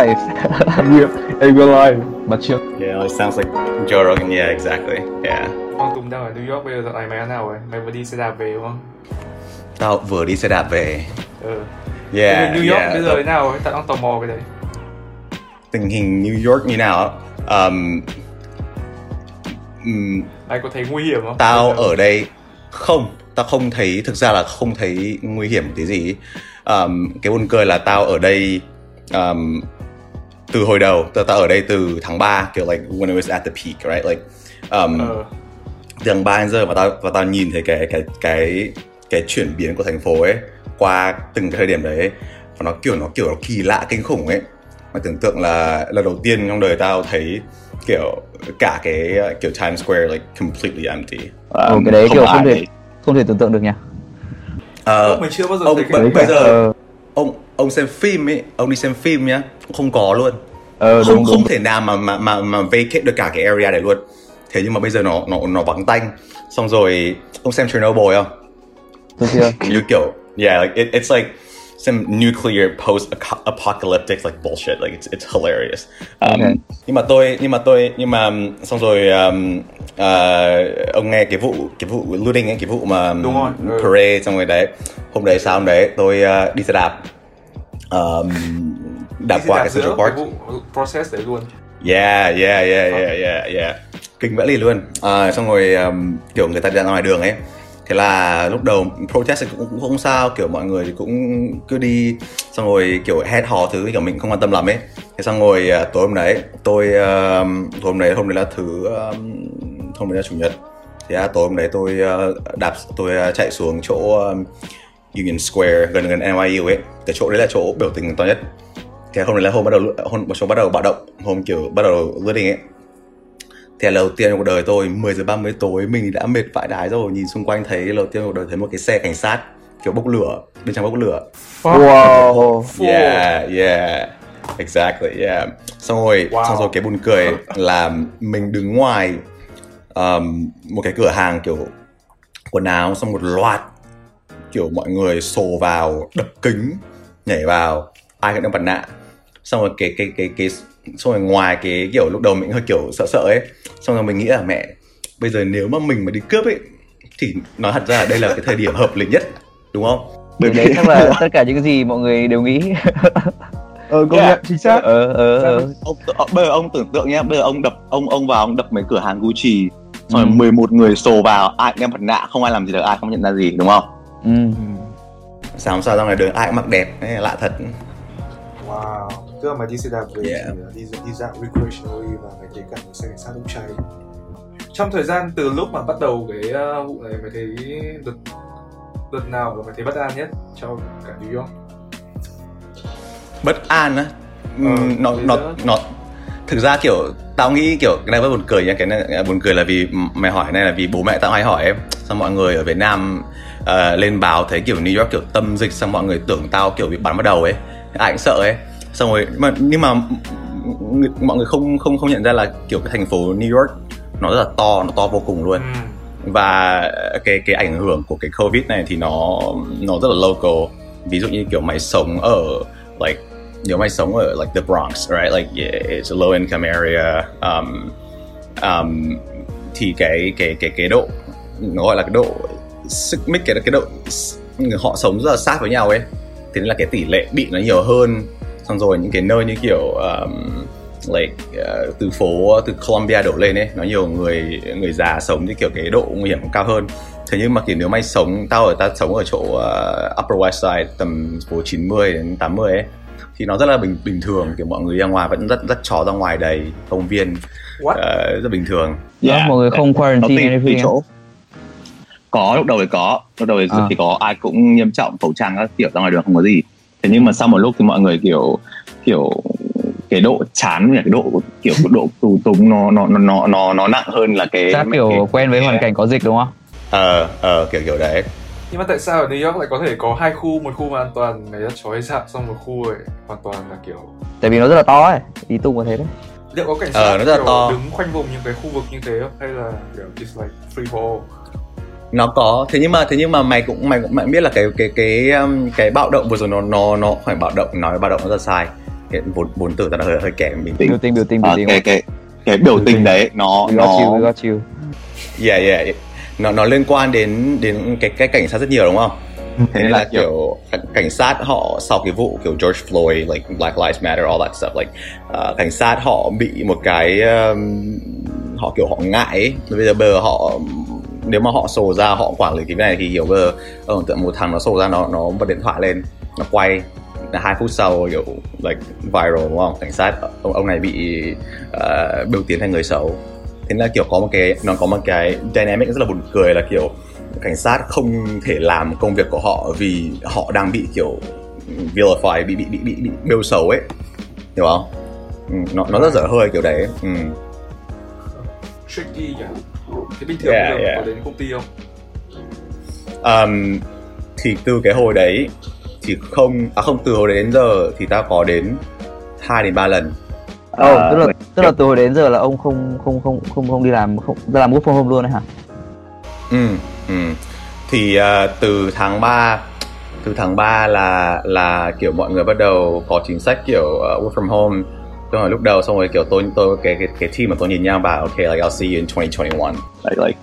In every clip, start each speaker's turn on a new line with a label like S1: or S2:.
S1: hai một
S2: And we're live.
S1: Hey, we're live. Bắt trước.
S3: Yeah, it sounds like Joe Rogan. Yeah, exactly. Yeah.
S4: Con Tùng đang ở New York bây giờ này mày nào rồi? Mày vừa đi xe đạp về đúng không?
S3: Tao vừa đi xe đạp về.
S4: Ừ.
S3: Yeah,
S4: New York
S3: yeah.
S4: bây giờ thế nào ấy? Tao đang tò mò cái đấy.
S3: Tình hình New York như nào? Um, um,
S4: Mày có thấy nguy hiểm không?
S3: tao ở đây không, tao không thấy thực ra là không thấy nguy hiểm tí gì. Um, cái buồn cười là tao ở đây um, từ hồi đầu, tao tao ở đây từ tháng 3 kiểu like when it was at the peak, right? Like um, từ tháng 3 đến giờ và tao và tao nhìn thấy cái cái cái cái chuyển biến của thành phố ấy qua từng cái thời điểm đấy ấy. và nó kiểu nó kiểu nó kỳ lạ kinh khủng ấy mà tưởng tượng là lần đầu tiên trong đời tao thấy kiểu cả cái uh, kiểu Times Square like completely empty.
S2: Ồ, cái đấy kiểu không thể
S5: đấy.
S2: không thể tưởng tượng được nha.
S3: Ờ,
S4: Ông mày chưa bao giờ
S3: ông
S4: thấy cái
S3: bây giờ
S2: Ờ,
S3: ông ông xem phim ấy, ông đi xem phim nhá, không có luôn.
S2: ờ
S3: không
S2: đúng
S3: không
S2: đúng.
S3: thể nào mà mà mà mà vacate được cả cái area này luôn. Thế nhưng mà bây giờ nó nó nó vắng tanh. Xong rồi ông xem Chernobyl không?
S2: Tôi chưa.
S3: như kiểu yeah like it, it's like some nuclear post apocalyptic like bullshit like it's it's hilarious um,
S2: Okay.
S3: nhưng mà tôi nhưng mà tôi nhưng mà um, xong rồi um, uh, ông nghe cái vụ cái vụ looting ấy cái vụ mà um,
S4: Đúng rồi, ừ.
S3: parade xong rồi đấy hôm đấy sao hôm đấy tôi uh, đi xe đạp um,
S4: xe
S3: qua cái Central Park
S4: process đấy luôn.
S3: Yeah, yeah, yeah, yeah, yeah, yeah. Kinh vãi lì luôn. À, xong rồi um, kiểu người ta đi ra ngoài đường ấy. Thế là lúc đầu protest cũng, cũng không sao, kiểu mọi người thì cũng cứ đi xong rồi kiểu hét hò thứ kiểu mình không quan tâm lắm ấy. Thế xong rồi à, tối hôm đấy, tôi um, tối hôm đấy hôm đấy là thứ um, hôm đấy là chủ nhật. Thế là tối hôm đấy tôi uh, đạp tôi uh, chạy xuống chỗ um, Union Square gần gần NYU ấy. Cái chỗ đấy là chỗ biểu tình to nhất. Cái hôm đấy là hôm bắt đầu hôm một số bắt đầu bạo động. Hôm kiểu bắt đầu looting ấy. Thì là lần đầu tiên trong cuộc đời tôi 10 giờ 30 tối mình đã mệt vãi đái rồi. Nhìn xung quanh thấy lần đầu tiên trong cuộc đời thấy một cái xe cảnh sát kiểu bốc lửa bên trong bốc lửa.
S2: Wow.
S3: yeah yeah. Exactly yeah. Xong rồi
S4: Wow.
S3: xong rồi cái buồn cười là mình đứng ngoài um, một cái cửa hàng kiểu quần áo xong một loạt kiểu mọi người xô vào đập kính nhảy vào ai cũng đang mặt nạ xong rồi cái cái cái cái xong rồi ngoài cái kiểu lúc đầu mình hơi kiểu sợ sợ ấy xong rồi mình nghĩ là mẹ bây giờ nếu mà mình mà đi cướp ấy thì nói thật ra là đây là cái thời điểm hợp lý nhất đúng không
S2: Bởi đấy chắc là tất cả những cái gì mọi người đều nghĩ.
S1: Ờ, công
S5: Yeah.
S1: nhận, chính xác.
S2: ờ ờ ờ.
S5: ông, ờ, bây giờ ông tưởng tượng nhé bây giờ ông đập ông ông vào ông đập mấy cửa hàng Gucci xong rồi
S2: Ừ.
S5: 11 người xô vào ai cũng đem mặt nạ không ai làm gì được ai không nhận ra gì đúng không
S2: Ừ.
S3: sáng sao ra ngoài đường ai cũng mặc đẹp ấy, lạ thật
S4: Wow. Là mày đi xe đạp về
S3: Yeah.
S4: thì là đi đi dạo recreationally và mày thấy cả một xe cảnh sát bốc cháy. Trong thời gian từ lúc mà bắt đầu cái uh, vụ này mày thấy đợt đợt nào mà mày thấy bất an nhất cho cả New York?
S3: bất an á
S4: Ờ,
S3: Ừm, nó nó nó thực ra kiểu tao nghĩ kiểu cái này rất buồn cười nha cái này à, buồn cười là vì mày hỏi này là vì bố mẹ tao hay hỏi ấy xong mọi người ở Việt Nam ờ, lên báo thấy kiểu New York kiểu tâm dịch xong mọi người tưởng tao kiểu bị bắn vào đầu ấy. Ai cũng sợ ấy. Xong rồi mà nhưng mà mọi người không không không nhận ra là kiểu cái thành phố New York nó rất là to nó to vô cùng luôn.
S4: Ừ.
S3: và cái cái ảnh hưởng của cái covid này thì nó nó rất là local. Ví dụ như kiểu mày sống ở like nếu mày sống ở like the Bronx right? Like yeah, it's a low income area. Um, um, thì cái cái cái cái độ nó gọi là cái độ sức mix cái cái độ người họ sống rất là sát với nhau ấy. Thế nên là cái tỷ lệ bị nó nhiều hơn. Xong rồi những cái nơi như kiểu um, like uh, từ phố từ Colombia đổ lên ấy nó nhiều người người già sống thì kiểu cái độ nguy hiểm cao hơn. Thế nhưng mà kiểu nếu mày sống tao ở tao sống ở chỗ uh, Upper West Side tầm phố 90 đến 80 ấy thì nó rất là bình bình thường. Kiểu mọi người ra ngoài vẫn rất rất chó ra ngoài đầy công viên.
S4: What?
S3: uh, rất bình thường.
S2: Yeah. mọi người không
S5: nó
S2: quarantine
S5: tùy, tùy chỗ có lúc đầu thì có lúc đầu thì,
S2: À.
S5: thì có ai cũng nghiêm trọng khẩu trang các kiểu ra ngoài đường không có gì thế nhưng mà sau một lúc thì mọi người kiểu kiểu cái độ chán cái độ kiểu độ tù túng nó nó nó nó nó nó nặng hơn là cái
S2: Chắc
S5: cái-
S2: kiểu quen với hoàn cảnh có dịch đúng không?
S3: ờ ờ kiểu kiểu đấy
S4: Nhưng mà tại sao ở New York lại có thể có hai khu, một khu mà an toàn mày rất chói dạo, xong một khu ấy hoàn toàn là kiểu
S2: Tại vì nó rất là to ấy. Ý tung có thế đấy.
S4: liệu có cảnh sát
S3: Ờ, nó rất là to.
S4: đứng khoanh vùng những cái khu vực như thế không hay là kiểu just like free for all
S3: nó có. Thế nhưng mà thế nhưng mà mày cũng mày cũng mày cũng biết là cái cái cái um, cái bạo động vừa rồi nó nó nó phải bạo động nói bạo động nó rất sai. Cái vốn vốn từ ta đã hơi hơi kém mình.
S2: Biểu tình biểu tình biểu
S5: Ờ,
S2: tình
S5: cái cái cái biểu tình đấy nó
S2: we you
S5: nó
S2: got you.
S3: Yeah yeah yeah. nó nó liên quan đến đến cái cái cảnh sát rất nhiều đúng không? Thế nên là kiểu cảnh- cảnh sát họ sau cái vụ kiểu George Floyd like Black Lives Matter all that stuff like uh, cảnh sát họ bị một cái um, họ kiểu họ ngại. Ấy. bây giờ bây giờ họ nếu mà họ sổ ra họ quản lý cái này thì hiểu bây giờ ở tượng một thằng nó sổ ra nó nó bật điện thoại lên nó quay là hai phút sau kiểu like viral đúng không? Cảnh sát ông ông này bị uh, biểu tiến thành người xấu. Thế là kiểu có một cái nó có một cái dynamic rất là buồn cười là kiểu cảnh sát không thể làm công việc của họ vì họ đang bị kiểu vilify bị bị bị bị, bị bêu xấu ấy. Hiểu không? Ừ, nó nó rất dở hơi kiểu đấy. Ừ.
S4: tricky nhỉ? Thế bình thường
S3: Yeah,
S4: bây giờ
S3: yeah.
S4: có đến công ty không
S3: um, thì từ cái hồi đấy thì không à không từ hồi đấy đến giờ thì ta có đến 2 đến 3 lần
S2: oh,
S5: Ờ,
S2: tức là tức là từ hồi đến giờ là ông không không không không không đi làm không ra làm work from home luôn đấy hả
S3: ừ, ừ. thì à, từ tháng 3 từ tháng 3 là là kiểu mọi người bắt đầu có chính sách kiểu uh, work from home Xong rồi lúc đầu xong rồi kiểu tôi tôi cái cái cái team mà tôi nhìn nhau bảo okay like I'll see you in 2021
S5: like like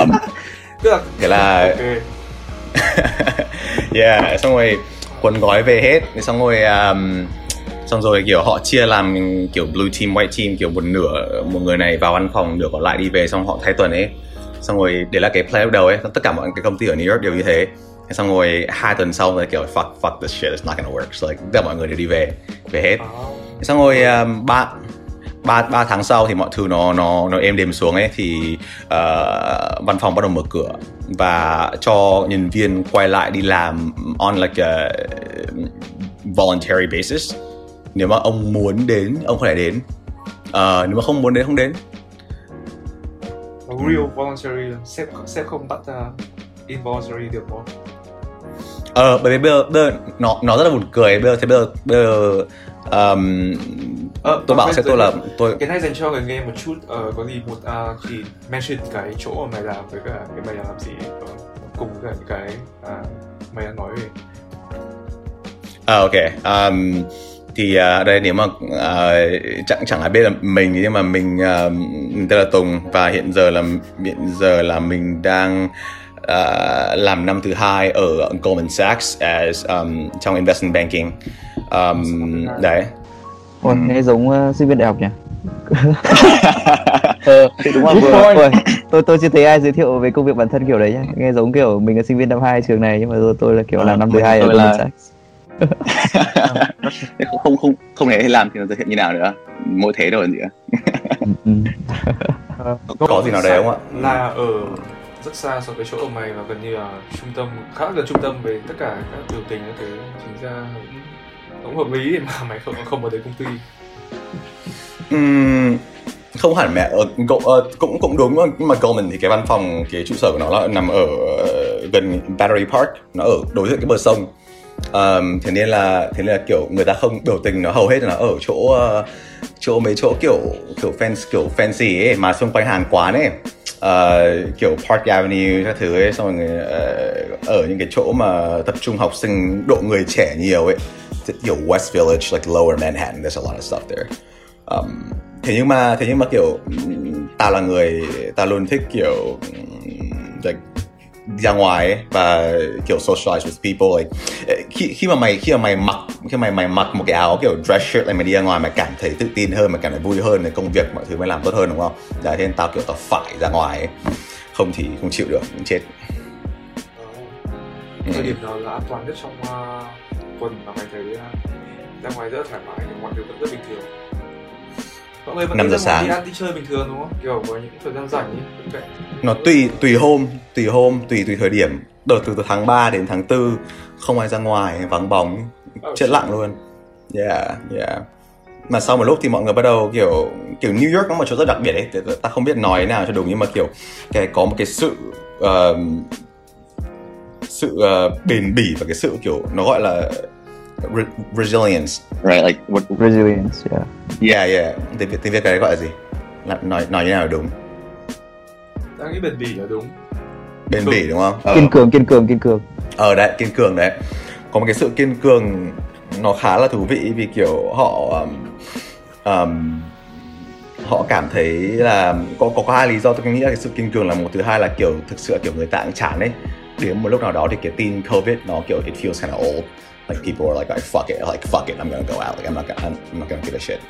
S5: um,
S4: là
S3: Thế là-
S4: ok.
S3: Yeah xong rồi cuốn gói về hết. Xong rồi um, xong rồi kiểu họ chia làm kiểu blue team white team kiểu một nửa một người này vào văn phòng nửa còn lại đi về xong họ thay tuần ấy. Xong rồi đấy là cái plan lúc đầu ấy. Tất cả mọi cái công ty ở New York đều như thế. Xong rồi hai tuần sau rồi kiểu fuck fuck this shit it's not gonna work. So like tất cả mọi người đều đi về về hết xong rồi um, ba ba ba tháng sau thì mọi thứ nó nó nó êm đềm xuống ấy thì uh, văn phòng bắt đầu mở cửa. Và cho nhân viên quay lại đi làm on like a voluntary basis. Nếu mà ông muốn đến ông có thể đến. Ờ, nếu mà không muốn đến không đến.
S4: Real voluntary sếp sếp không bắt ra involuntary được không
S3: ờ bởi vì bây giờ, bây giờ nó nó rất là buồn cười. Bây giờ thế bây giờ bây giờ um,
S4: Ờ,
S3: tôi bảo
S4: giới
S3: tôi là tôi
S4: cái này dành cho người nghe một chút. Ờ, có gì một à, thì mention cái chỗ mà mày làm với cả cái mày làm gì ờ, cùng với cả những cái à, mày đang nói về.
S3: À, ok. Um, thì uh, đây nếu mà uh, chẳng chẳng ai biết là mình nhưng mà mình uh, tên là Tùng. Và hiện giờ là hiện giờ là mình đang uh, làm năm thứ hai ở Goldman Sachs as um, trong investment banking. Um, đấy.
S2: Ôi, nghe giống uh, sinh viên đại học nhỉ
S5: ờ, thì đúng là vừa.
S2: Ôi, tôi tôi chưa thấy ai giới thiệu về công việc bản thân kiểu đấy nhá nghe giống kiểu mình là sinh viên năm hai trường này nhưng mà tôi, tôi là kiểu
S5: Ờ,
S2: làm năm thứ hai ở
S5: là-
S2: Sachs
S5: không không không không thể làm thì nó giới thiệu như nào nữa mỗi thế rồi gì
S2: Ừ, ừ.
S3: Có gì nào đấy không ạ?
S4: là ở rất xa so với chỗ ở mày và gần như là trung tâm khá là gần trung tâm về tất cả các biểu tình các thứ. Chính ra cũng, cũng hợp lý mà mày không không ở đấy công ty.
S3: Không hẳn mẹ ờ, ờ cũng cũng đúng. Nhưng mà Goldman thì cái văn phòng cái trụ sở của nó là nằm ở ờ, gần Battery Park. Nó ở đối diện cái bờ sông um, thế nên là thế nên là kiểu người ta không biểu tình nó hầu hết là nó ở chỗ uh, chỗ mấy chỗ kiểu kiểu fans kiểu fancy ấy mà xung quanh hàng quán ấy. Uh, kiểu Park Avenue các thứ ấy xong rồi người, ờ, ở những cái chỗ mà tập trung học sinh độ người trẻ nhiều ấy. Kiểu West Village like Lower Manhattan there's a lot of stuff there. Um, thế nhưng mà thế nhưng mà kiểu ta là người ta luôn thích kiểu like ra ngoài ấy, và kiểu socialize with people like eh, khi khi mà mày khi mà mày mặc khi mà mày mày mặc một cái áo kiểu dress shirt này mày đi ra ngoài mày cảm thấy tự tin hơn mày cảm thấy vui hơn ใน công việc mọi thứ mày làm tốt hơn đúng không đấy thế nên tao kiểu tao phải ra ngoài ấy. không thì không chịu được chết Ừ.
S4: thời điểm nào là an toàn nhất trong uh, tuần mà mày thấy uh, ra ngoài rất thoải mái mọi thứ vẫn rất bình thường mọi người vẫn
S3: Năm
S4: đi
S3: giờ
S4: ra ngoài
S3: sáng.
S4: đi ăn đi chơi bình thường đúng không? Kiểu có những thời gian rảnh ấy cạnh.
S3: Nó tùy tùy hôm tùy hôm tùy tùy thời điểm. Đợt từ, từ tháng 3 đến tháng 4 không ai ra ngoài vắng bóng chết lặng luôn. Yeah yeah. Mà sau một lúc thì mọi người bắt đầu kiểu kiểu New York nó một chỗ rất đặc biệt ấy. Ta- không biết nói nào cho đúng nhưng mà kiểu cái có một cái sự uh, sự uh, bền bỉ và cái sự kiểu nó gọi là re- resilience.
S5: Right like what
S2: resilience yeah.
S3: yeah yeah. Tiếng việt tiếng việt cái đấy gọi là gì? Là- nói nói như nào đúng?
S4: Đang nghĩ bền bỉ là đúng.
S3: Bền bỉ đúng không? Ờ.
S2: kiên cường kiên cường kiên cường.
S3: Ờ đấy kiên cường đấy. Có một cái sự kiên cường nó khá là thú vị vì kiểu họ um, um, họ cảm thấy là có có, có hai lý do tôi nghĩ là cái sự kiên cường là một. Thứ hai là kiểu thực sự là kiểu người ta cũng chán ấy. Đến một lúc nào đó thì cái tin covid nó kiểu it feels kind of old like people are like, like fuck it. Like fuck it. I'm gonna go out. Like I'm not gonna I'm not gonna give a shit.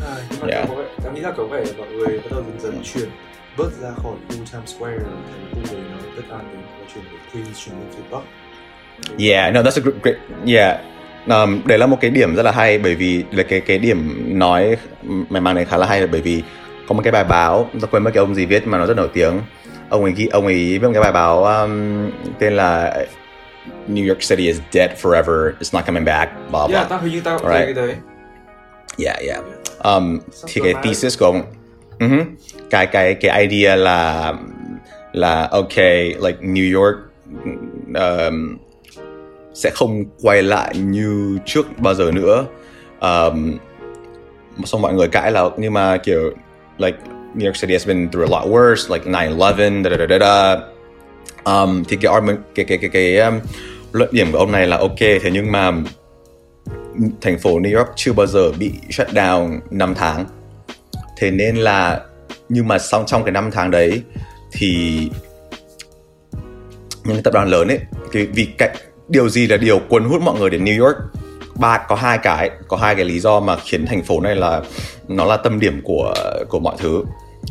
S4: À, nhưng mà
S3: Yeah.
S4: có vẻ, em nghĩ là có vẻ mọi người bắt đầu dần dần chuyển bớt ra khỏi khu Times Square thành khu người nó tất an đến và chuyển về Queens chuyển lên phía Bắc.
S3: Yeah, no, that's a great, great yeah. Um, đấy là một cái điểm rất là hay bởi vì là cái cái điểm nói mày mang này khá là hay là bởi vì có một cái bài báo tôi quên mất cái ông gì viết mà nó rất nổi tiếng ông ấy ông ấy viết một cái bài báo um, tên là New York City is dead forever it's not coming back blah blah
S4: Yeah, tao hình như tao
S3: Right.
S4: cái đấy
S3: yeah yeah um,
S4: Sounds
S3: thì cái thesis của ông Mhm. cái cái cái idea là là okay like New York um, sẽ không quay lại như trước bao giờ nữa um, xong mọi người cãi là nhưng mà kiểu like New York City has been through a lot worse like 9/11 da da da da um, thì cái argument cái cái cái cái um, luận điểm của ông này là ok thế nhưng mà thành phố New York chưa bao giờ bị shut down 5 tháng. Thế nên là nhưng mà sau trong cái 5 tháng đấy thì những cái tập đoàn lớn ấy cái vì cái điều gì là điều cuốn hút mọi người đến New York? Ba có hai cái có hai cái lý do mà khiến thành phố này là nó là tâm điểm của của mọi thứ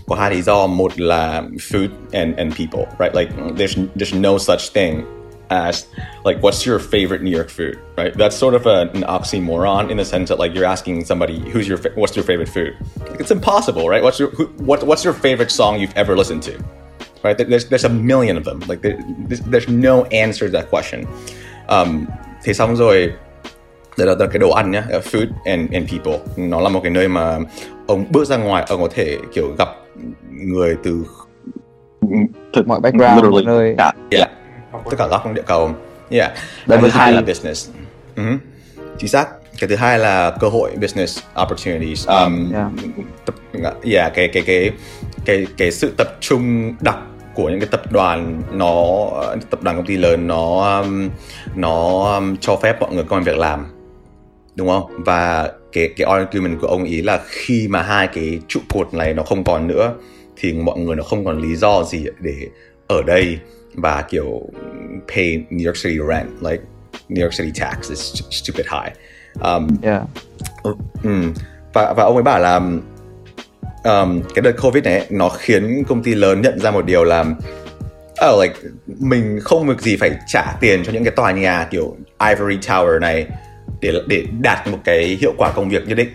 S3: có hai lý do một là food and and people right like there's there's no such thing as like what's your favorite New York food right that's sort of a, an oxymoron in the sense that like you're asking somebody who's your fa- what's your favorite food Like, it's impossible right what's your who, what what's your favorite song you've ever listened to right? There's there's a million of them. Like there, there's, there's no answer to that question. Um, thế xong rồi đây là, đây là cái đồ ăn nhá, uh, food and and people. Nó là một cái nơi mà ông bước ra ngoài ông có thể kiểu gặp người từ
S5: Thực-
S2: Mọi background, mọi nơi.
S5: cả
S3: yeah, tất cả góc địa cầu. Yeah.
S2: Đấy
S3: thứ hai là business. Mhm. Chính xác. Cái thứ hai là cơ hội business opportunities. Um,
S2: Yeah.
S3: tập yeah, cái cái cái cái cái sự tập trung đặc của những cái tập đoàn nó tập đoàn công ty lớn nó um, nó um, cho phép mọi người công an việc làm đúng không và cái cái argument của ông ý là khi mà hai cái trụ cột này nó không còn nữa thì mọi người nó không còn lý do gì để ở đây và kiểu pay New York City rent like New York City tax is stu- stupid high um,
S2: yeah.
S3: Ừ. Và và ông ấy bảo là um, cái đợt Covid này nó khiến công ty lớn nhận ra một điều là oh, like mình không việc gì phải trả tiền cho những cái tòa nhà kiểu Ivory Tower này để để đạt một cái hiệu quả công việc nhất định.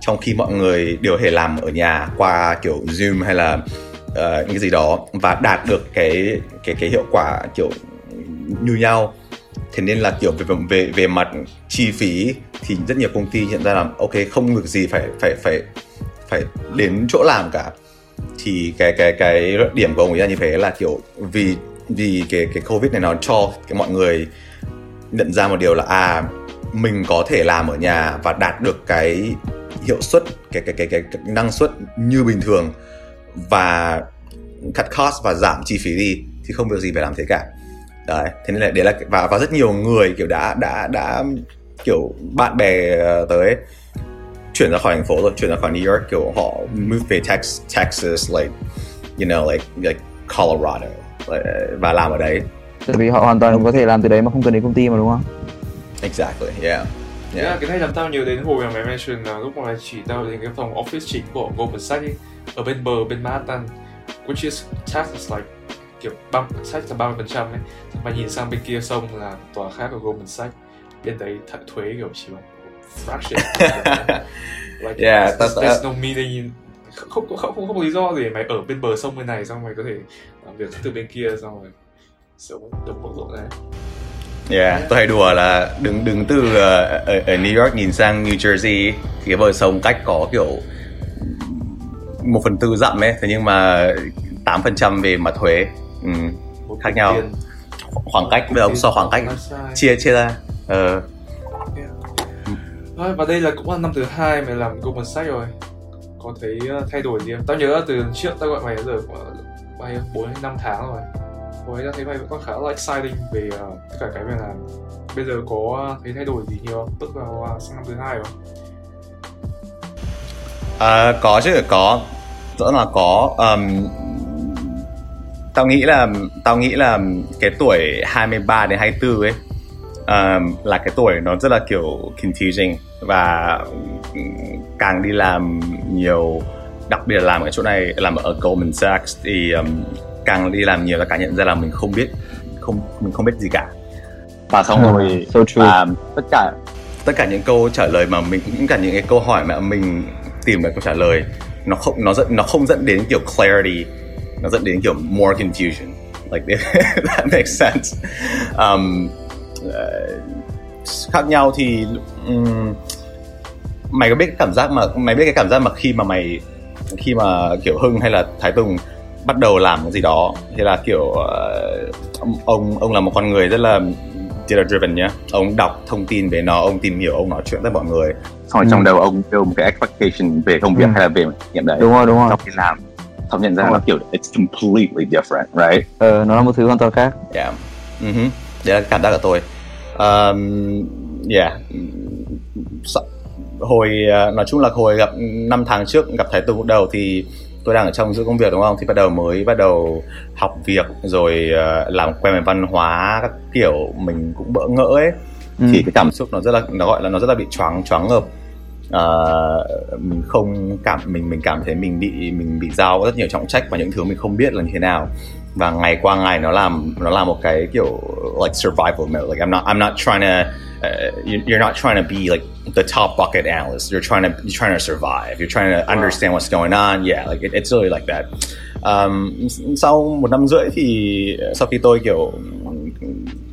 S3: Trong khi mọi người đều thể làm ở nhà qua kiểu Zoom hay là uh, những cái gì đó và đạt được cái cái cái hiệu quả kiểu như nhau. Thế nên là kiểu về về về mặt chi phí thì rất nhiều công ty nhận ra là ok không việc gì phải phải phải phải đến chỗ làm cả. Thì cái cái cái điểm của ông ấy là như thế là kiểu vì vì cái cái covid này nó cho cái mọi người nhận ra một điều là à mình có thể làm ở nhà và đạt được cái hiệu suất cái cái cái cái, cái năng suất như bình thường và cut cost và giảm chi phí đi thì không việc gì phải làm thế cả đấy thế nên là đấy là và và rất nhiều người kiểu đã đã đã kiểu bạn bè ờ, tới chuyển ra khỏi thành phố rồi chuyển ra khỏi New York kiểu họ move về Texas, Texas like you know like like Colorado like, và làm ở đấy
S2: Tại vì họ hoàn toàn có thể làm từ đấy mà không cần đến công ty mà đúng không?
S3: Exactly yeah.
S4: Yeah.
S3: yeah.
S4: cái này làm tao nhớ đến hồi mà mày mention là lúc mà chỉ tao đến cái phòng office chính của Goldman Sachs ấy, ở bên bờ bên Manhattan which is tax is like kiểu băm sách là 30 phần trăm ấy. Mà nhìn sang bên kia sông là tòa khác của Goldman Sachs. Bên đấy th- thuế kiểu chỉ bằng fraction. Like
S3: Yeah,
S4: there's,
S3: that's-
S4: there's no meaning không không không không, không có lý do gì mày ở bên bờ sông bên này xong mày có thể làm việc từ bên kia xong rồi sống đồng bộ rộn này
S3: Yeah, tôi hay đùa là đứng đứng từ ờ, ở, ở New York nhìn sang New Jersey thì cái bờ sông cách có kiểu một phần tư dặm ấy, thế nhưng mà 8% về mặt thuế. Ừ, Khác nhau. khoảng cách bây giờ ông so khoảng cách chia chia ra. Ờ,
S4: Thôi, và đây là cũng là năm thứ hai mày làm Goldman Sachs rồi. Có thấy ờ, thay đổi gì không? Tao nhớ từ trước tao gọi mày giờ khoảng bao nhiêu? Bốn năm tháng rồi hồi ấy thấy vậy vẫn còn khá là exciting về uh, tất cả cái việc làm bây giờ có ờ, thấy thay đổi gì nhiều không tức vào uh, sang năm thứ hai không?
S3: À, có chứ có. Rõ là có um, tao nghĩ là tao nghĩ là cái tuổi 23 đến 24 ấy um, là cái tuổi nó rất là kiểu confusing và càng đi làm nhiều đặc biệt là làm ở chỗ này làm ở Goldman Sachs thì um, càng đi làm nhiều là càng nhận ra là mình không biết không mình không biết gì cả.
S5: Và xong rồi
S2: so true.
S5: và tất cả
S3: tất cả những câu trả lời mà mình những cả những cái câu hỏi mà mình tìm được câu trả lời nó không nó dẫn nó không dẫn đến kiểu clarity nó dẫn đến kiểu more confusion. Like that makes sense. Um, uh, khác nhau thì um, mày có biết cái cảm giác mà mày biết cái cảm giác mà khi mà mày khi mà kiểu hưng hay là thái tùng bắt đầu làm cái gì đó thì là kiểu uh, ông ông là một con người rất là data driven nhá ông đọc thông tin về nó ông tìm hiểu ông nói chuyện với mọi người
S5: xong rồi
S2: Ừ.
S5: trong đầu ông build một cái expectation về công việc
S2: Ừ.
S5: hay là về nghiệm đấy
S2: đúng rồi đúng rồi
S5: sau khi làm xong nhận ra
S2: Đúng rồi.
S5: kiểu it's completely different right
S2: ờ, nó là một thứ hoàn toàn khác
S3: Yeah. Mm-hmm. Đấy là cảm giác của tôi. Um, yeah. Hồi uh, nói chung là hồi gặp 5 tháng trước gặp Thái lúc đầu thì tôi đang ở trong giữa công việc đúng không? Thì bắt đầu mới bắt đầu học việc rồi uh, làm quen với văn hóa các kiểu mình cũng bỡ ngỡ ấy.
S2: Ừ.
S3: Thì cái cảm xúc nó rất là nó gọi là nó rất là bị choáng choáng ngợp. Mình không cảm mình mình cảm thấy mình bị mình bị giao rất nhiều trọng trách và những thứ mình không biết là như thế nào và ngày qua ngày nó làm nó là một cái kiểu like survival mode. Like I'm not I'm not trying to uh, you- you're not trying to be like the top bucket analyst. You're trying to you're trying to survive. You're trying to understand what's going on. Yeah like it, it's really like that. Um, sau một năm rưỡi thì sau khi tôi kiểu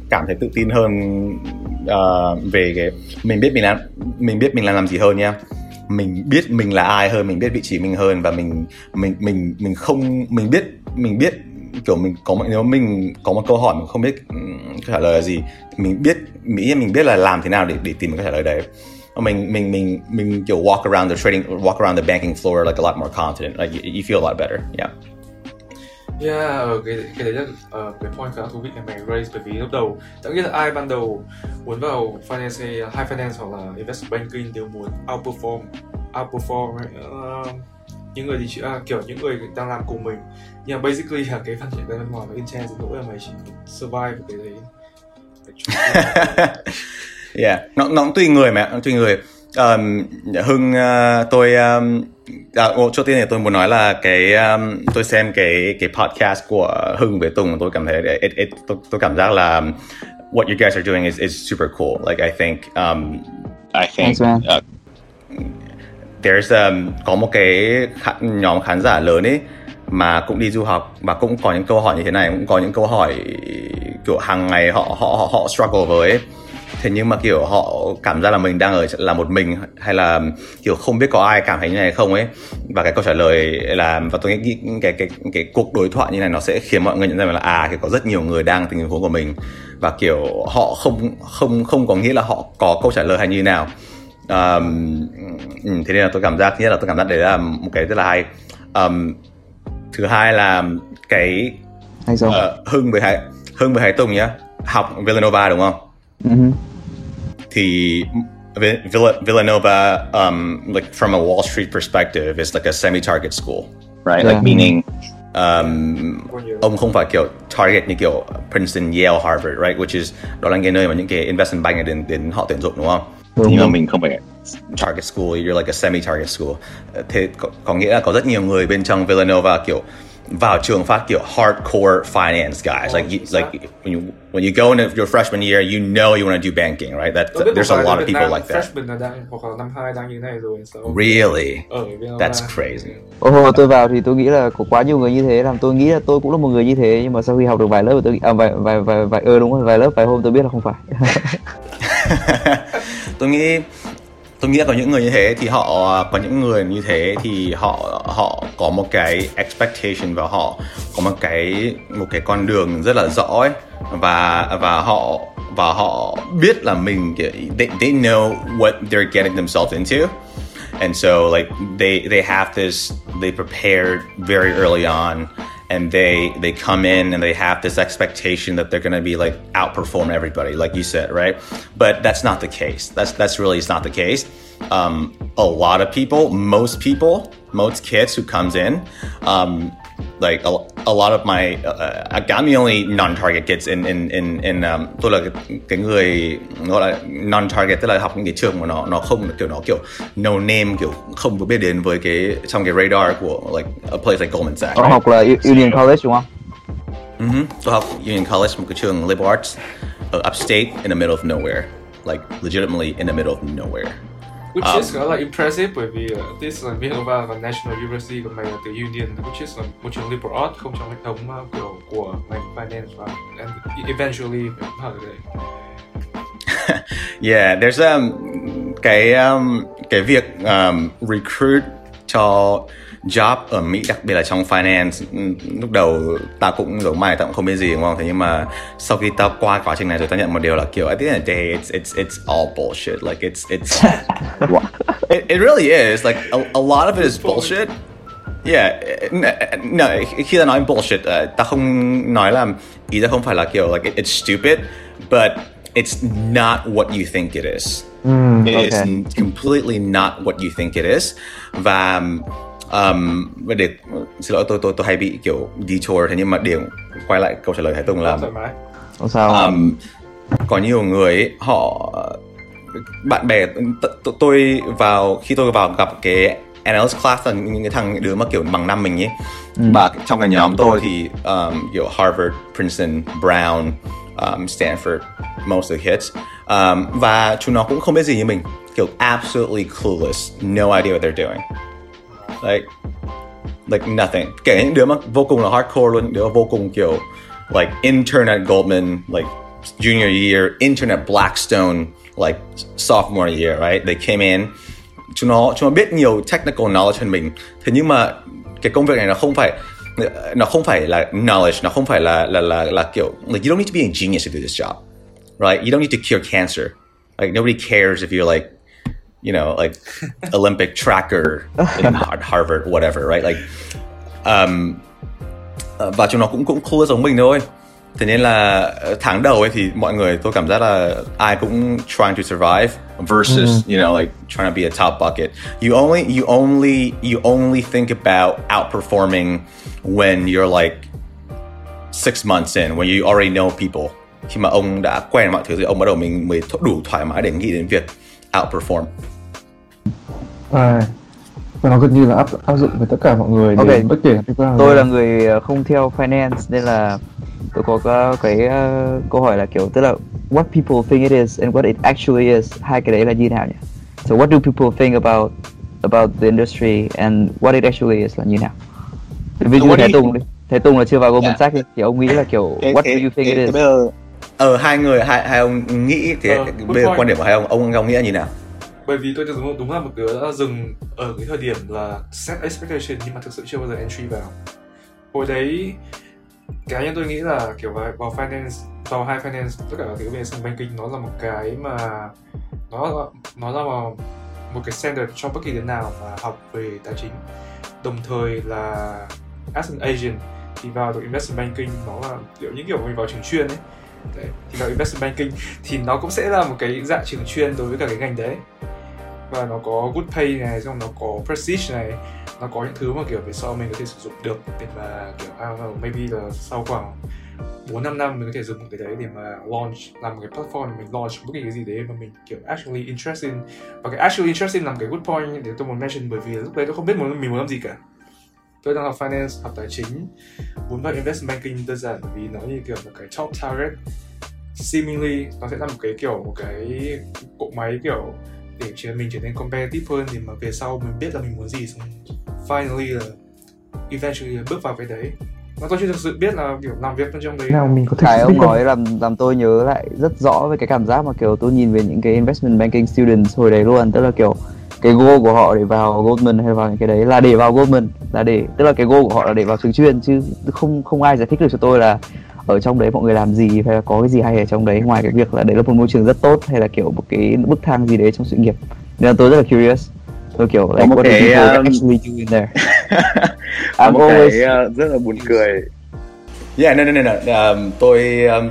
S3: cảm thấy tự tin hơn uh, về cái mình biết mình làm mình biết mình làm làm gì hơn nha. Mình biết mình là ai hơn mình biết vị trí mình hơn và mình mình mình mình không mình biết mình biết kiểu mình có nếu mình có một câu hỏi mình không biết câu trả lời là gì mình biết mỹ mình biết là làm thế nào để để tìm một câu trả lời đấy mình mình mình mình kiểu walk around the trading walk around the banking floor like a lot more confident like you, you feel a lot better yeah
S4: Yeah, ờ, cái cái đấy là uh, cái point khá thú vị mà mày raise bởi vì lúc đầu tất nhiên là ai ban đầu muốn vào finance hay high finance hoặc là investment banking đều muốn outperform outperform right? uh, những người thì chỉ à, kiểu những người đang làm cùng mình. Nhưng mà basically là cái phát triển bên ngoài và intense đến nỗi là mày chỉ survive cái đấy.
S3: Yeah nó nó cũng tùy người mà nó tùy người. Um, hưng uh, tôi um, à, ô, trước tiên thì tôi muốn nói là cái um, tôi xem cái cái podcast của hưng với tùng tôi cảm thấy it, it, tôi, tôi cảm giác là what you guys are doing is, is super cool. Like I think um,
S5: I think
S2: Thanks, man.
S5: uh,
S3: there's um, có một cái khán, nhóm khán giả lớn ấy mà cũng đi du học và cũng có những câu hỏi như thế này cũng có những câu hỏi kiểu hàng ngày họ họ họ, họ struggle với ấy. thế nhưng mà kiểu họ cảm giác là mình đang ở là một mình hay là kiểu không biết có ai cảm thấy như này không ấy. Và cái câu trả lời là và tôi nghĩ cái cái cái cuộc đối thoại như này nó sẽ khiến mọi người nhận ra là à thì có rất nhiều người đang tình huống của mình. Và kiểu họ không không không có nghĩa là họ có câu trả lời hay như nào um, thế nên là tôi cảm giác thứ nhất là tôi cảm giác đấy là một cái rất là hay um, thứ hai là cái
S2: hay sao
S3: ờ, hưng với hải hưng với hải tùng nhá học Villanova đúng không
S2: Ừ.
S3: thì Vi- Villa, Villanova um, like from a Wall Street perspective is like a semi-target school
S5: right
S2: Yeah.
S5: like meaning
S3: um, ông không phải kiểu target như kiểu Princeton, Yale, Harvard, right? Which is đó là cái nơi mà những cái investment bank đến đến họ tuyển dụng đúng không?
S2: Đúng
S5: nhưng mà mình không phải
S3: target school, you're like a semi-target school. Ờ, Thế có, có nghĩa là có rất nhiều người bên trong Villanova kiểu vào trường phát kiểu hardcore finance guys. Like you, like when you when you go into your freshman year, you know you want to do banking, right? That,
S4: một
S3: there's a lot of people
S4: Nam
S3: like that.
S4: freshman là đang hoặc là năm hai đang như thế này rồi sao
S3: Really?
S4: ở.
S3: That's crazy.
S2: Ồ, hồi tôi vào thì tôi nghĩ là có quá nhiều người như thế làm tôi nghĩ là tôi cũng là một người như thế nhưng mà sau khi học được vài lớp tôi nghĩ- à, vài vài vài vài ờ đúng rồi vài lớp vài hôm tôi biết là không phải
S3: tôi nghĩ tôi nghĩ là có những người như thế thì họ có những người như thế thì họ họ có một cái expectation và họ có một cái một cái con đường rất là rõ ấy. Và và họ và họ biết là mình they, they know what they're getting themselves into. And so like they they have this they prepared very early on. And they they come in and they have this expectation that they're going to be like outperform everybody like you said right? But that's not the case. That's that's really is not the case. Um, a lot of people most people most kids who comes in um, like a, a lot of my uh, I'm the only non-target kids in in in in um, tôi là cái, cái người gọi là non-target tức là học những cái trường mà nó nó không kiểu nó kiểu no name kiểu không có biết đến với cái trong cái radar của like a place like Goldman Sachs.
S2: Ông học là Union College đúng không?
S3: Mm-hmm. Tôi học Union College một cái trường liberal arts ở upstate in the middle of nowhere, like legitimately in the middle of nowhere.
S4: Which
S3: Um,
S4: is khá là impressive bởi vì uh, this là Villanova và National University còn mày là từ Union which is là một trường liberal arts không trong hệ thống uh, kiểu của ngành finance và and eventually
S3: Yeah, there's um cái um cái việc um, recruit cho job ở Mỹ đặc biệt là trong finance ừm, lúc đầu ta cũng giống mày ta cũng không biết gì đúng không? Thế nhưng mà sau khi tao qua quá trình này rồi tao nhận một điều là kiểu at the end of the day it's it's it's all bullshit. Like it's it's it, it really is like a, a lot of it is bullshit. Yeah, n- no, khi ta nói bullshit, uh, ta không nói là ý ta không phải là kiểu like it- it's stupid, but it's not what you think it is. It is
S2: okay.
S3: completely not what you think it is. Và um, để xin lỗi tôi tôi tôi hay bị kiểu detour thế nhưng mà để quay lại câu trả lời Thái Tùng là
S2: Không sao.
S3: um, có nhiều người ấy, họ bạn bè t- t- tôi vào khi tôi vào gặp cái analyst class là những cái thằng đứa mà kiểu bằng năm mình ấy và trong cái nhóm tôi thì um, kiểu Harvard, Princeton, Brown, um, Stanford, most of the kids um, và chúng nó cũng không biết gì như mình. Kiểu absolutely clueless, no idea what they're doing. Like like nothing. Kể những đứa mà vô cùng là hardcore luôn. Những đứa vô cùng kiểu like intern at Goldman like junior year intern at Blackstone like sophomore year right? They came in. Chúng nó chúng nó biết nhiều technical knowledge hơn mình. Thế nhưng mà cái công việc này nó không phải nó không phải là knowledge nó không phải là là là là kiểu like you don't need to be a genius to do this job right you don't need to cure cancer like nobody cares if you're like you know, like Olympic tracker in Harvard, whatever, right? Like, um, uh, và chúng nó cũng cũng cool giống mình thôi. Thế nên là uh, tháng đầu ấy thì mọi người tôi cảm giác là ai cũng trying to survive versus you know like trying to be a top bucket. You only you only you only think about outperforming when you're like six months in when you already know people. Khi mà ông đã quen mọi thứ thì ông bắt đầu mình mới đủ thoải mái để nghĩ đến việc outperform.
S1: À, và nó gần như là áp áp dụng với tất cả mọi người
S2: Ok.
S1: đến bất kể
S2: tôi là người ờ, không theo finance nên là tôi có cái, cái ờ, câu hỏi là kiểu tức là what people think it is and what it actually is. Hai cái đấy là như nào nhỉ? So what do people think about about the industry and what it actually is là như nào? Ví dụ
S5: do
S2: Thái Tùng đi. Thái Tùng là chưa vào Goldman
S5: Yeah.
S2: Sachs đi, thì ông nghĩ là kiểu
S5: Thế-
S2: what
S5: thế-
S2: do you think
S5: thế-
S2: it is?
S5: bây giờ
S3: Ờ hai người hai hai ông nghĩ cái
S4: Ờ,
S3: bây giờ quan điểm của hai ông ông ông nghĩ là như nào?
S4: bởi vì tôi đúng, đúng là một đứa đã dừng ở cái thời điểm là set expectation nhưng mà thực sự chưa bao giờ entry vào. Hồi đấy cá nhân tôi nghĩ là kiểu vào, finance vào high finance tất cả các thứ về sân banking nó là một cái mà nó là, nó là một, một cái standard cho bất kỳ đứa nào mà học về tài chính. Đồng thời là as an agent thì vào được investment banking nó là kiểu những kiểu mình vào trường chuyên ấy. Đấy, thì vào investment banking thì nó cũng sẽ là một cái dạng trường chuyên đối với cả cái ngành đấy và nó có good pay này, xong nó có prestige này. Nó có những thứ mà kiểu về sau mình có thể sử dụng được, để mà kiểu I don't know maybe là sau khoảng 4 5 năm mình có thể dùng một cái đấy để mà launch, làm một cái platform mình launch bất kỳ cái gì đấy mà mình, kiểu, actually interested và cái actually interested làm cái good point để tôi muốn mention, bởi vì lúc đấy tôi không biết muốn, mình muốn làm gì cả. Tôi đang học finance, học tài chính, muốn vào investment banking đơn giản bởi vì nó như kiểu một cái top target. Seemingly, nó sẽ là một cái kiểu, một cái cỗ máy kiểu để mình trở nên competitive hơn thì mà về sau mình biết là mình muốn gì xong finally là eventually là bước vào cái đấy. Mà tôi chưa thực sự biết là kiểu làm việc bên trong đấy
S1: nào mình có thể
S2: cái ông nói làm làm tôi nhớ lại rất rõ về cái cảm giác mà kiểu tôi nhìn về những cái investment banking students hồi đấy luôn. Tức là kiểu cái goal của họ để vào Goldman hay vào những cái đấy là để vào Goldman là để tức là cái goal của họ là để vào trường chuyên chứ không không ai giải thích được cho tôi là ở trong đấy mọi người làm gì hay là có cái gì hay ở trong đấy? Ngoài cái việc là đấy là một môi trường rất tốt hay là kiểu một cái bức thang gì đấy trong sự nghiệp? Nên là tôi rất là curious. Tôi kiểu
S5: Có
S2: like
S5: một
S2: what do
S5: cái, um,
S2: actually do in there?
S5: Có
S2: I'm
S5: một
S2: always
S5: cái uh, rất là buồn cười.
S3: Yeah, no, no, no, no. Um, tôi um,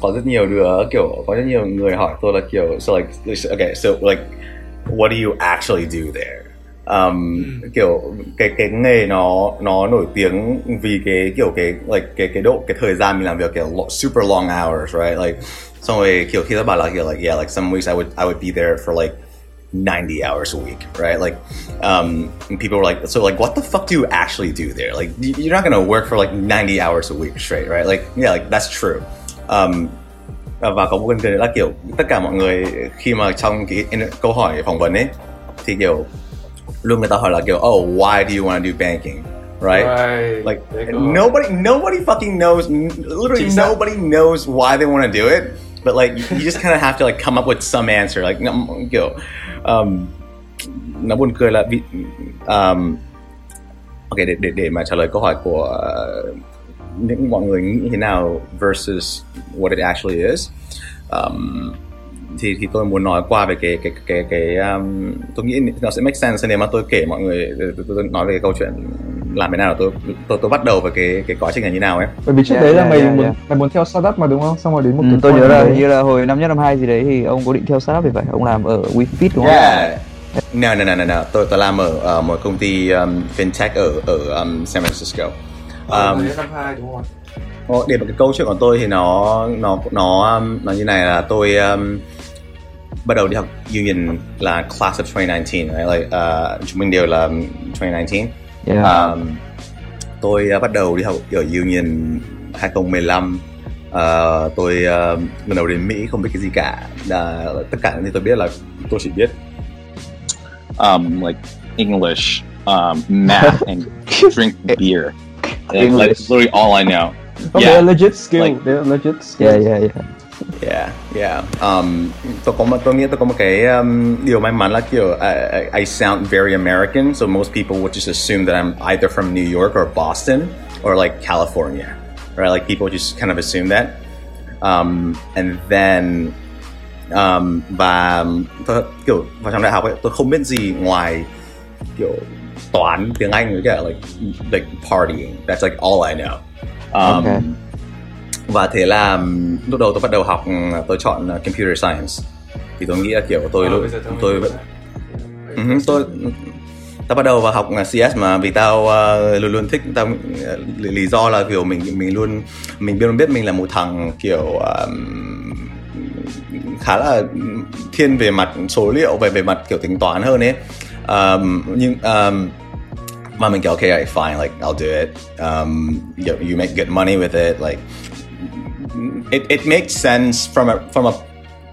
S3: có rất nhiều đứa kiểu có rất nhiều người hỏi tôi là kiểu so like okay, so like what do you actually do there? Um, kiểu cái cái nghề nó nó nổi tiếng vì cái kiểu cái like cái cái độ cái thời gian mình làm việc kiểu super long hours, right? Like xong rồi kiểu khi ta bảo là kiểu like yeah, like some weeks I would I would be there for like 90 hours a week, right? Like, um, people were like, so like, what the fuck do you actually do there? Like, you're not gonna work for like 90 hours a week straight, right? Like, yeah, like that's true. Um, và có một đề nữa là kiểu tất cả mọi người khi mà trong cái câu hỏi phỏng vấn ấy thì kiểu người ta hỏi là kiểu oh why do you want to do banking right
S4: Right.
S3: like
S4: Đấy, câu hỏi.
S3: nobody nobody fucking knows literally nobody knows why they want to do it but like you just kind of have to like come up with some answer like nó- um, nó buồn cười là bị um, ok để để để mà trả lời câu hỏi của uh, những mọi người nghĩ như thế nào versus what it actually is um, thì thì tôi muốn nói qua về cái cái cái cái um, tôi nghĩ nó sẽ make sense nếu mà tôi kể mọi người tôi, tôi nói về cái câu chuyện làm thế nào là tôi tôi tôi bắt đầu về cái cái quá trình này như nào ấy
S1: bởi vì trước
S2: Yeah,
S1: đấy là
S2: yeah,
S1: mày
S2: yeah,
S1: muốn
S2: yeah.
S1: mày muốn theo startup mà đúng không xong rồi đến một
S2: ừ, tôi nhớ là
S1: đấy-
S2: như là hồi năm nhất năm hai gì đấy thì ông có định theo startup thì phải ông làm ở WeFit đúng không
S3: Yeah. No, no, no, no, no. Tôi tôi làm ở ờ, một công ty um, fintech ở ở um, San Francisco. Um,
S4: đấy năm hai đúng không?
S3: Ồ, để một cái câu chuyện của tôi thì nó nó nó um, nó như này là tôi um, bắt đầu đi học union là class of 2019, right? Like uh, chúng mình đều là 2019.
S2: yeah.
S3: Um, tôi uh, bắt đầu đi học ở union 2015. Uh, tôi uh, lần đầu đến Mỹ không biết cái gì cả. Là, tất cả những gì tôi biết là tôi chỉ biết
S5: um, like English, um, math, and drink beer. That's like
S2: English.
S5: literally all I know.
S1: Oh,
S5: Yeah.
S1: they're legit skill.
S5: Like-
S1: they're legit skill.
S2: yeah yeah yeah
S3: Yeah, yeah. Um, tôi có một, tôi nghĩ tôi có một cái um, điều may mắn là kiểu I, I, I sound very American, so most people would just assume that I'm either from New York or Boston or like California, right? Like people just kind of assume that. Um, and then um, và tôi kiểu vào trong đại học ấy tôi không biết gì ngoài kiểu toán tiếng Anh với cả like like partying. That's like all I know. Um,
S2: Okay.
S3: và thế là lúc đầu tôi bắt đầu học tôi chọn uh, computer science thì tôi nghĩ là kiểu tôi
S4: Ờ, tao
S3: tôi
S4: mới
S3: vẫn. Ừ, tôi tao bắt đầu vào học uh, CS mà vì tao uh, luôn luôn thích tao uh, lý, lý do là kiểu mình mình luôn mình luôn biết mình là một thằng kiểu um, khá là thiên về mặt số liệu về về mặt kiểu tính toán hơn ấy um, nhưng um, mà mình kiểu okay fine like I'll do it. Um, you, you make good money with it like it, it makes sense from a from a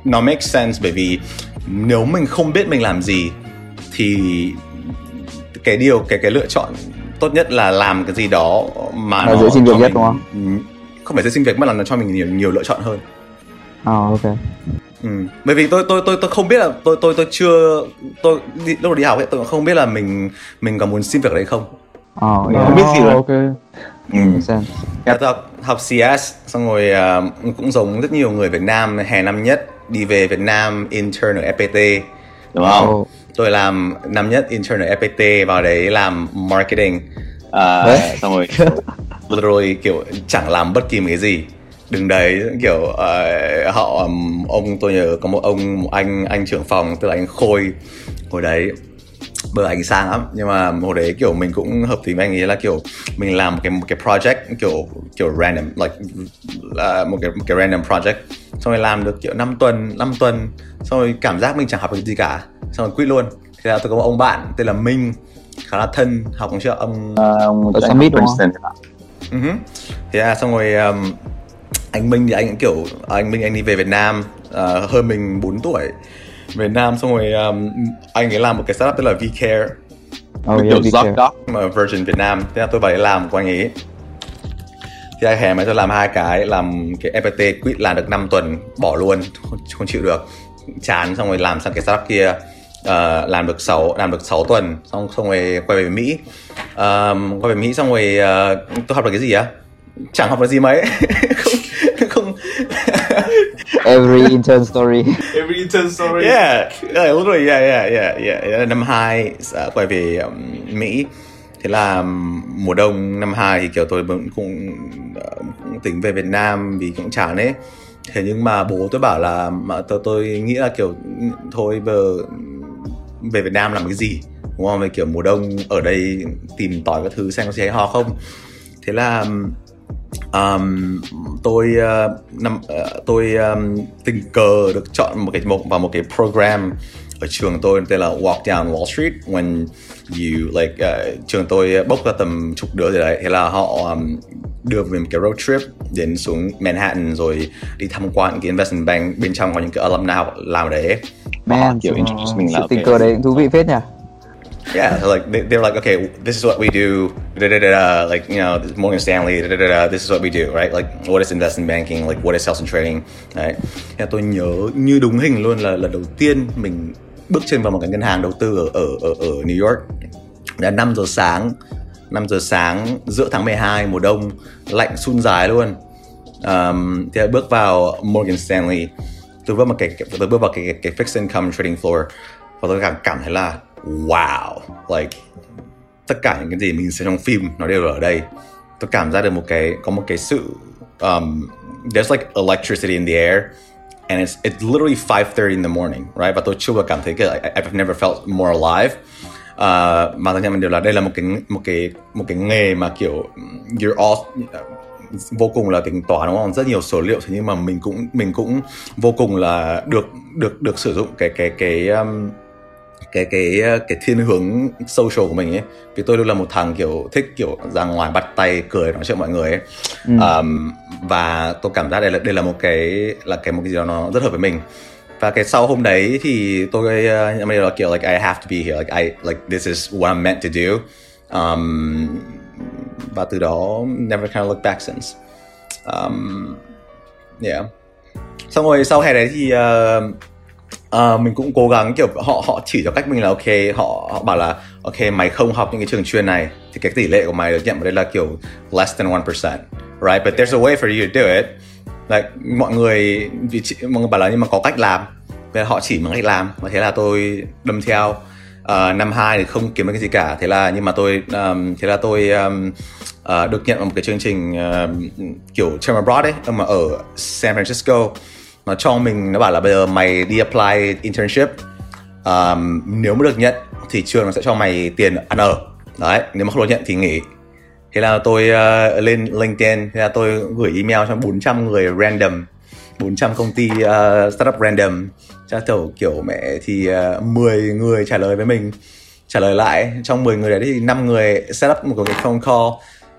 S3: nó makes sense bởi vì nếu mình không biết mình làm gì thì cái điều cái cái lựa chọn tốt nhất là làm cái gì đó mà nó
S2: dễ xin việc nhất, đúng không?
S3: Không phải dễ xin việc mà là nó cho mình nhiều nhiều lựa chọn hơn.
S2: Oh ok
S3: Ừ. Bởi vì tôi tôi tôi tôi không biết là tôi tôi tôi chưa tôi đi, lúc đi học ấy tôi không biết là mình mình có muốn xin việc đấy không.
S2: oh yeah
S5: Không biết gì
S1: Oh,
S5: rồi.
S1: ok.
S5: Ừ.
S3: Tôi học, học CS xong rồi à, cũng giống rất nhiều người Việt Nam hè năm nhất đi về Việt Nam intern ở FPT.
S5: Đúng không?
S2: oh.
S3: Tôi làm năm nhất intern ở FPT vào đấy làm marketing.
S2: Đấy.
S5: xong rồi
S3: literally kiểu chẳng làm bất kỳ một cái gì đứng đấy kiểu ờ, họ ừm, ông tôi nhớ có một ông một anh anh trưởng phòng tức là anh khôi hồi đấy. Bờ anh sang lắm nhưng mà hồi đấy kiểu mình cũng hợp tính với anh ấy là kiểu mình làm một cái một cái project kiểu kiểu random like là một cái một cái random project. Xong rồi làm được kiểu 5 tuần 5 tuần. Xong rồi cảm giác mình chẳng học được gì cả. Xong rồi quit luôn. Thế là tôi có một ông bạn tên là Minh khá là thân học chưa? Ông
S5: à, ông
S2: Summit đúng.
S3: Ừ hứ. Thế là xong rồi um, anh Minh thì anh kiểu anh Minh anh đi về Việt Nam uh, hơn mình 4 tuổi. Về Việt Nam xong rồi um, anh ấy làm một cái startup tên là VCare.
S2: Oh yeah
S5: kiểu Zuck
S2: careful.
S5: đó.
S3: mà Virgin Việt Nam thế là tôi vào đấy làm của anh ấy. Thì anh hè mà tôi làm hai cái làm cái FPT quit làm được 5 tuần bỏ luôn không, không chịu được. Chán xong rồi làm sang cái startup kia ờ, làm được 6 làm được 6 tuần xong xong rồi quay về Mỹ. Ờm, quay về Mỹ xong rồi ờ, tôi học được cái gì á? Chẳng học được gì mấy. Không
S2: every intern story
S4: every intern story
S3: yeah, yeah, literally, yeah, yeah, yeah, yeah. Năm hai uh, quay về um, Mỹ. Thế là um, mùa đông năm hai thì kiểu tôi cũng cũng, uh, cũng tính về Việt Nam vì cũng chán ấy. Thế nhưng mà bố tôi bảo là mà tôi tôi nghĩ là kiểu thôi giờ về Việt Nam làm cái gì đúng không? Về kiểu mùa đông ở đây tìm tỏi các thứ xem có gì hay ho không. Thế là um, tôi uh, năm uh, tôi um, tình cờ được chọn một cái một vào một cái program ở trường tôi tên là Walk Down Wall Street. When you like uh, trường tôi bốc ra tầm chục đứa rồi đấy. Thế là họ um, đưa về một cái road trip đến xuống Manhattan rồi đi tham quan cái investment bank bên trong có những cái alumni nào làm ở đấy.
S2: Man
S5: kiểu introduce mình là
S2: sự tình
S5: ok.
S2: cờ đấy cũng thú vị phết nhỉ
S3: Yeah, like they, they're like, okay, this is what we do. Da, da, da, da, like you know, Morgan Stanley. Da, da, da, da, this is what we do, right? Like, what is investment banking? Like, what is sales and trading? Right? Yeah, tôi nhớ như đúng hình luôn là lần đầu tiên mình bước chân vào một cái ngân hàng đầu tư ở ở ở, ở New York. Là 5 giờ sáng, 5 giờ sáng giữa tháng 12 mùa đông lạnh sun dài luôn. Um, thì bước vào Morgan Stanley. Tôi bước vào cái tôi bước vào cái, cái, cái fixed income trading floor và tôi cảm cảm thấy là wow. Like tất cả những cái gì mình xem trong phim nó đều ở đây. Tôi cảm giác được một cái có một cái sự um, there's like electricity in the air and it's it's literally 5:30 in the morning right? Và tôi chưa bao giờ cảm thấy cái I- I've never felt more alive. Uh, mà tất nhiên mình đều là đây là một cái một cái một cái nghề mà kiểu you're all vô cùng là tính toán đúng không? Rất nhiều số liệu thế nhưng mà mình cũng mình cũng vô cùng là được được được sử dụng cái cái cái um, cái cái cái thiên hướng social của mình ấy. Vì tôi luôn là một thằng kiểu thích kiểu ra ngoài bắt tay cười nói chuyện mọi người ấy. Um, và tôi cảm giác đây là đây là một cái là cái một cái gì đó nó rất hợp với mình. Và cái sau hôm đấy thì tôi uh, em là kiểu like I have to be here. Like I like this is what I'm meant to do. Um, và từ đó never kind of look back since. Um, yeah. Xong rồi sau hè đấy thì uh, uh, mình cũng cố gắng kiểu họ họ chỉ cho cách mình là ok họ họ bảo là ok mày không học những cái trường chuyên này thì cái tỷ lệ của mày được nhận vào đây là kiểu less than 1% right? But there's a way for you to do it. Like, mọi người vì chị, mọi người bảo là nhưng mà có cách làm. Thì họ chỉ bằng cách làm và thế là tôi đâm theo. Uh, năm hai thì không kiếm được cái gì cả thế là nhưng mà tôi um, thế là tôi um, uh, được nhận vào một cái chương trình uh, kiểu term abroad ấy nhưng mà ở San Francisco nó cho mình nó bảo là bây giờ mày đi apply internship um, nếu mà được nhận thì trường nó sẽ cho mày tiền ăn ở. Đấy nếu mà không được nhận thì nghỉ. Thế là tôi uh, lên LinkedIn thế là tôi gửi email cho 400 người random 400 công ty uh, startup random. Cho kiểu kiểu mẹ thì uh, 10 người trả lời với mình trả lời lại. Trong 10 người đấy thì 5 người set up một cái phone call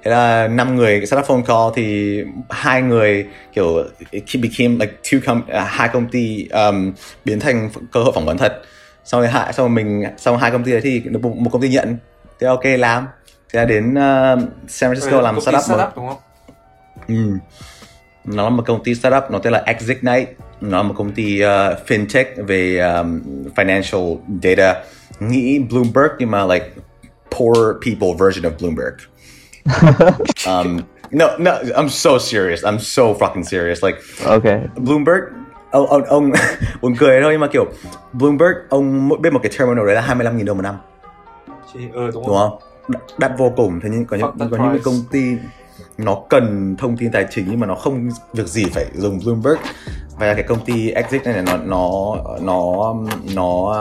S3: thế là năm người set up phone call thì hai người kiểu it became like two com uh, hai công ty um, biến thành cơ hội phỏng vấn thật xong rồi hai xong rồi mình xong rồi hai công ty đấy thì một, một công ty nhận thế ok làm thế là đến uh, San Francisco làm
S4: Công ty
S3: startup
S4: startup đúng không
S3: Ừ. Nó là một công ty startup, nó tên là Exignite. Nó là một công ty uh, fintech về um, financial data. Nghĩ Bloomberg nhưng mà like poor people version of Bloomberg. um, no, no, I'm so serious. I'm so fucking serious. Like
S2: ok
S3: Bloomberg ông ông ông buồn cười thôi nhưng mà kiểu Bloomberg ông mỗi biết một cái terminal đấy là 25.000 đồng một năm
S4: Chị, ờ đúng
S3: đúng
S4: không
S3: đắt, đắt vô cùng thế nhưng có những có những cái
S4: price.
S3: công ty nó cần thông tin tài chính nhưng mà nó không việc gì phải dùng Bloomberg và cái công ty Exit này nó nó nó nó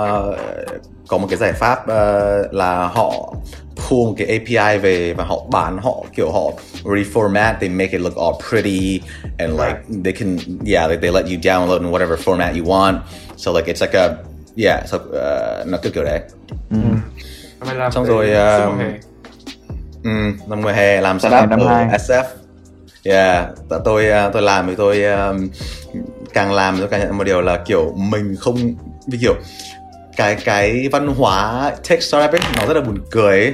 S3: có một cái giải pháp uh, là họ pull một cái API về và họ bán họ kiểu họ reformat they make it look all pretty and like they can yeah like they let you download in whatever format you want so like it's like a yeah so uh, nó kiểu kiểu đấy
S4: mày làm
S3: Xong rồi, um. Ừ, năm mùa hè làm
S2: startup năm.
S3: SF. Yeah, tôi uh, tôi làm thì tôi um, càng làm tôi càng nhận một điều là kiểu mình không vì kiểu cái cái văn hóa tech startup ấy nó rất là buồn cười ấy.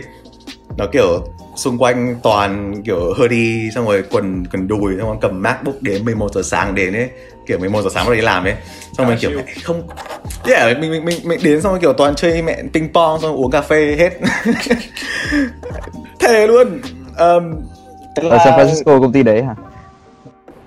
S3: Nó kiểu xung quanh toàn kiểu hoodie xong rồi quần quần đùi xong rồi cầm MacBook đến 11 giờ sáng đến ấy. Kiểu 11 giờ sáng đầu đi làm ấy. Xong rồi kiểu mẹ không yeah mình mình mình mình đến xong rồi kiểu toàn chơi mẹ ping pong xong rồi uống cà phê hết. Thề luôn. Um,
S2: ở San Francisco công ty đấy hả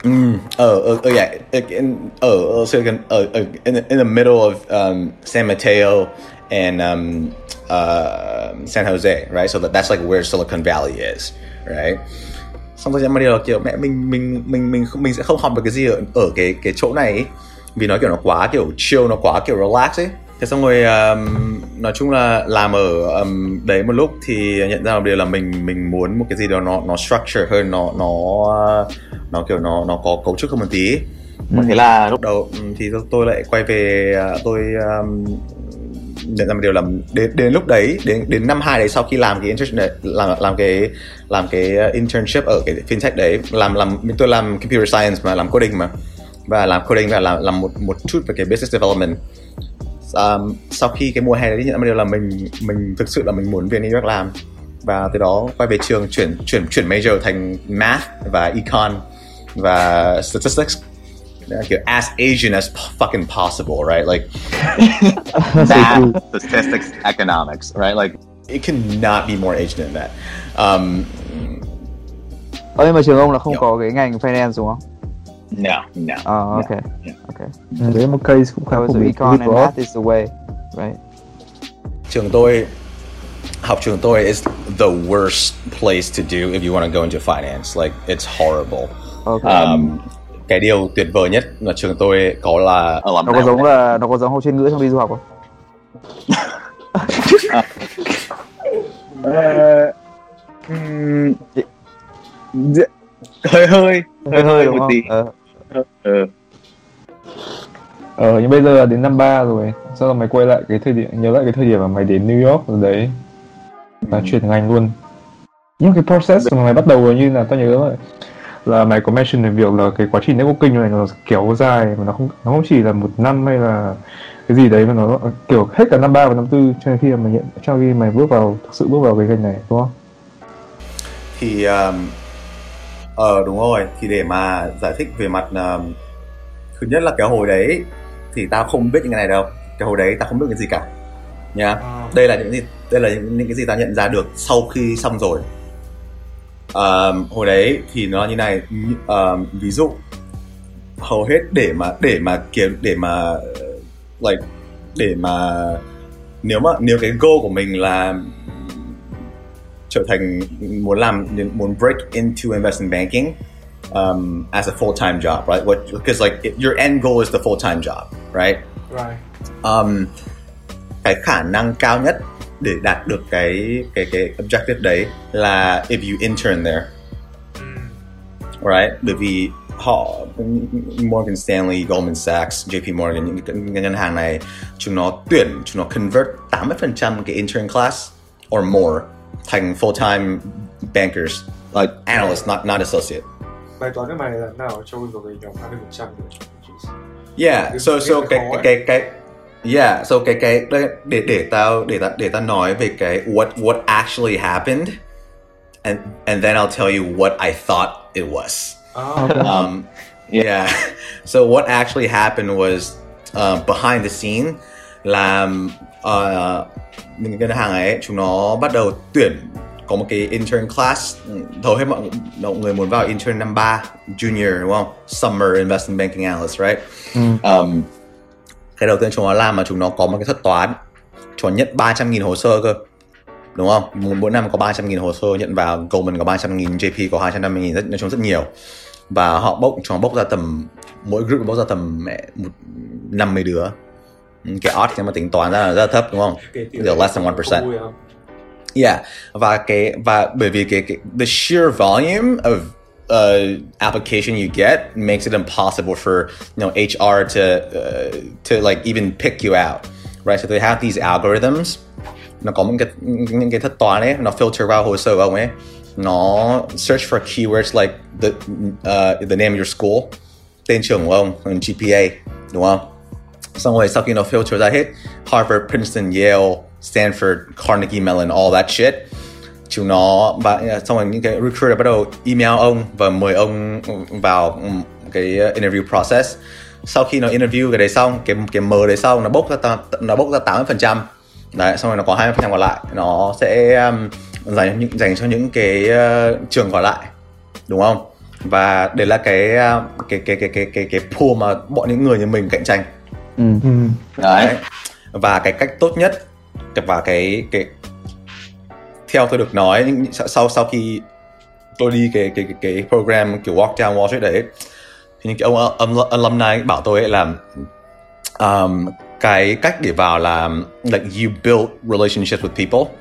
S3: Mm, oh, oh, oh, yeah. In, oh, oh so Silicon. Oh, oh, in, the, in the middle of um, San Mateo and um, uh, San Jose, right? So that, that's like where Silicon Valley is, right? Xong rồi mà điều kiểu mẹ mình mình mình mình mình sẽ không học được cái gì ở, ở cái cái chỗ này ấy. vì nó kiểu nó quá kiểu chill nó quá kiểu relax ấy thế xong rồi um, nói chung là làm ở um, đấy một lúc thì nhận ra một điều là mình mình muốn một cái gì đó nó nó structure hơn nó nó nó kiểu nó nó có cấu trúc hơn một tí.
S2: Ừ.
S5: thế là
S3: lúc đầu um, thì tôi, lại quay về uh, tôi um, nhận ra một điều là đến đến lúc đấy đến đến năm hai đấy sau khi làm cái internship này, làm làm cái làm cái internship ở cái fintech đấy làm làm tôi làm computer science mà làm coding mà. Và làm coding và làm làm một một chút về cái business development. Um, sau khi cái mùa hè đấy nhận ra một điều là mình mình thực sự là mình muốn về New York làm. Và từ đó quay về trường chuyển chuyển chuyển major thành math và econ và statistics kiểu as Asian as fucking possible right like
S5: math, statistics, economics, right? Like
S3: it cannot be more Asian than that um,
S2: Ờ, nhưng mà trường ông là không
S3: Dạ.
S2: có cái ngành finance đúng không?
S5: no, no.
S2: Ờ, ok.
S5: Yeah.
S2: Ok.
S1: Ừ, đấy một case cũng khá
S2: So,
S1: phổ biến
S2: econ and
S1: Roth.
S2: math is the way, right?
S3: trường tôi học trường tôi is the worst place to do if you want to go into finance like it's horrible
S2: Ok.
S3: um, cái điều tuyệt vời nhất mà trường tôi có là
S5: A lot
S2: nó có giống là nó có giống học chuyên ngữ trong đi du học không?
S5: Ờ, dạ, hơi hơi hơi hơi
S2: đúng
S5: một
S2: không?
S5: tí.
S2: Ờ.
S5: Ờ,
S1: Ờ nhưng bây giờ là đến năm ba rồi Sao là mày quay lại cái thời điểm Nhớ lại cái thời điểm mà mày đến New York rồi đấy Và chuyển ngành luôn Nhưng cái process mà mày bắt đầu như là tao nhớ là là mày có mention về việc là cái quá trình networking này nó kéo dài mà nó không nó không chỉ là một năm hay là cái gì đấy mà nó kiểu hết cả năm ba và năm tư cho đến khi mà nhận cho khi mày bước vào thực sự bước vào cái ngành này đúng không?
S3: thì um, ờ đúng rồi. Thì để mà giải thích về mặt um, thứ nhất là cái hồi đấy thì tao không biết những cái này đâu. Cái hồi đấy tao không biết cái gì cả nha
S4: À,
S3: đây là những gì đây là những, những cái gì tao nhận ra được sau khi xong rồi um, hồi đấy thì nó như này. Um, ví dụ hầu hết để mà để mà kiếm để mà like để mà nếu mà nếu cái goal của mình là trở thành muốn làm muốn break into investment banking um, as a full-time job right? What because like it- your end goal is the full-time job right?
S4: Right.
S3: um, cái khả năng cao nhất để đạt được cái cái cái objective đấy là if you intern there. Right? Bởi vì họ Morgan Stanley, Goldman Sachs, JP Morgan những cái cái ngân hàng này chúng nó tuyển chúng nó convert 80% cái intern class or more thành full time bankers like analysts not not associate.
S4: Bài toán của mày là nào? Cho cái nhóm 20% được.
S3: Yeah,
S4: Cái-
S3: so
S4: cái
S3: so cái cái cái cái yeah, so cái cái để để tao để ta để ta nói về cái what what actually happened and and then I'll tell you what I thought it was.
S4: À,
S3: Um yeah. So what actually happened was uh, behind the scene là uh, ngân hàng ấy chúng nó bắt đầu tuyển có một cái intern class. Hầu hết mọi, mọi người muốn vào intern năm 3 junior đúng không? Summer investment banking analyst right? Um, cái đầu tiên chúng nó làm mà chúng nó có một cái thuật toán. Chúng nó nhận 300.000 hồ sơ cơ. Đúng không? Mỗi, năm có 300.000 hồ sơ nhận vào. Goldman có 300.000 JP có 250.000 rất nói chung rất nhiều. Và họ bốc chúng nó bốc ra tầm mỗi group bốc ra tầm mẹ một 50 đứa. Ừ, cái odds nếu mà tính toán ra là rất là thấp đúng không? They're less than 1%.
S4: không vui không?
S3: Yeah, và cái và bởi vì cái, cái the sheer volume of uh, application you get makes it impossible for you know HR to uh, to like even pick you out, right? So they have these algorithms. Nó có một cái những cái thuật nó filter vào hồ sơ của. Nó search for keywords like the uh, the name of your school, tên trường của and GPA, đúng không? xong rồi sau khi nó filter ra Harvard, Princeton, Yale, Stanford, Carnegie Mellon, all that shit chúng nó và xong rồi những cái recruiter bắt đầu email ông và mời ông vào um, cái interview process sau khi nó interview cái đấy xong cái cái mờ đấy xong nó bốc ra nó bốc ra 80 phần trăm đấy xong rồi nó có 20 phần trăm còn lại nó sẽ um, dành cho những dành cho những cái uh, trường còn lại đúng không và đấy là cái uh, cái cái cái cái cái cái pool mà bọn những người như mình cạnh tranh
S2: ừ.
S1: ừ.
S5: đấy
S3: Đấy. và cái cách tốt nhất và cái cái theo tôi được nói sau sau khi tôi đi cái cái cái, program kiểu walk down Wall Street đấy thì những cái ông um, alumni bảo tôi ấy là um, cái cách để vào là like you build relationships with people.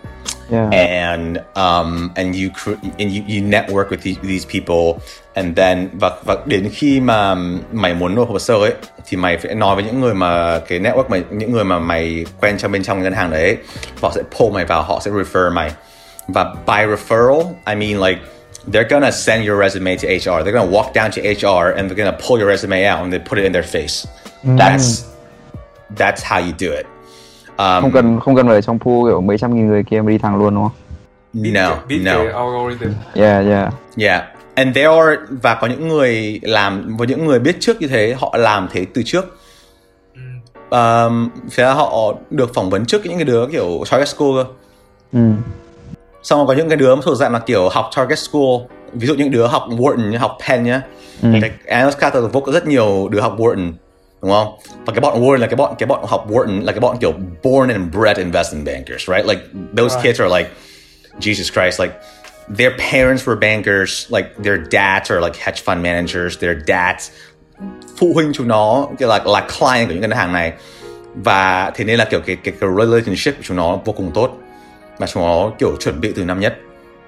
S2: Yeah.
S3: and um and you and you, you network with these, these people. And then và và đến khi mà mày muốn nộp hồ sơ ấy thì mày phải nói với những người mà cái network mày những người mà mày quen trong bên trong ngân hàng đấy họ sẽ pull mày vào họ sẽ refer mày và by referral I mean like they're gonna send your resume to HR they're gonna walk down to HR and they're gonna pull your resume out and they put it in their face that's that's how you do it um,
S2: không cần không cần phải ở trong pool kiểu mấy trăm nghìn người kia mà đi thẳng luôn đúng không
S3: no
S4: Beat
S3: no
S4: algorithm.
S2: yeah yeah
S3: Yeah, and there are và có những người làm với những người biết trước như thế họ làm thế từ trước.
S4: Ừ.
S3: Um, thế là họ được phỏng vấn trước những cái đứa kiểu target school cơ.
S2: ừ.
S3: Xong rồi có những cái đứa thuộc dạng là kiểu học target school, ví dụ những đứa học Wharton nhá, học Penn nhá.
S2: Ừ.
S3: Analyst Capital Book có rất nhiều đứa học Wharton đúng không? Và cái bọn Wharton là cái bọn cái bọn học Wharton là cái bọn kiểu born and bred investment bankers, right? Like those
S4: Right.
S3: kids are like Jesus Christ, like their parents were bankers, like their dads are like hedge fund managers, their dads phụ huynh chúng nó kiểu là là client của những ngân hàng này và thế nên là kiểu cái cái, cái relationship của chúng nó vô cùng tốt và chúng nó kiểu chuẩn bị từ năm nhất.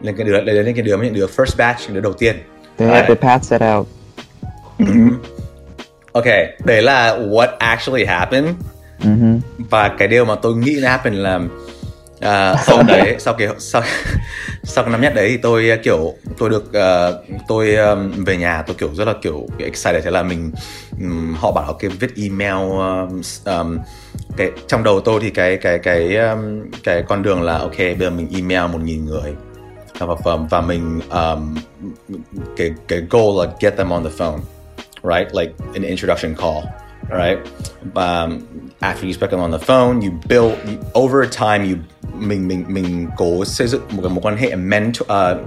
S3: Lên cái đứa lên cái đứa những đứa first batch đứa đầu tiên.
S2: They have the path set out.
S3: Ok, đấy là what actually happened.
S2: Mhm.
S3: và cái điều mà tôi nghĩ là happen là à, sau đấy sau cái sau sau cái năm nhất đấy thì tôi kiểu tôi được uh, tôi um, về nhà tôi kiểu rất là kiểu excited thế là mình um, họ bảo cái viết email um, um, cái trong đầu tôi thì cái cái cái um, cái con đường là ok bây giờ mình email một nghìn người và, và, và mình um, cái cái goal là get them on the phone right? Like an introduction call, right? Um, after you speak them on the phone, you build you, over time. You mình mình mình cố xây dựng một cái mối quan hệ mentor, uh,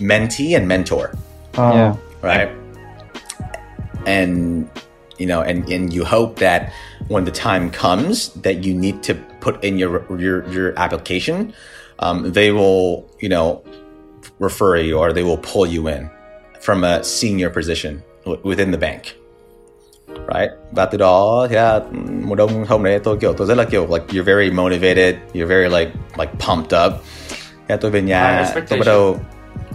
S3: mentee and mentor,
S1: Ờ.
S2: yeah
S3: right? And you know, and and you hope that when the time comes that you need to put in your your your application, um, they will you know refer you or they will pull you in from a senior position w- within the bank. Right? Và từ đó thế là một đông hôm đấy tôi kiểu tôi rất là kiểu like you're very motivated, you're very like like pumped up. Thế là tôi về nhà
S4: expectation.
S3: tôi bắt đầu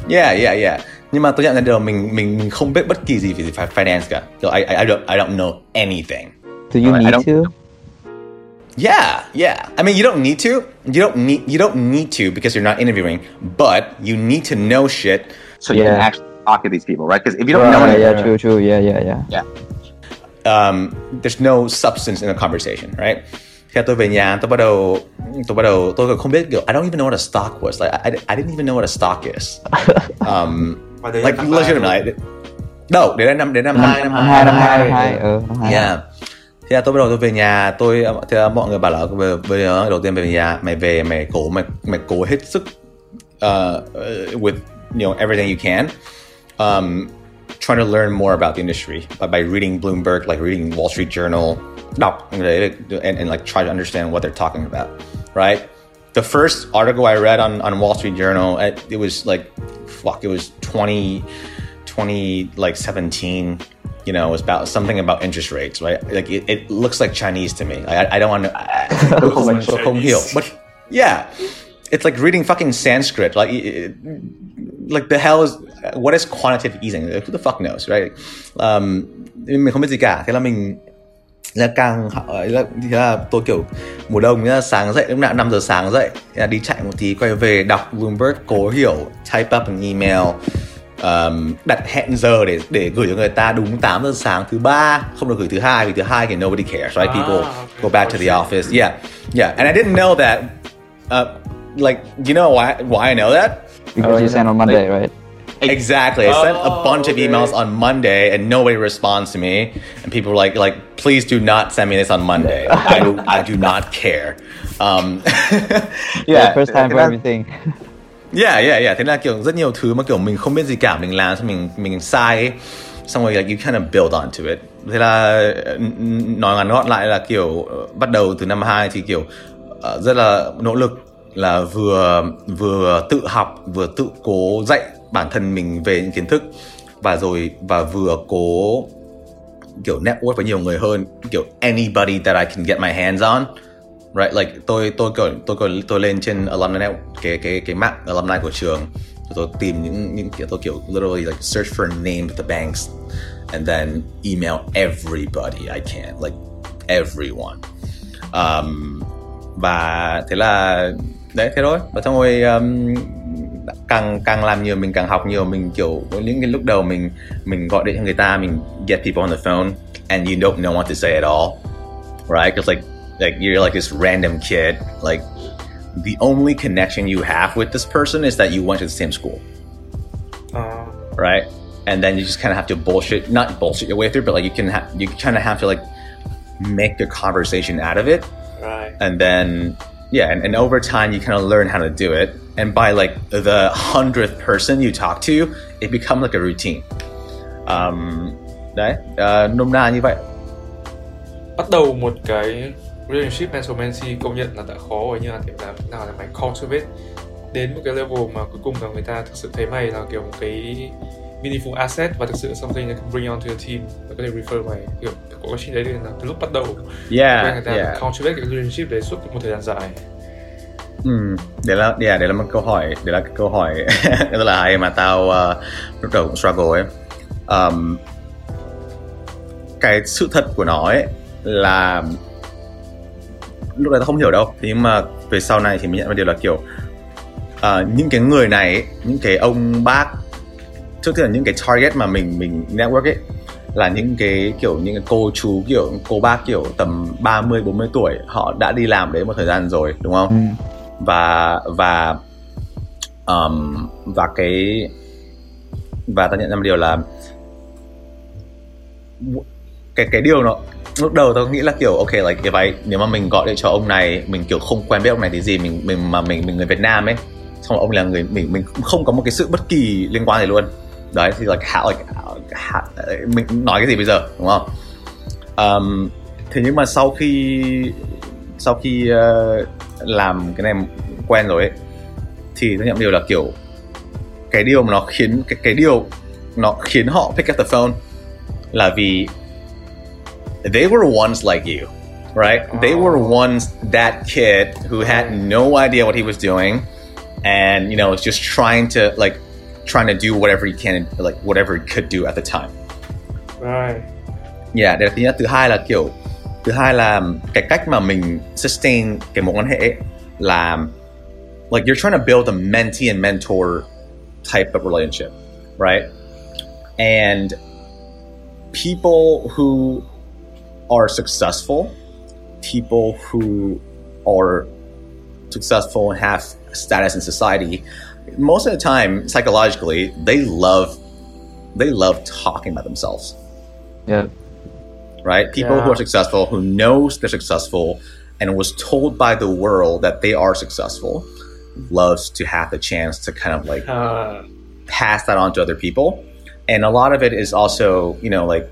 S3: Yeah, yeah, yeah. Nhưng mà tôi nhận ra điều mình mình mình không biết bất kỳ gì về fi- finance cả. Kiểu, I, I, I don't I don't know anything.
S2: do you
S5: I
S2: need to
S3: Yeah, yeah. I mean, you don't need to. You don't need. You don't need to because you're not interviewing. But you need to know shit.
S5: so you
S2: Yeah.
S5: can actually talk to these people right because if you don't
S2: Right,
S5: know
S2: yeah,
S5: anything
S2: yeah true true yeah yeah yeah
S5: yeah
S3: Um, there's no substance in a conversation, right? Khi tôi về nhà, tôi bắt đầu, tôi bắt đầu, tôi còn không biết kiểu, I don't even know what a stock was. Like, I, I didn't even know what a stock is. Um, like legitimately. No, đến năm đến năm hai năm
S2: hai năm hai năm
S3: hai.
S2: hai ờ năm hai
S3: Yeah. Thế là tôi bắt đầu tôi về nhà, tôi thế là mọi người bảo là bây bây giờ đầu tiên về nhà, mày về mày cố mày mày cố hết sức uh, uh, with you know everything you can. Um, trying to learn more about the industry by, by reading Bloomberg, like reading Wall Street Journal, đọc cái đấy, and, and like try to understand what they're talking about, right? The first article I read on, on Wall Street Journal, it, it was like, fuck, it was 20, 20, like 17, you know, it was about something about interest rates, right? Like it, it looks like Chinese to me. I, I don't want to, oh
S4: Looks like
S3: so không hiểu.
S4: Chinese.
S3: But yeah, it's like reading fucking Sanskrit. Like, it- it- like the hell is what is quantitative easing? Like, who the fuck knows, right? Um, mình không biết gì cả. Thế là mình là càng là, thì là tôi kiểu mùa đông nhá, sáng dậy lúc nào 5 giờ sáng dậy thế là đi chạy một tí quay về đọc Bloomberg cố hiểu type up an email um, đặt hẹn giờ để để gửi cho người ta đúng 8 giờ sáng thứ ba không được gửi thứ hai vì thứ hai thì nobody cares right
S4: Ah,
S3: people
S4: okay.
S3: go back to the office yeah yeah and I didn't know that uh, like you know why why I know that
S2: because you send on Monday right
S3: Exactly. I sent a
S4: Oh,
S3: bunch of emails on Monday and nobody responds to me. And people were like, like, please do not send me this on Monday. I do, I do not care. Um,
S2: yeah first time for everything
S3: yeah yeah yeah thế là kiểu rất nhiều thứ mà kiểu mình không biết gì cả mình làm xong mình mình sai ấy. xong rồi like you kind of build onto it thế là nói ngắn gọn lại là kiểu bắt đầu từ năm 2 thì kiểu ờ, rất là nỗ lực là vừa vừa tự học vừa tự cố dạy bản thân mình về những kiến thức và rồi và vừa cố kiểu network với nhiều người hơn kiểu anybody that I can get my hands on right? Like tôi tôi kiểu tôi tôi tôi lên trên alumni network cái cái cái mạng alumni của trường tôi tìm những những kiểu tôi kiểu literally like search for name of the banks and then email everybody I can like everyone. Um, và thế là đấy thế thôi. Và xong rồi um, càng càng làm nhiều mình càng học nhiều mình kiểu những cái lúc đầu mình mình gọi điện cho người ta mình get people on the phone and you don't know what to say at all. Right? Because like like you're like this random kid. Like the only connection you have with this person is that you went to the same school.
S4: Ờ,
S3: right? And then you just kind of have to bullshit not bullshit your way through but like you can ha- you kind of have to like make a conversation out of it.
S4: Right.
S3: and then yeah and, and over time you kind of learn how to do it. And by like the hundredth person you talk to it becomes like a routine. Um đấy uh, nôm na như vậy.
S4: Bắt đầu một cái relationship mentor công nhận là đã khó rồi nhưng mà làm thế nào để mày cultivate đến một cái level mà cuối cùng là người ta thực sự thấy mày là kiểu một cái meaningful asset và thực sự something that can bring on to your team và có thể refer mày kiểu có quá trình đấy là từ lúc bắt đầu.
S3: Yeah
S4: người ta
S3: yeah.
S4: cultivate cái relationship đấy suốt một thời gian dài.
S3: Ừ, đấy là yeah, đấy là một câu hỏi đấy là cái câu hỏi rất là hay mà tao uh, lúc đầu cũng struggle ấy. Um, cái sự thật của nó ấy là lúc đấy tao không hiểu đâu thế nhưng mà về sau này thì mình nhận ra điều là kiểu uh, những cái người này những cái ông bác trước tiên là những cái target mà mình mình network ấy là những cái kiểu những cái cô chú kiểu cô bác kiểu tầm 30 40 tuổi họ đã đi làm đấy một thời gian rồi đúng không?
S2: Ừ.
S3: và và um, và cái và ta nhận ra một điều là cái cái điều nó lúc đầu tôi nghĩ là kiểu ok like if I nếu mà mình gọi điện cho ông này mình kiểu không quen biết ông này thì gì mình mình mà mình mình người Việt Nam ấy xong rồi ông là người mình mình không có một cái sự bất kỳ liên quan gì luôn đấy thì like how like how, mình nói cái gì bây giờ đúng không? Um, thế nhưng mà sau khi sau khi uh, làm cái này quen rồi ấy thì tôi nhận điều là kiểu cái điều mà nó khiến cái cái điều nó khiến họ pick up the phone là vì they were once like you right? They were once that kid who had no idea what he was doing and you know was just trying to like trying to do whatever he can like whatever he could do at the time
S4: right
S3: Yeah, đấy là thứ nhất. Thứ hai là kiểu thứ hai là um, cái cách mà mình sustain cái mối quan hệ ấy là like you're trying to build a mentee and mentor type of relationship, right? And people who are successful, people who are successful and have status in society, most of the time psychologically they love they love talking about themselves
S2: Yeah.
S3: right? People who are successful, who knows they're successful, and was told by the world that they are successful, loves to have the chance to kind of like
S4: à,
S3: pass that on to other people. And a lot of it is also, you know, like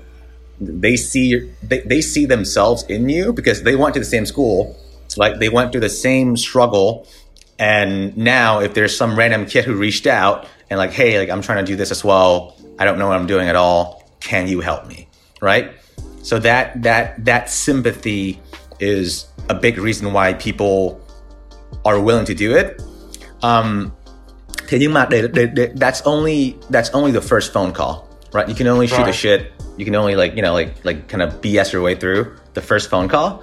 S3: they see they, they see themselves in you because they went to the same school, like they went through the same struggle. And now if there's some random kid who reached out and like, hey, like I'm trying to do this as well, I don't know what I'm doing at all. Can you help me? Right? So that that that sympathy is a big reason why people are willing to do it. Um, thế nhưng mà để, để, để, that's only that's only the first phone call, right? You can only shoot the
S4: Right.
S3: shit. You can only like you know like like kind of BS your way through the first phone call.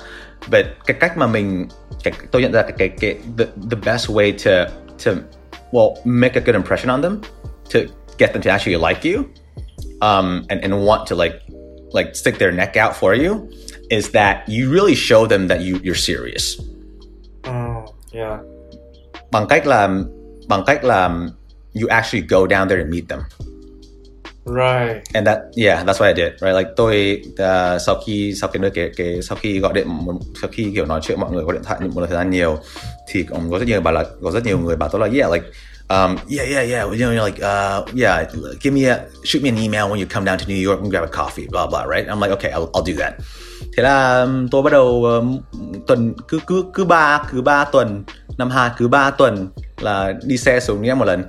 S3: But cái cách mà mình cái, tôi nhận ra cái, cái, cái the, the best way to to well make a good impression on them to get them to actually like you um, and, and want to like like stick their neck out for you is that you really show them that you you're serious
S4: ờ, yeah.
S3: bằng cách là bằng cách là you actually go down there and meet them
S4: right
S3: and that yeah that's what I did right like tôi uh, sau khi sau cái cái cái sau khi gọi điện sau khi kiểu nói chuyện mọi người có điện thoại một thời gian nhiều thì cũng có rất nhiều bảo là có rất nhiều người bảo tôi là yeah like um, yeah, yeah, yeah. You know, you're like, uh, yeah, give me a, shoot me an email when you come down to New York and grab a coffee, blah, blah, right? I'm like, okay, I'll, I'll do that. Thế là um, tôi bắt đầu um, tuần cứ cứ cứ ba cứ ba tuần năm hai cứ ba tuần là đi xe xuống nhé một lần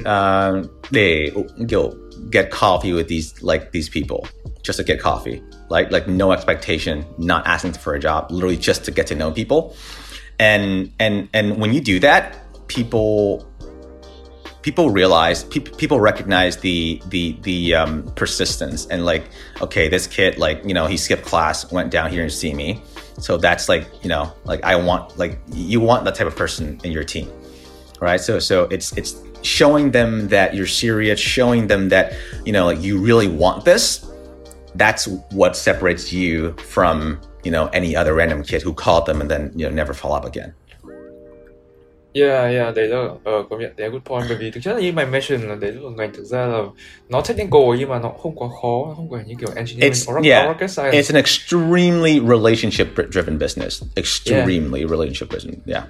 S3: uh, để kiểu get coffee with these like these people just to get coffee. Like like no expectation not asking for a job literally just to get to know people. And and and when you do that people people realize pe- people recognize the the the um, persistence and like okay this kid like you know he skipped class went down here and see me. So that's like you know like i want like you want that type of person in your team right? So so it's it's showing them that you're serious showing them that you know like you really want this that's what separates you from you know any other random kid who called them and then you know never follow up again.
S4: Yeah, yeah, đấy là ờ công nhận đấy là good point. Bởi vì thực chất là như mày mention là đấy là ngành thực ra là nó technical nhưng mà nó cũng không quá khó, nó không phải như kiểu engineering
S3: it's
S4: or,
S3: yeah
S4: rocket science.
S3: it's an extremely relationship driven business. Extremely relationship driven yeah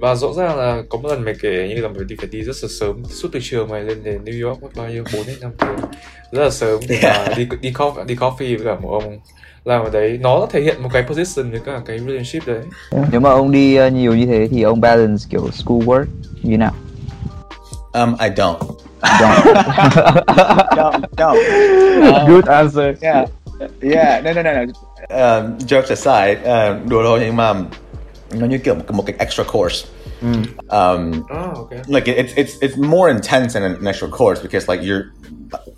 S4: Và rõ ràng là có một lần mày kể như là mày đi phải đi rất là sớm suốt từ trường mày lên đến New York mất bao nhiêu 4 đến 5 tiếng rất là sớm
S3: Yeah.
S4: mà đi đi coffee đi coffee với cả một ông làm ở đấy nó thể hiện một cái position với cả cái relationship đấy
S2: Nếu mà ông đi uh, nhiều như thế thì ông balance kiểu school work như nào?
S3: um i don't
S5: no, no. Uh,
S1: Good answer.
S5: yeah, yeah. No, no, no, no.
S3: um, jokes aside um, đùa thôi nhưng mà nó như kiểu một, một cái extra course. Um,
S4: ah ok
S3: like it's it's it's more intense than an extra course because like you're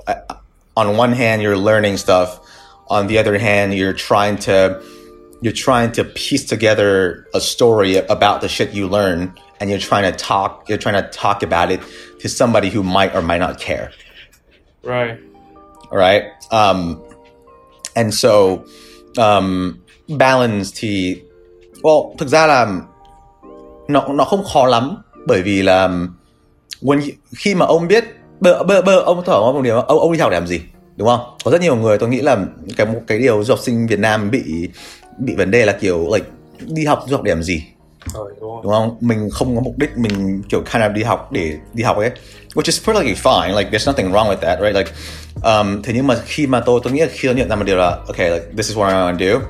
S3: uh, on one hand you're learning stuff. On the other hand you're trying to you're trying to piece together a story about the shit you learn and you're trying to talk you're trying to talk about it to somebody who might or might not care.
S4: Right.
S3: Right um and so um balance thì well thực ra là nó nó không khó lắm bởi vì là when khi mà ông biết bơ bơ bơ ông thở ông một điều ông ông đi học để làm gì đúng không? Có rất nhiều người tôi nghĩ là cái một cái điều du học sinh Việt Nam bị bị vấn đề là kiểu like đi học du học để làm gì
S4: rồi đúng không
S3: đúng không? Mình không có mục đích mình kiểu kind of đi học để đi học ấy. Which is perfectly fine like there's nothing wrong with that right? Like um, thế nhưng mà khi mà tôi tôi nghĩ là khi tôi nhận ra một điều là okay like this is what I want to do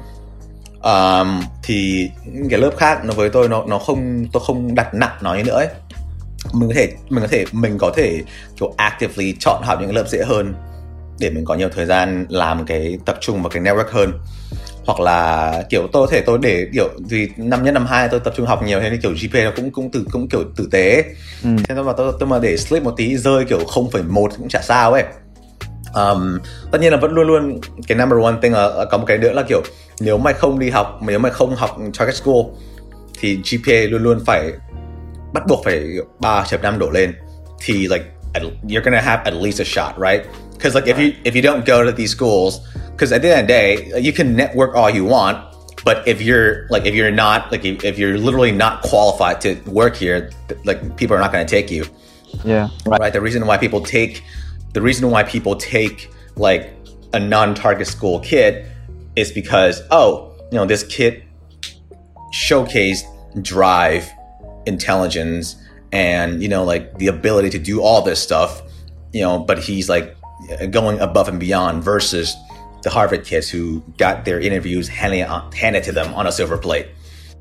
S3: um, thì những cái lớp khác nó với tôi nó nó không tôi không đặt nặng nó như nữa ấy mình có thể mình có thể mình có thể kiểu actively chọn học những cái lớp dễ hơn để mình có nhiều thời gian làm cái tập trung vào cái network hơn hoặc là kiểu tôi có thể tôi để kiểu vì năm nhất năm hai tôi tập trung học nhiều nên kiểu GPA nó cũng cũng từ cũng kiểu tử tế.
S2: Ừ.
S3: thế nhưng mà tôi tôi mà để slip một tí rơi kiểu 0,1 cũng chả sao ấy um, tất nhiên là vẫn luôn luôn cái number one thing là, có một cái nữa là kiểu nếu mày không đi học nếu mày không học target school thì GPA luôn luôn phải bắt buộc phải 3.5 đổ lên thì like at- you're gonna have at least a shot right because like if you if you don't go to these schools because at the end of the day you can network all you want but if you're like if you're not like if, if you're literally not qualified to work here like people are not going to take you
S2: Yeah.
S3: right. The reason why people take the reason why people take like a non-target school kid is because oh, you know, this kid showcased drive, intelligence, and you know, like the ability to do all this stuff, you know, but he's like going above and beyond versus the Harvard kids who got their interviews handed uh, handed to them on a silver plate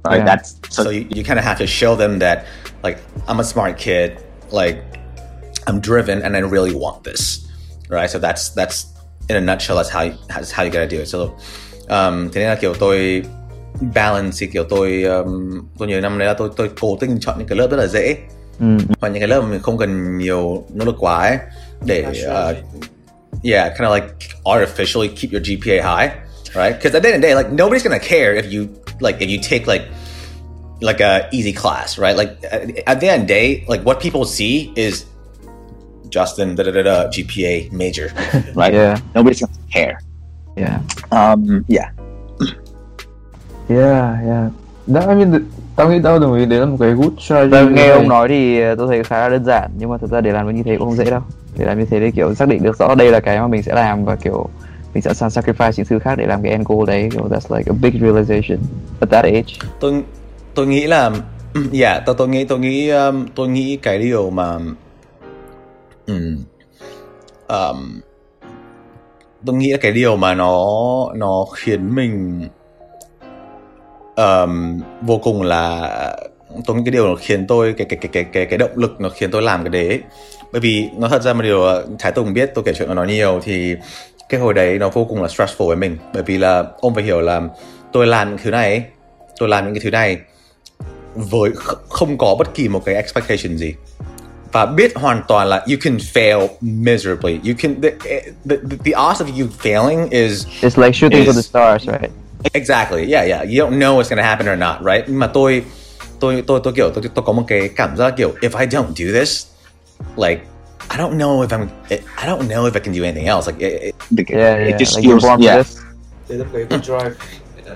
S5: Right,
S2: Yeah.
S5: that's
S3: so you, you kind of have to show them that like i'm a smart kid like i'm driven and i really want this right? So that's that's in a nutshell that's how you, that's how you gotta do it. So um, thế nên là kiểu tôi balance thì kiểu tôi um, tôi nhớ năm đấy là tôi tôi cố tình chọn những cái lớp rất là dễ.
S2: Ừ.
S3: và những cái lớp mà mình không cần nhiều nỗ lực quá ấy để uh, yeah kind of like artificially keep your GPA high right? Because at the end of the day like nobody's gonna care if you like if you take like like a easy class right? Like at at the end of the day like what people see is Justin da da da da GPA major
S5: right.
S2: Yeah.
S5: Nobody's gonna care.
S2: Yeah.
S5: Um, yeah.
S1: Yeah, yeah. That, I mean, tao nghĩ tao đồng ý đấy là một cái good strategy.
S2: Và nghe ông nói thì ờ, tôi thấy khá là đơn giản nhưng mà thực ra để làm như thế cũng không dễ đâu. Để làm như thế thì kiểu xác định được rõ đây là cái mà mình sẽ làm và kiểu mình sẵn sàng sacrifice những thứ khác để làm cái end goal đấy. Kiểu that's like a big realization at that age.
S3: tôi tôi nghĩ là yeah tôi tôi nghĩ tôi nghĩ um, tôi nghĩ cái điều mà um, um, tôi nghĩ là cái điều mà nó nó khiến mình um, vô cùng là tôi nghĩ cái điều nó khiến tôi cái cái cái cái cái cái động lực nó khiến tôi làm cái đấy bởi vì nó thật ra một điều ờ, Thái Tùng biết tôi kể chuyện của nó nhiều thì cái hồi đấy nó vô cùng là stressful với mình. Bởi vì là ông phải hiểu là tôi làm những thứ này tôi làm những cái thứ này với không có bất kỳ một cái expectation gì. Và biết hoàn toàn là you can fail miserably. You can the, the, the odds of you failing is
S2: it's like shooting is, for the stars right?
S3: Exactly. Yeah yeah. You don't know what's gonna happen or not right? Nhưng mà tôi tôi tôi tôi kiểu tôi tôi có một cái cảm giác kiểu if I don't do this like I don't know if I'm I don't know if I can do anything else. Like it,
S2: it, yeah, yeah.
S5: it just
S2: like you're born
S5: yeah.
S2: for this.
S4: They look like the drive.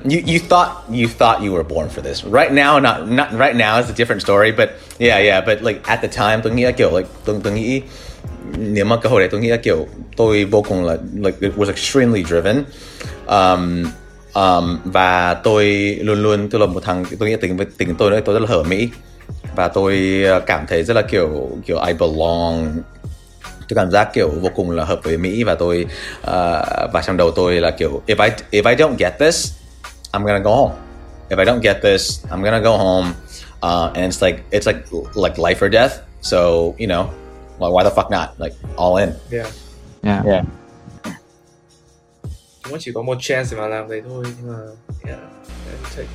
S3: You you thought you thought you were born for this. Right now, not not right now is a different story, but yeah, yeah, but like at the time, tôi nghĩ là kiểu like tôi tôi nghĩ nếu mà cơ hội đấy tôi nghĩ là kiểu tôi vô cùng là like it was extremely driven. Um, um, và tôi luôn luôn tôi là một thằng tôi nghĩ tính tính tôi nữa tôi rất là hở mỹ và tôi ờ, cảm thấy rất là kiểu kiểu I belong tôi cảm giác kiểu vô cùng là hợp với Mỹ và tôi uh, và trong đầu tôi là kiểu if I if I don't get this I'm gonna go home. If I don't get this I'm gonna go home. Uh, and it's like it's like like life or death. So you know well, why the fuck not? Like all in.
S4: Yeah.
S2: yeah.
S5: Yeah.
S4: Chúng nó chỉ có một chance để mà làm đấy thôi nhưng mà yeah.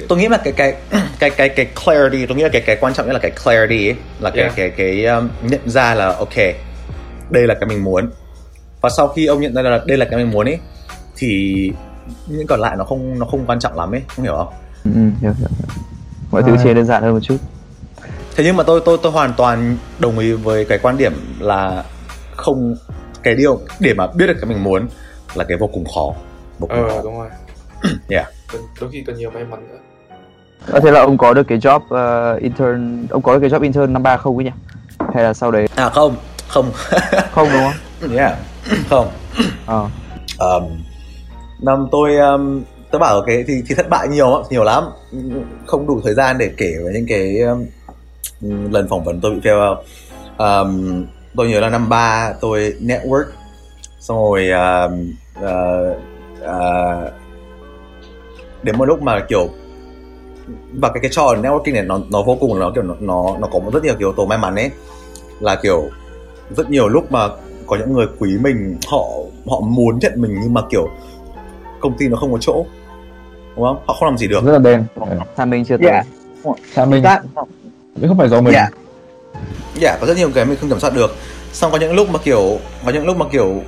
S3: tôi nghĩ là cái cái cái cái cái clarity tôi nghĩ là cái cái quan trọng nhất là cái clarity ấy, là cái
S4: Yeah.
S3: cái cái um, nhận ra là ok đây là cái mình muốn. Và sau khi ông nhận ra là đây là cái mình muốn ấy thì những còn lại nó không nó không quan trọng lắm ấy không hiểu không?
S2: Ừ, ừ, hiểu, hiểu. mọi thứ
S1: Right.
S2: chia đơn giản hơn một chút.
S3: Thế nhưng mà tôi tôi tôi hoàn toàn đồng ý với cái quan điểm là không cái điều để mà biết được cái mình muốn là cái vô cùng khó. Vô cùng
S4: Ờ
S3: khó.
S4: đúng rồi.
S3: yeah.
S4: Đôi khi cần nhiều may mắn nữa.
S2: Ờ, thế là ông có được cái job ờ, intern ông có được cái job intern năm ba không ấy nhỉ? Hay là sau đấy?
S3: À không không.
S2: Không đúng không?
S3: Yeah không.
S2: Ờ.
S3: Um, năm tôi um, tôi bảo cái thì thì thất bại nhiều nhiều lắm. Không đủ thời gian để kể về những cái um, lần phỏng vấn tôi bị fail. Um, tôi nhớ là năm ba tôi network xong rồi um, uh, uh, đến một lúc mà kiểu và cái cái trò networking này nó nó vô cùng nó kiểu nó nó, nó có một rất nhiều kiểu yếu tố may mắn ấy. Là kiểu rất nhiều lúc mà có những người quý mình họ họ muốn nhận mình nhưng mà kiểu công ty nó không có chỗ đúng không? Họ không làm gì được.
S1: Rất là đen.
S2: Tham minh chưa tới?
S5: Yeah.
S1: Mình
S5: That-
S1: nhưng không phải do mình.
S3: Yeah. yeah, có rất nhiều cái mình không kiểm soát được. Xong có những lúc mà kiểu có những lúc mà kiểu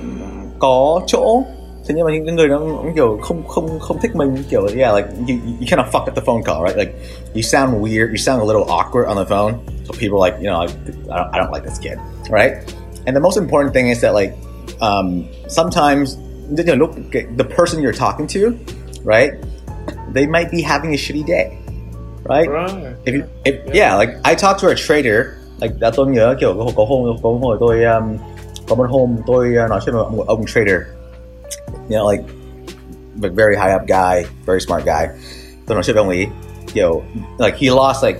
S3: có chỗ thế nhưng mà những người nó cũng kiểu không không không thích mình kiểu yeah like you, you kind of fuck up the phone call right? Like you sound weird you sound a little awkward on the phone. So people are like you know I don't, I don't like this kid right? And the most important thing is that like um, sometimes nhiều lúc the person you're talking to right they might be having a shitty day right
S4: Right.
S3: if you, if, yeah, like I talked to a trader, like đã tôi nhớ kiểu có, có hôm có hồi tôi um, có một hôm tôi nói chuyện với một ông trader, you know, like a very high up guy, very smart guy. Tôi nói chuyện với ông ấy, kiểu like he lost like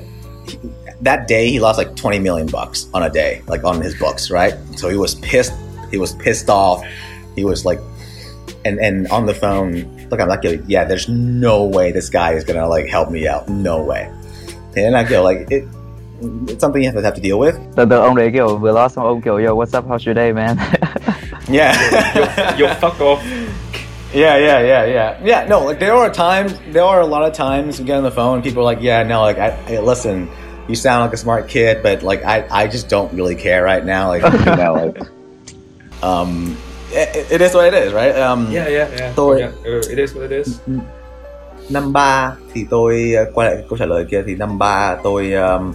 S3: that day he lost like 20 million bucks on a day, like on his books, right? So he was pissed. He was pissed off. He was like, and and on the phone, look, I'm not kidding. Yeah, there's no way this guy is gonna like help me out. No way. And I là kiểu like it, it's something you have to have to deal with.
S2: The, từ ông đấy kiểu vừa lost xong ông kiểu yo what's up how's your day man
S3: Yeah.
S4: Yo fuck off.
S3: yeah, yeah, yeah, yeah. Yeah, no, like there are times, there are a lot of times you get on the phone, people are like, yeah, no, like, I, hey, listen, you sound like a smart kid, but like, I, I just don't really care right now. Like, you know, like, um, it, it is what it is, right? Um,
S4: Yeah, yeah, yeah.
S3: Tôi-
S4: Yeah. Ừ, it is what it is.
S3: năm ba thì tôi uh, quay lại câu trả lời kia thì năm ba tôi um,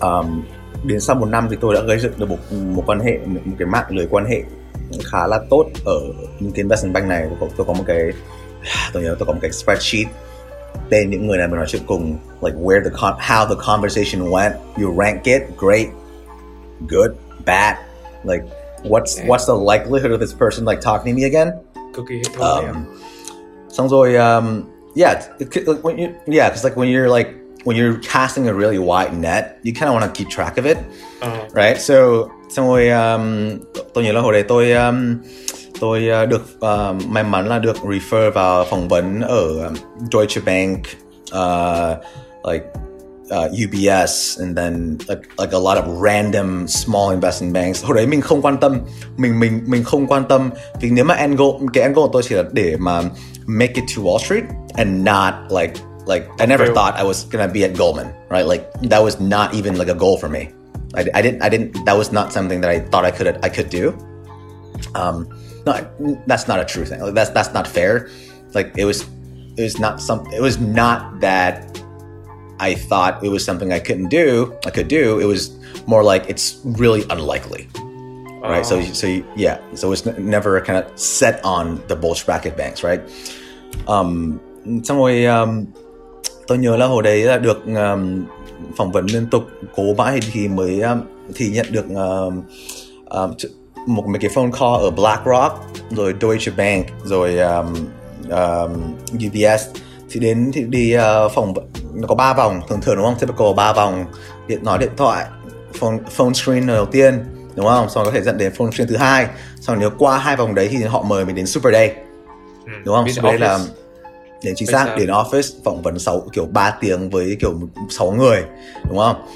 S3: um, đến sau một năm thì tôi đã gây dựng được một, một quan hệ một, một cái mạng lưới quan hệ khá là tốt ở những cái investment bank này tôi có, tôi có một cái tôi nhớ tôi có một cái spreadsheet tên những người này mình nói chuyện cùng like where the con how the conversation went you rank it great good bad like what's what's the likelihood of this person like talking to me again
S4: kỳ
S3: um, xong rồi um, yeah it, like, when you, yeah because like when you're like when you're casting a really wide net, you kind of want to keep track of it,
S4: Ờ.
S3: right? So xong rồi um, tôi nhớ là hồi đấy tôi um, tôi uh, được uh, may mắn là được refer vào phỏng vấn ở um, Deutsche Bank, uh, like uh, UBS, and then like, like a lot of random small investment banks. Hồi đấy mình không quan tâm, mình mình mình không quan tâm vì nếu mà goal, cái goal của tôi chỉ là để mà make it to Wall Street and not like like I never thought I was gonna be at Goldman, right? Like that was not even like a goal for me. I, I didn't I didn't that was not something that I thought I could I could do. Um, no, that's not a true thing. Like, that's that's not fair. Like it was, it was not some. It was not that I thought it was something I couldn't do. I could do. It was more like it's really unlikely, right? So so yeah. So it's n- never kind of set on the bulge bracket banks, right? Um, xong rồi um, tôi nhớ là hồi đấy là được um, phỏng vấn liên tục cố mãi thì mới um, thì nhận được um, um, một mấy cái phone call ở BlackRock rồi Deutsche Bank rồi um, um, UBS thì đến thì đi uh, phỏng vấn- nó có ba vòng thường thường đúng không? Typical ba vòng điện nói điện thoại phone phone screen đầu tiên đúng không? Xong có thể dẫn đến phone screen thứ hai. Xong nếu qua hai vòng đấy thì họ mời mình đến Super Day
S4: Ừ.
S3: đúng không?
S4: Bên
S3: Super Day là đến chính xác đến office phỏng vấn 6 kiểu 3 tiếng với kiểu 6 người đúng không?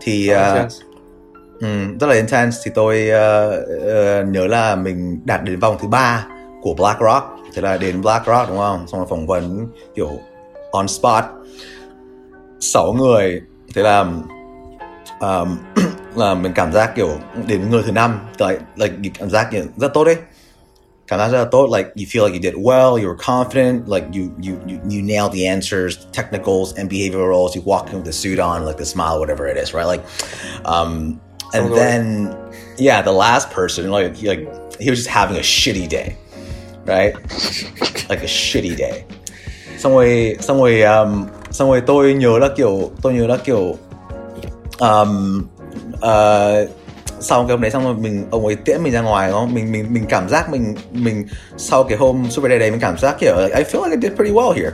S3: Thì uh. Ừ, rất là intense. Thì tôi ờ, ờ, nhớ là mình đạt đến vòng thứ ba của BlackRock thế là đến BlackRock đúng không? Xong rồi phỏng vấn kiểu on spot. Sáu người thế là um, là mình cảm giác kiểu đến người thứ năm. Like, like cảm giác kiểu rất tốt đấy. Cảm giác rất là tốt like you feel like you did well you were confident like you you you, you nailed the answers technicals and behavioral roles. You walk in with the suit on like the smile whatever it is right? Like um and then yeah the last person like he, like he was just having a shitty day right? Like a shitty day. Xong rồi xong rồi um, xong rồi tôi nhớ là kiểu tôi nhớ là kiểu um, uh, sau cái hôm đấy xong rồi mình ông ấy tiễn mình ra ngoài đúng không? Mình mình mình cảm giác mình mình sau cái hôm super day đấy mình cảm giác kiểu like, I feel like I did pretty well here.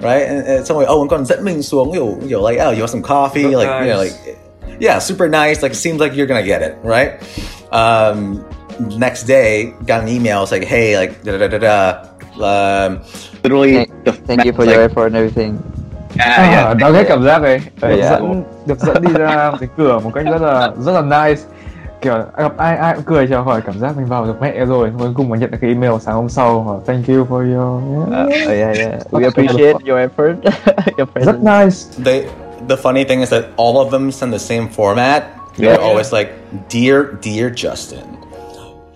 S3: Right? And, and xong rồi ông ấy còn dẫn mình xuống kiểu kiểu like oh you want some coffee?
S4: Rất
S3: like you know
S4: nice.
S3: like yeah super nice like seems like you're gonna get it. Right? Um next day got an email it's like hey like da da da da um,
S5: literally
S2: Thank,
S5: the
S2: thank you for
S5: like,
S2: your effort and everything.
S5: yeah,
S1: À,
S5: yeah.
S1: đó cái cảm giác ấy được
S2: Yeah.
S1: dẫn được dẫn đi ra cái cửa một cách rất là rất là nice kiểu gặp ai ai cũng cười chào hỏi cảm giác mình vào được mẹ rồi cuối cùng mà nhận được cái email sáng hôm sau bảo thank you for your
S2: Uh, yeah, yeah. We appreciate your effort, your
S1: rất
S2: presence.
S1: nice
S3: they the funny thing is that all of them send the same format. They're
S2: Yeah.
S3: always like, "Dear, dear Justin,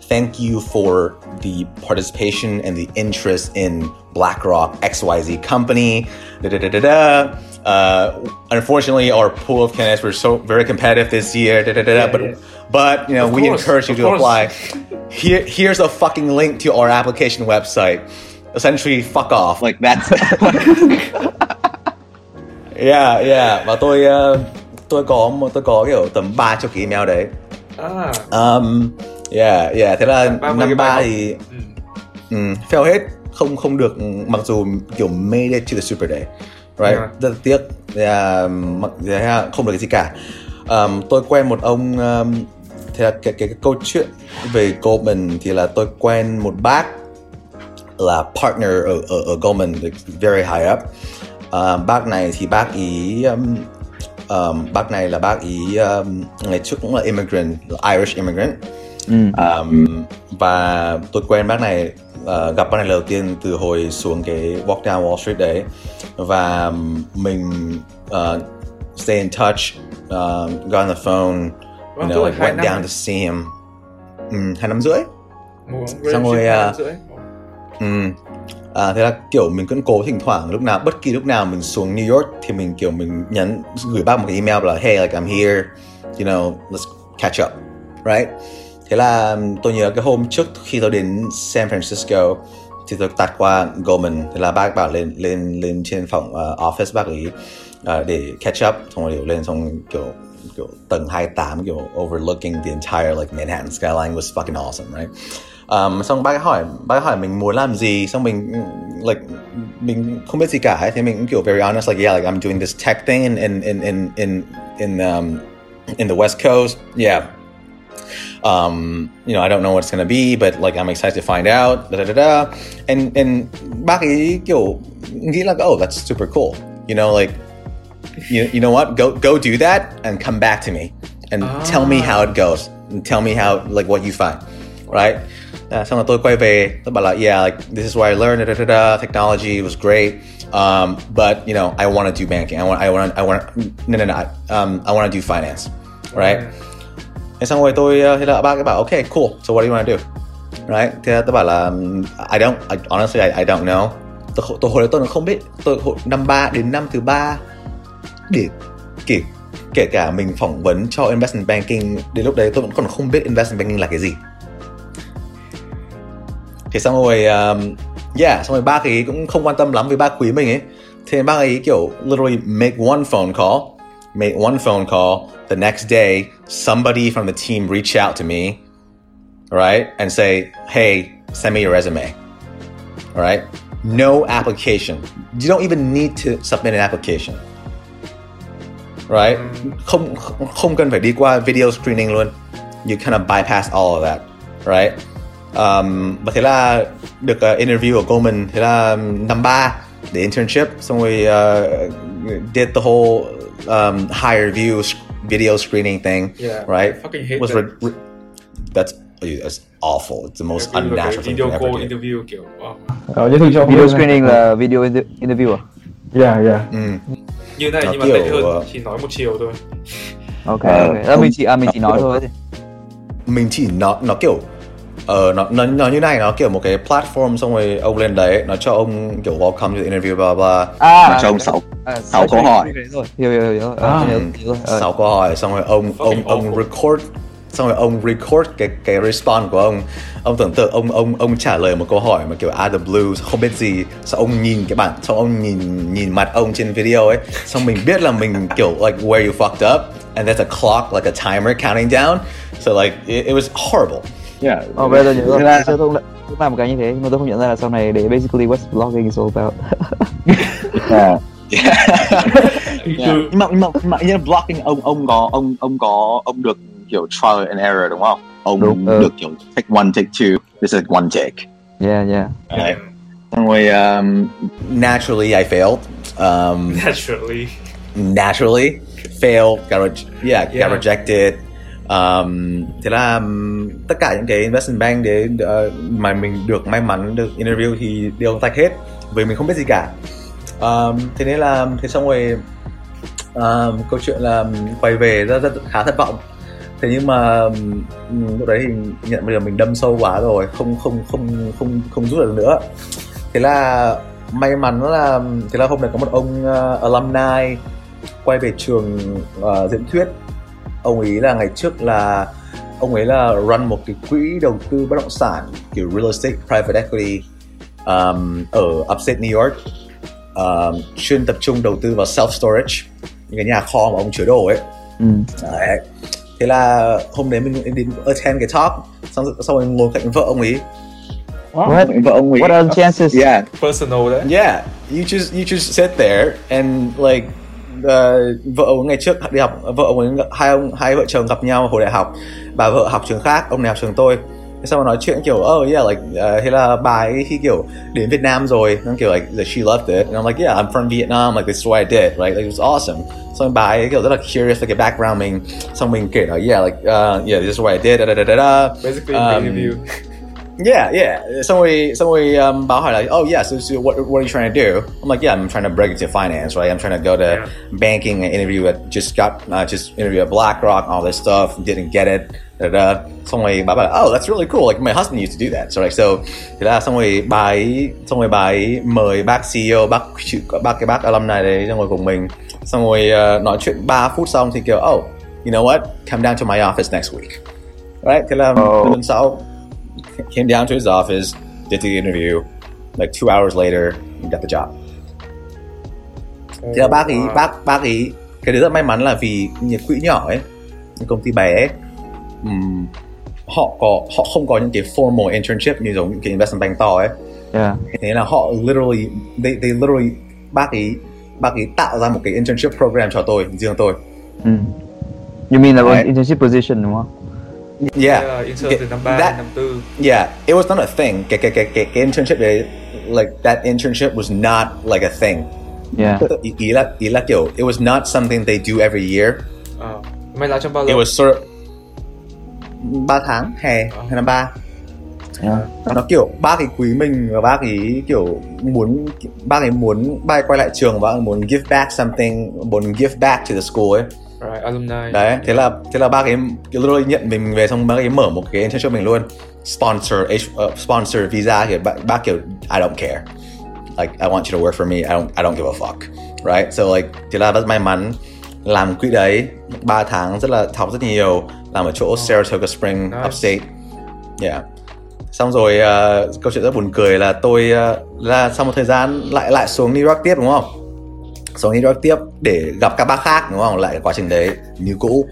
S3: thank you for the participation and the interest in BlackRock XYZ company." Da, da, da, da, da. Uh, unfortunately, our pool of candidates were so very competitive this year. Da, da, da, da.
S4: Yeah,
S3: but
S4: yeah.
S3: but you know
S4: Of
S3: we
S4: course,
S3: encourage you to
S4: course.
S3: apply. Here here's a fucking link to our application website. Essentially, fuck off.
S5: like that's
S3: Yeah, yeah. Và tôi uh, tôi có một tôi có kiểu tầm ba chục cái email đấy.
S4: À,
S3: Um, yeah, yeah. Thế là
S4: 30
S3: năm ba thì
S4: ừ.
S3: um, fail hết, không không được mặc dù kiểu made it to the super day, right?
S4: Yeah.
S3: Rất là tiếc. Yeah, mặc là không được cái gì cả. Um, tôi quen một ông um, thế là cái, cái cái câu chuyện về Goldman thì là tôi quen một bác là partner ở ở, ở Goldman very high up. À, bác này thì bác ý um, um, bác này là bác ý um, ngày trước cũng là immigrant, là Irish immigrant.
S2: Mm.
S3: Um, và tôi quen bác này uh, gặp bác này lần đầu tiên từ hồi xuống cái walk down Wall Street đấy và mình uh, stay in touch, um, got on the phone, you
S4: Vâng, tức
S3: know, like went down to see him. Um, hai năm rưỡi. Xong rồi, à. Ừ. À, thế là kiểu mình cũng cố thỉnh thoảng lúc nào bất kỳ lúc nào mình xuống New York thì mình kiểu mình nhắn gửi bác một cái email là hey like I'm here you know let's catch up right thế là tôi nhớ cái hôm trước khi tôi đến San Francisco thì tôi tạt qua Goldman. Thế là bác bảo lên lên lên trên phòng uh, office bác ấy uh, để catch up xong rồi lên xong kiểu kiểu tầng 28 kiểu overlooking the entire like Manhattan skyline was fucking awesome right? Um, xong bác ấy hỏi bác ấy hỏi mình muốn làm gì xong mình like mình không biết gì cả ấy. thế mình cũng kiểu very honest like yeah like I'm doing this tech thing in in in in in in, um, in the West Coast yeah. Um, you know, I don't know what it's gonna be, but like I'm excited to find out. Da da da da. And and ấy kiểu nghĩ là oh that's super cool. You know, like you you know what? Go go do that and come back to me and tell me how it goes. And tell me how like what you find. Right? Yeah like this is where I learned da da da technology was great um, but you know I want to do banking I want I want I want no no no um, I want to do finance right thế xong rồi tôi ờ, thế là ba cái bảo okay cool so what do you want to do? Right thế tôi bảo là I don't I, honestly I, I don't know. Tôi, tôi hồi đó tôi không biết tôi hồi năm ba đến năm thứ ba để kể kể cả mình phỏng vấn cho investment banking đến lúc đấy tôi vẫn còn không biết investment banking là cái gì. Thế xong rồi um, yeah xong rồi ba cái cũng không quan tâm lắm với ba quý mình ấy. Thế ba ấy kiểu literally make one phone call. Made one phone call. The next day somebody from the team reached out to me right and say hey send me your resume all right? No application. You don't even need to submit an application right? Không không cần phải đi qua video screening luôn. You kind of bypass all of that right? Um, và thế là được uh, interview ở Goldman thế là năm ba để internship xong rồi uh, did the whole um, higher view video screening thing
S4: Yeah,
S3: right?
S4: I fucking hate
S3: was
S4: that.
S3: re- re- that's that's awful. It's the most
S4: Review là cái
S3: unnatural thing
S4: video
S3: you
S4: call
S3: ever
S4: interview kiểu wow.
S1: Ờ, giới thiệu cho
S2: video screening là video inter- interview à
S1: Yeah, yeah.
S3: ừ.
S4: như này
S3: Nó
S4: nhưng mà
S3: kiểu,
S4: tệ hơn
S3: ờ,
S4: chỉ nói một chiều thôi
S2: ok
S5: Ờ,
S2: ok Ờ,
S5: không-
S2: mình chỉ à mình chỉ nói thôi
S3: mình chỉ nó nó kiểu ờ nó nó nó như này nó kiểu một cái platform xong rồi ông lên đấy nó cho ông kiểu welcome to the interview blah blah
S2: à
S5: Mà cho ông sáu
S2: à,
S5: sáu câu hỏi.
S2: rồi. Hiểu hiểu hiểu. Hiểu
S1: À.
S2: Ờ. Ờ.
S3: sáu câu hỏi xong rồi ông ông ông record xong rồi ông record cái cái response của ông. Ông tưởng tượng ông ông ông trả lời một câu hỏi mà kiểu out of the blue không biết gì. Xong ông nhìn cái bản xong ông nhìn nhìn mặt ông trên video ấy. Xong mình biết là mình kiểu like where you fucked up. And there's a clock like a timer counting down. So like it, it was horrible
S5: yeah
S2: Ờ, bây giờ nhớ rồi.
S5: Là-
S2: tôi đã- cũng làm một cái như thế nhưng mà tôi không nhận ra là sau này để basically what's blogging is all about.
S5: yeah. Yeah. Nhưng mà nhưng mà nhưng mà như là blocking ông ông có ông ông có ông được kiểu trial and error đúng không ông
S2: Đúng, ừ.
S5: được kiểu take one take two this is one take
S2: yeah yeah.
S3: Right.
S5: xong rồi um,
S3: naturally I failed um
S4: naturally
S3: naturally failed got re- yeah,
S4: Yeah.
S3: got rejected um, thế là um, tất cả những cái investment bank đấy uh, mà mình được may mắn được interview thì đều tạch hết vì mình không biết gì cả. Um, thế nên là thế xong rồi um, câu chuyện là quay về rất, rất khá thất vọng. Thế nhưng mà um, lúc đấy thì nhận bây giờ mình đâm sâu quá rồi không không không không không rút được nữa. Thế là may mắn là thế là hôm nay có một ông uh, alumni quay về trường uh, diễn thuyết ông ấy là ngày trước là ông ấy là run một cái quỹ đầu tư bất động sản kiểu real estate private equity um, ở upstate New York. Um, chuyên tập trung đầu tư vào self storage những cái nhà kho mà ông chứa đồ ấy.
S2: Ừ.
S3: đấy. Thế là hôm đấy mình đến attend cái talk xong xong rồi ngồi cạnh vợ ông ấy
S2: What?
S5: vợ ông ấy
S2: What are the chances?
S5: yeah.
S4: Personal đấy.
S3: Yeah, you just you just sit there and like uh, vợ ông ngày trước đi học vợ ông ấy hai ông hai vợ chồng gặp nhau hồi đại học. Bà vợ học trường khác ông này học trường tôi. Thế xong rồi nói chuyện kiểu oh yeah like uh, thế là bà ấy khi kiểu đến Việt Nam rồi nó kiểu like she loved it. And I'm like yeah I'm from Vietnam like this is what I did right like it was awesome. Xong rồi bà ấy kiểu rất là curious về cái background mình. Xong mình kể nói yeah like uh, yeah this is what I did da da da da da.
S4: Basically
S3: Um,
S4: review
S3: Yeah, yeah. Xong rồi, xong rồi um, báo hỏi like, oh yeah, so, so what, what are you trying to do? I'm like, yeah, I'm trying to break into finance, right? I'm trying to go to
S4: Yeah.
S3: banking and interview at, just got, uh, just interview at BlackRock, all this stuff, didn't get it. Da, da. da. Xong rồi bà bảo là, oh, that's really cool, like my husband used to do that. So like, so, thế là xong rồi bà ấy, xong rồi bà ấy mời bác CEO, bác, bác cái bác alumni đấy xong rồi cùng mình. Xong rồi uh, nói chuyện 3 phút xong thì kiểu, oh, you know what, come down to my office next week. Right? Thế là
S2: Oh.
S3: tuần sau came down to his office, did the interview. Like two hours later, he got the job. Thế là bác ý, bác bác ý, cái đấy rất may mắn là vì những quỹ nhỏ ấy, những công ty bé ấy, ừm, họ có họ không có những cái formal internship như giống những cái investment bank to ấy
S2: yeah
S3: thế là họ literally they, they literally bác ấy bác ấy tạo ra một cái internship program cho tôi riêng tôi
S2: ừ. you mean là
S3: Right.
S2: internship position đúng không
S3: yeah.
S4: Yeah, intern
S3: Cái-
S4: từ năm 3
S3: that-
S4: năm 4
S3: yeah. It was not a thing. Cái cái cái cái, cái internship đấy like that internship was not like a thing.
S2: Yeah.
S3: Ý, ý là ý là kiểu it was not something they do every year.
S4: Ờ. Mày làm trong bao
S3: it
S4: lâu?
S3: was sort of ba tháng hè hay năm ba.
S2: Yeah.
S3: Nó kiểu bác ấy quý mình và bác ấy kiểu muốn bác ấy muốn ấy quay lại trường và muốn give back something muốn give back to the school ấy
S4: Right, alumni.
S3: đấy thế là thế là ấy kiểu literally nhận mình về xong bác ấy mở một cái internship mình luôn. Sponsor H- uh, sponsor visa kiểu bác, bác kiểu I don't care. Like I want you to work for me I don't I don't give a fuck. Right so like thế là rất may mắn. Làm quỹ đấy 3 tháng rất là học rất nhiều. Làm ở chỗ Saratoga Spring
S4: Nice.
S3: upstate. Yeah. Xong rồi ờ, câu chuyện rất buồn cười là tôi ờ, là sau một thời gian lại lại xuống New York tiếp đúng không xuống đi tiếp để gặp các bác khác đúng không? Lại quá trình đấy như cũ.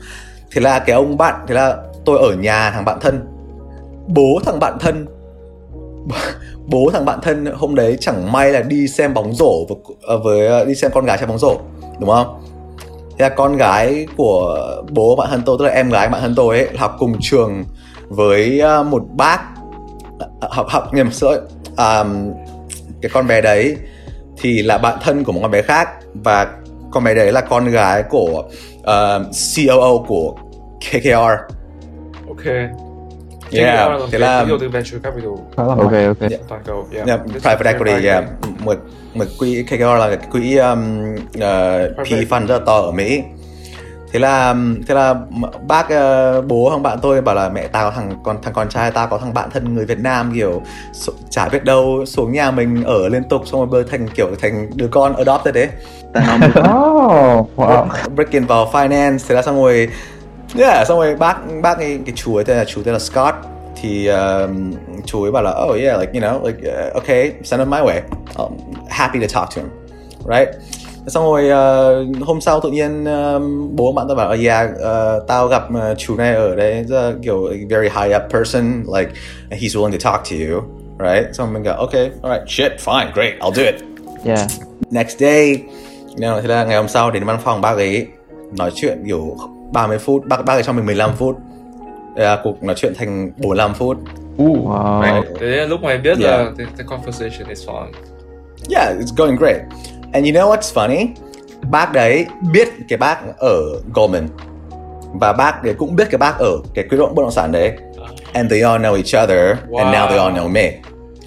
S3: Thế là cái ông bạn thế là tôi ở nhà thằng bạn thân. Bố thằng bạn thân bố thằng bạn thân hôm đấy chẳng may là đi xem bóng rổ với, ờ, với ờ, đi xem con gái xem bóng rổ đúng không? Thế là con gái của bố bạn thân tôi tức là em gái bạn thân tôi ấy học cùng trường với ờ, một bác học học nhầm sữa à, cái con bé đấy thì là bạn thân của một con bé khác và con bé đấy là con gái của uh, COO của KKR
S4: Ok.
S3: Yeah,
S4: KKR là
S3: thế là-
S4: đầu tư venture capital
S2: ok ok
S4: toàn cầu. Yeah.
S3: yeah, private equity yeah. một một quỹ KKR là cái quỹ um, uh, PE fund rất là to ở Mỹ thế là thế là bác ờ, bố thằng bạn tôi bảo là mẹ tao thằng con thằng con trai tao có thằng bạn thân người Việt Nam kiểu chả biết đâu xuống nhà mình ở liên tục xong rồi bơi thành kiểu thành đứa con adopted đấy.
S5: Tao nói
S1: Oh, wow.
S3: break in vào finance. Thế là xong rồi yeah xong rồi bác bác ấy cái chú ấy tên là chú tên là Scott thì um, chú ấy bảo là oh yeah like you know like uh, okay send him my way. I'm happy to talk to him. Right xong rồi uh, hôm sau tự nhiên um, bố bạn tao bảo oh, yeah uh, tao gặp uh, chú này ở đây là kiểu like, very high up person like he's willing to talk to you right xong mình bảo okay alright shit fine great I'll do it
S2: yeah
S3: next day you know, thế là ngày hôm sau đến văn phòng bác ấy nói chuyện kiểu 30 phút bác bác ấy cho mình 15 phút là cuộc nói chuyện thành 45 phút
S1: Ooh.
S2: wow
S3: Right.
S4: Thế lúc mày biết
S3: Yeah.
S4: là the, the conversation is fun.
S3: yeah it's going great and you know what's funny? Bác đấy biết cái bác ở Goldman. Và bác đấy cũng biết cái bác ở cái quỹ bất động sản đấy. Uh-huh. And they all know each other. And now they all know me.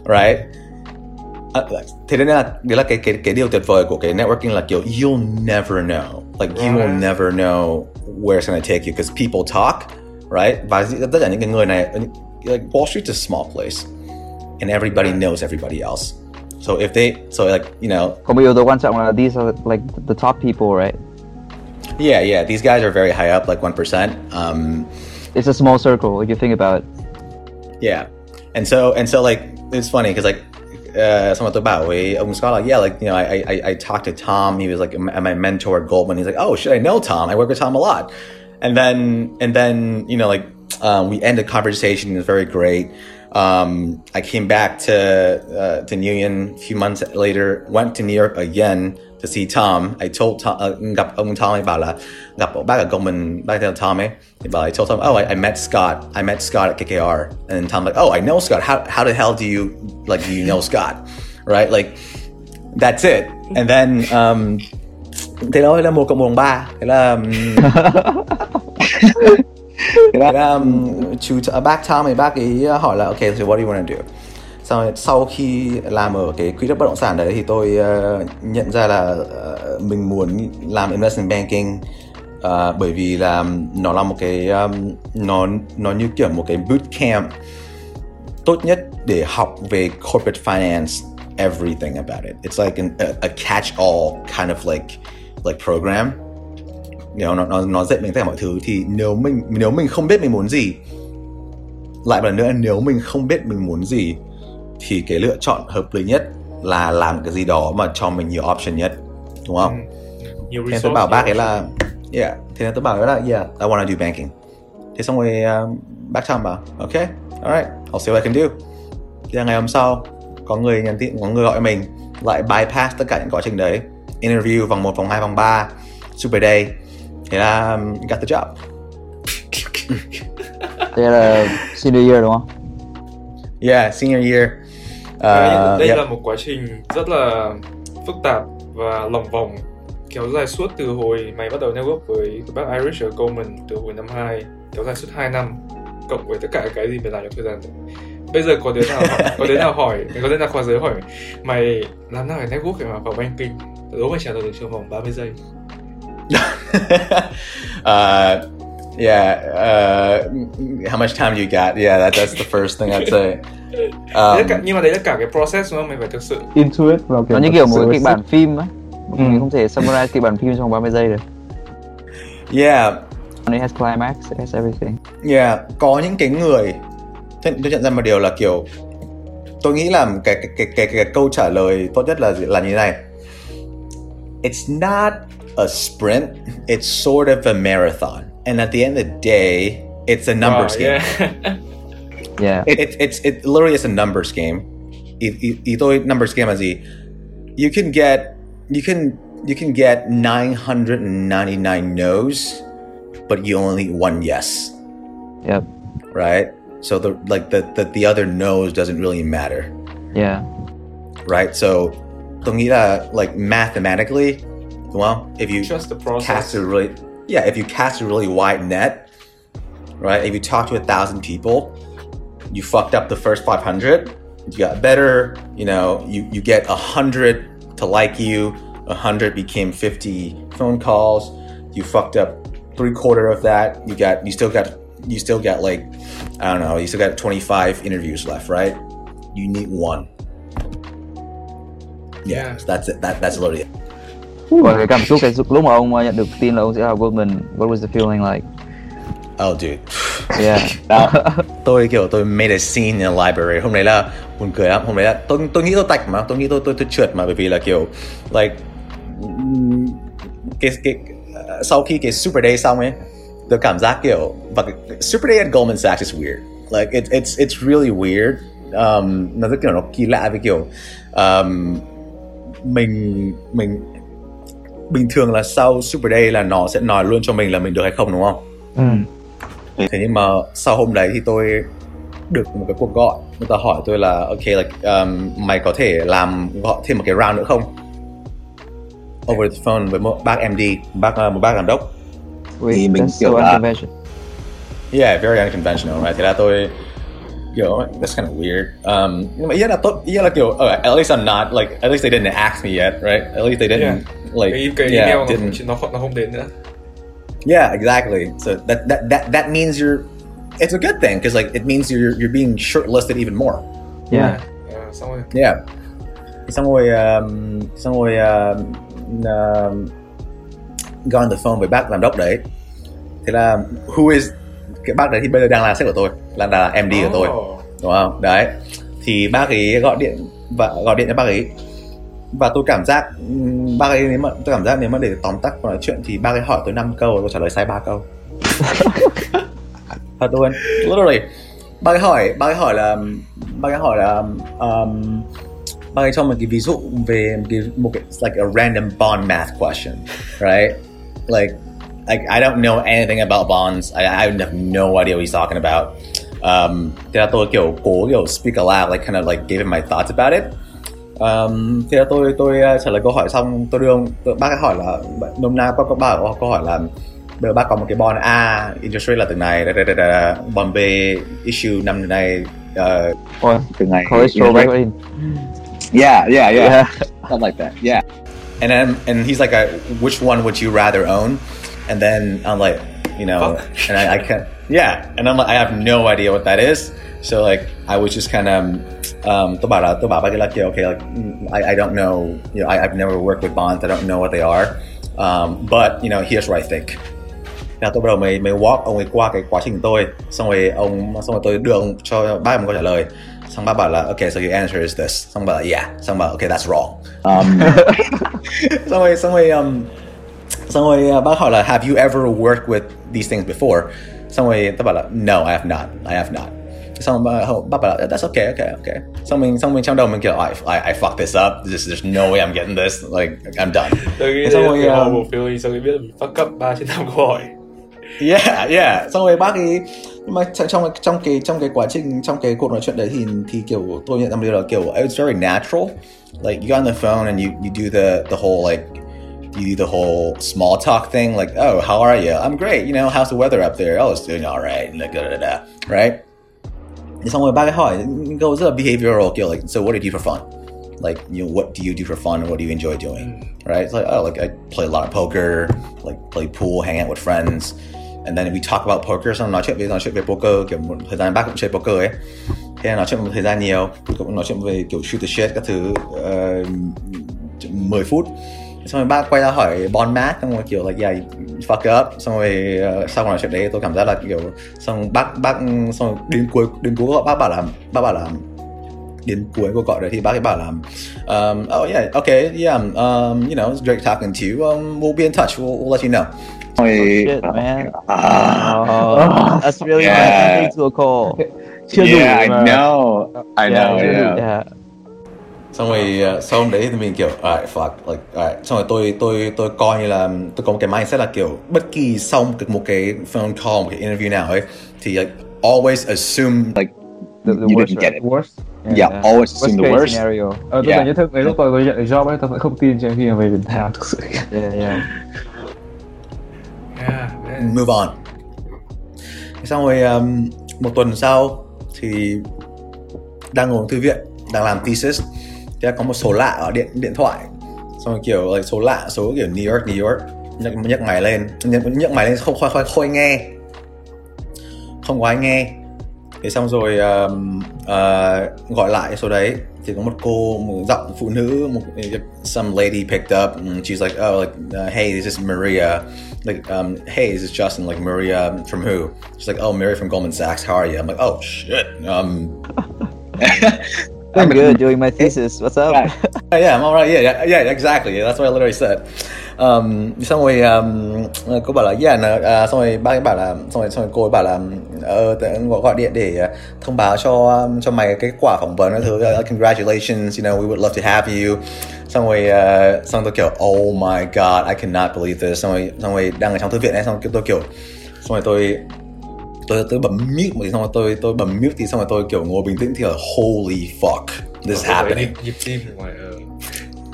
S3: Right? À, thế nên là đấy là cái cái cái điều tuyệt vời của cái networking là kiểu you'll never know. Like you will
S4: Right.
S3: never know where it's gonna take you because people talk right? Và tất cả những cái người này like Wall Street's a small place. And everybody knows everybody else so if they so like you know.
S2: Một yếu tố quan trọng là these are like the top people right?
S3: Yeah yeah these guys are very high up like 1% um.
S2: It's a small circle if you think about it.
S3: Yeah, and so and so like it's funny because like uh, someone bảo với ông Scott like yeah like you know I, I I talked to Tom he was like my mentor at Goldman he's like oh should I know Tom I work with Tom a lot. And then and then you know like um, we end the conversation it was very great um, I came back to uh, to New Union a few months later went to New York again to see Tom. I told Tom uh, gặp ông Tom ấy bảo là gặp I told Tom oh I, I met Scott. I met Scott at KKR and Tom like oh I know Scott. How, how the hell do you like do you know Scott? Right? Like that's it. And then um, thế đó là một cộng một ba. Thế là um, thế là um, chú uh, bác Tom thì bác ấy hỏi là okay so what do you want to do sau sau khi làm ở cái quỹ đất bất động sản đấy thì tôi uh, nhận ra là uh, mình muốn làm investment banking uh, bởi vì là nó là một cái um, nó nó như kiểu một cái bootcamp tốt nhất để học về corporate finance everything about it. It's like an, a, a catch all kind of like like program you know, nó nó nó dạy mình tất cả mọi thứ. Thì nếu mình nếu mình không biết mình muốn gì lại một lần nữa nếu mình không biết mình muốn gì thì cái lựa chọn hợp lý nhất là làm cái gì đó mà cho mình nhiều option nhất. Đúng không?
S4: Nhiều
S3: Thế tôi bảo bác ấy là yeah, thế nên tôi bảo ấy là yeah, I want to do banking. thế xong rồi um, bác Trump bảo ok alright I'll see what I can do. Thế là ngày hôm sau có người nhắn tin có người gọi mình lại bypass tất cả những quá trình đấy. Interview vòng 1, vòng 2, vòng 3 super day thế là um, got the job
S2: Thế là senior year đúng không?
S3: yeah senior year.
S4: Đây-
S3: uh,
S4: đây
S3: yep.
S4: là một quá trình rất là phức tạp và lòng vòng kéo dài suốt từ hồi mày bắt đầu network với bác Irish ở Goldman từ hồi năm 2 kéo dài suốt 2 năm cộng với tất cả cái gì mày làm trong thời gian đấy. Bây giờ có đứa nào hỏi, có đứa nào hỏi có đứa nào khoa giới hỏi mày làm nào để network để mà vào banking? Đố mày trả lời được trong vòng 30 giây
S3: uh, yeah. Uh, how much time you got? Yeah, that, that's the first thing I'd say.
S4: cả,
S3: Um,
S4: nhưng mà đấy là cả cái process đúng không mày phải thực sự
S1: into it vào
S2: Nó như kiểu một kịch bản phim á.
S1: Ừ.
S2: Mình không thể summarize kịch bản phim trong 30 giây được.
S3: yeah,
S2: It has climax, it has everything.
S3: yeah. Có những cái người tôi, tôi nhận ra một điều là kiểu tôi nghĩ là cái cái cái cái, cái câu trả lời tốt nhất là là như thế này. It's not a sprint. It's sort of a marathon. And at the end of the day, it's a numbers
S4: Wow,
S3: game.
S4: yeah.
S2: Yeah.
S3: It, it, it's it literally is a numbers game. Numbers game là gì? You can get you can you can get 999 no's, but you only need one yes,
S2: Yep.
S3: right? So the like the the, the other no's doesn't really matter,
S2: Yeah.
S3: right? So tôi nghĩ là like mathematically, không? If you
S4: Trust the
S3: cast a really yeah if you cast a really wide net right if you talk to a thousand people you fucked up the first 500 you got better you know you, you get a hundred to like you a hundred became 50 phone calls you fucked up three quarter of that you got you still got you still got like i don't know you still got 25 interviews left right you need one yeah,
S4: Yeah.
S3: so that's it that, that's literally it
S2: Còn cái cảm xúc cái lúc mà ông uh, nhận được tin là ông sẽ vào Goldman, what was the feeling like?
S3: oh dude.
S2: Yeah.
S3: Đó. tôi kiểu tôi made a scene in the library. Hôm đấy là buồn cười lắm. Hôm đấy là tôi tôi nghĩ tôi tạch mà. Tôi nghĩ tôi tôi tôi trượt mà. Bởi vì là kiểu like cái cái uh, sau khi cái super day xong ấy tôi cảm giác kiểu và cái, super day at Goldman Sachs is weird. Like it, it's it's really weird. Um, nó rất kiểu nó kỳ lạ với kiểu um, mình mình bình thường là sau super day là nó sẽ nói luôn cho mình là mình được hay không đúng không?
S1: Ừ.
S3: thế nhưng mà sau hôm đấy thì tôi được một cái cuộc gọi. Người ta hỏi tôi là ok like um, mày có thể làm gọi thêm một cái round nữa không? Over the phone với một bác MD bác uh, một bác giám đốc.
S2: Wait,
S5: Thì mình
S2: that's
S5: kiểu
S2: so
S5: là-
S2: unconventional.
S3: yeah very unconventional right? Thế là tôi kiểu that's kind of weird um, nhưng mà ý là tốt ý uh, at least I'm not like at least they didn't ask me yet right at least they didn't
S4: Yeah.
S3: like
S4: cái, cái
S3: yeah, didn't
S4: không- nó, không- nó không đến
S3: Yeah, exactly. So that that that that means you're. It's a good thing because like it means you're you're being shortlisted even more.
S2: Yeah.
S4: À, xong rồi
S3: Yeah. Xong rồi um, xong rồi um, um, got on the phone với bác giám đốc đấy. Thế là who is cái bác đấy thì bây giờ đang là sếp của tôi, là là MD của tôi,
S4: Oh.
S3: đúng không? Đấy. Thì bác ấy gọi điện và gọi điện cho bác ấy và tôi cảm giác bác ấy nếu mà tôi cảm giác nếu mà để tóm tắt nói chuyện thì bác ấy hỏi tôi 5 câu tôi trả lời sai 3 câu thật luôn literally bác ấy hỏi bác ấy hỏi là bác ấy hỏi là um, bác ấy cho một cái ví dụ về một cái, một cái it's like a random bond math question right like like I don't know anything about bonds I, I have no idea what he's talking about um, thế là tôi kiểu cố kiểu speak aloud like kind of like gave him my thoughts about it um, thế là tôi tôi uh, trả lời câu hỏi xong tôi đưa ông tôi, bác hỏi là nôm na bác có có câu hỏi là bây giờ bác có một cái bond A interest rate là từng này da, da, da, da. bond B issue năm này uh,
S2: Ôi,
S5: từ ngày
S2: cholesterol back in.
S5: yeah yeah yeah
S2: Yeah.
S5: something like that yeah
S3: and then and he's like a, which one would you rather own and then i'm like you know and I, I can't yeah and i'm like i have no idea what that is so like i was just kind of um tôi bảo là tôi bảo bác ấy kiểu okay like mm, I, I don't know you know I, i've never worked with bonds i don't know what they are um but you know here's what i think là tôi bắt đầu mới mới walk ông ấy qua cái quá trình tôi xong rồi ông xong rồi tôi đưa ông cho bác một câu trả lời xong bác bảo là okay so your answer is this xong bảo là yeah xong bảo okay that's wrong
S5: um,
S3: xong rồi xong rồi um, xong rồi uh, bác hỏi là have you ever worked with these things before? Xong rồi tao bảo là no I have not. I have not. Xong rồi bác, bảo là that's okay okay okay. Xong mình xong mình trong đầu mình kiểu I, I, I fucked this up. There's, there's no way I'm getting this. Like I'm done. Xong
S4: xong
S3: rồi,
S4: rồi
S3: um,
S4: horrible feeling sau khi biết là mình fuck up ba trên năm câu hỏi
S3: yeah yeah. Xong rồi bác ấy nhưng mà trong trong trong cái trong cái quá trình trong cái cuộc nói chuyện đấy thì thì kiểu tôi nhận ra một điều là kiểu it's very natural. Like you get on the phone and you you do the the whole like you do the whole small talk thing like oh how are you I'm great you know how's the weather up there oh it's doing all right like da, da, da, right Thì xong rồi bác ấy hỏi những câu rất là behavioral like so what do you do for fun like you know what do you do for fun and what do you enjoy doing right it's like oh like I play a lot of poker like play pool hang out with friends and then we talk about poker xong nói chuyện về nói chuyện về poker kiểu một thời gian bác cũng chơi poker ấy thế là nói chuyện một thời gian nhiều cũng nói chuyện về kiểu shoot the shit các thứ uh, 10 phút xong rồi bác quay ra hỏi Bon Matt xong rồi kiểu like yeah you fuck up xong rồi uh, sau cuộc nói chuyện đấy tôi cảm giác là kiểu xong bác bác xong rồi đến cuối đến cuối gọi bác bảo là bác bảo là đến cuối cuộc gọi đấy thì bác ấy bảo là um, oh yeah okay yeah um, you know it's great talking to you um, we'll be in touch we'll, we'll let you know
S5: Ôi,
S2: shit, man.
S5: à,
S2: Oh, that's really
S5: Yeah.
S2: bad to a call.
S1: chưa
S5: yeah, I
S1: đủ mà
S5: know, I know,
S2: đủ,
S5: yeah.
S2: yeah.
S3: Xong rồi uh, sau hôm đấy thì mình kiểu alright fuck like alright xong rồi tôi tôi tôi coi như là tôi có một cái mindset là kiểu bất kỳ sau một cái, một cái phone call một cái interview nào ấy thì like always assume
S5: Like,
S2: The, the
S5: you
S2: worst,
S5: didn't get
S2: right?
S5: it.
S1: worst
S5: Yeah, always assume the worst.
S2: scenario.
S1: ờ, tôi
S5: Yeah.
S1: yeah. nhận thức đấy lúc tôi tôi nhận được job ấy tôi sẽ không tin cho khi mà về Việt Nam thực sự
S2: Yeah, yeah.
S4: yeah,
S3: move on xong rồi um, một tuần sau thì đang ngồi thư viện đang làm thesis thì có một số lạ ở điện điện thoại. Xong rồi kiểu ờ, số lạ số kiểu New York New York. Nhấc nhấc máy lên. Nhấc, nhấc máy lên không khoai khoai khôi nghe. Không có ai nghe. Thế xong rồi uh, uh, gọi lại số đấy. Thì có một cô một giọng phụ nữ một some lady picked up. And she's like oh like uh, hey this is Maria. Like um, hey this is Justin like Maria from who? She's like oh Maria from Goldman Sachs. How are you? I'm like oh shit um.
S2: I'm good doing my thesis. What's up?
S5: Right.
S3: Yeah, I'm alright. Yeah, yeah, yeah, exactly. That's what I literally said. Um, xong rồi um, cô bảo là yeah, nó, à, xong rồi bác ấy bảo là xong rồi xong rồi cô ấy bảo là tớ gọi điện để uh, thông báo cho um, cho mày cái quả phỏng vấn cái thứ uh, congratulations, you know, we would love to have you. Xong rồi uh, xong tôi kiểu oh my god, I cannot believe this. Xong rồi xong rồi đang ở trong thư viện ấy xong tôi kiểu xong rồi tôi tôi tôi bấm mute một tí xong rồi tôi tôi bấm mute thì xong rồi tôi kiểu ngồi bình tĩnh thì là holy fuck this
S4: thấy
S3: happening.
S4: nhịp, nhịp tim ở ngoài ờ,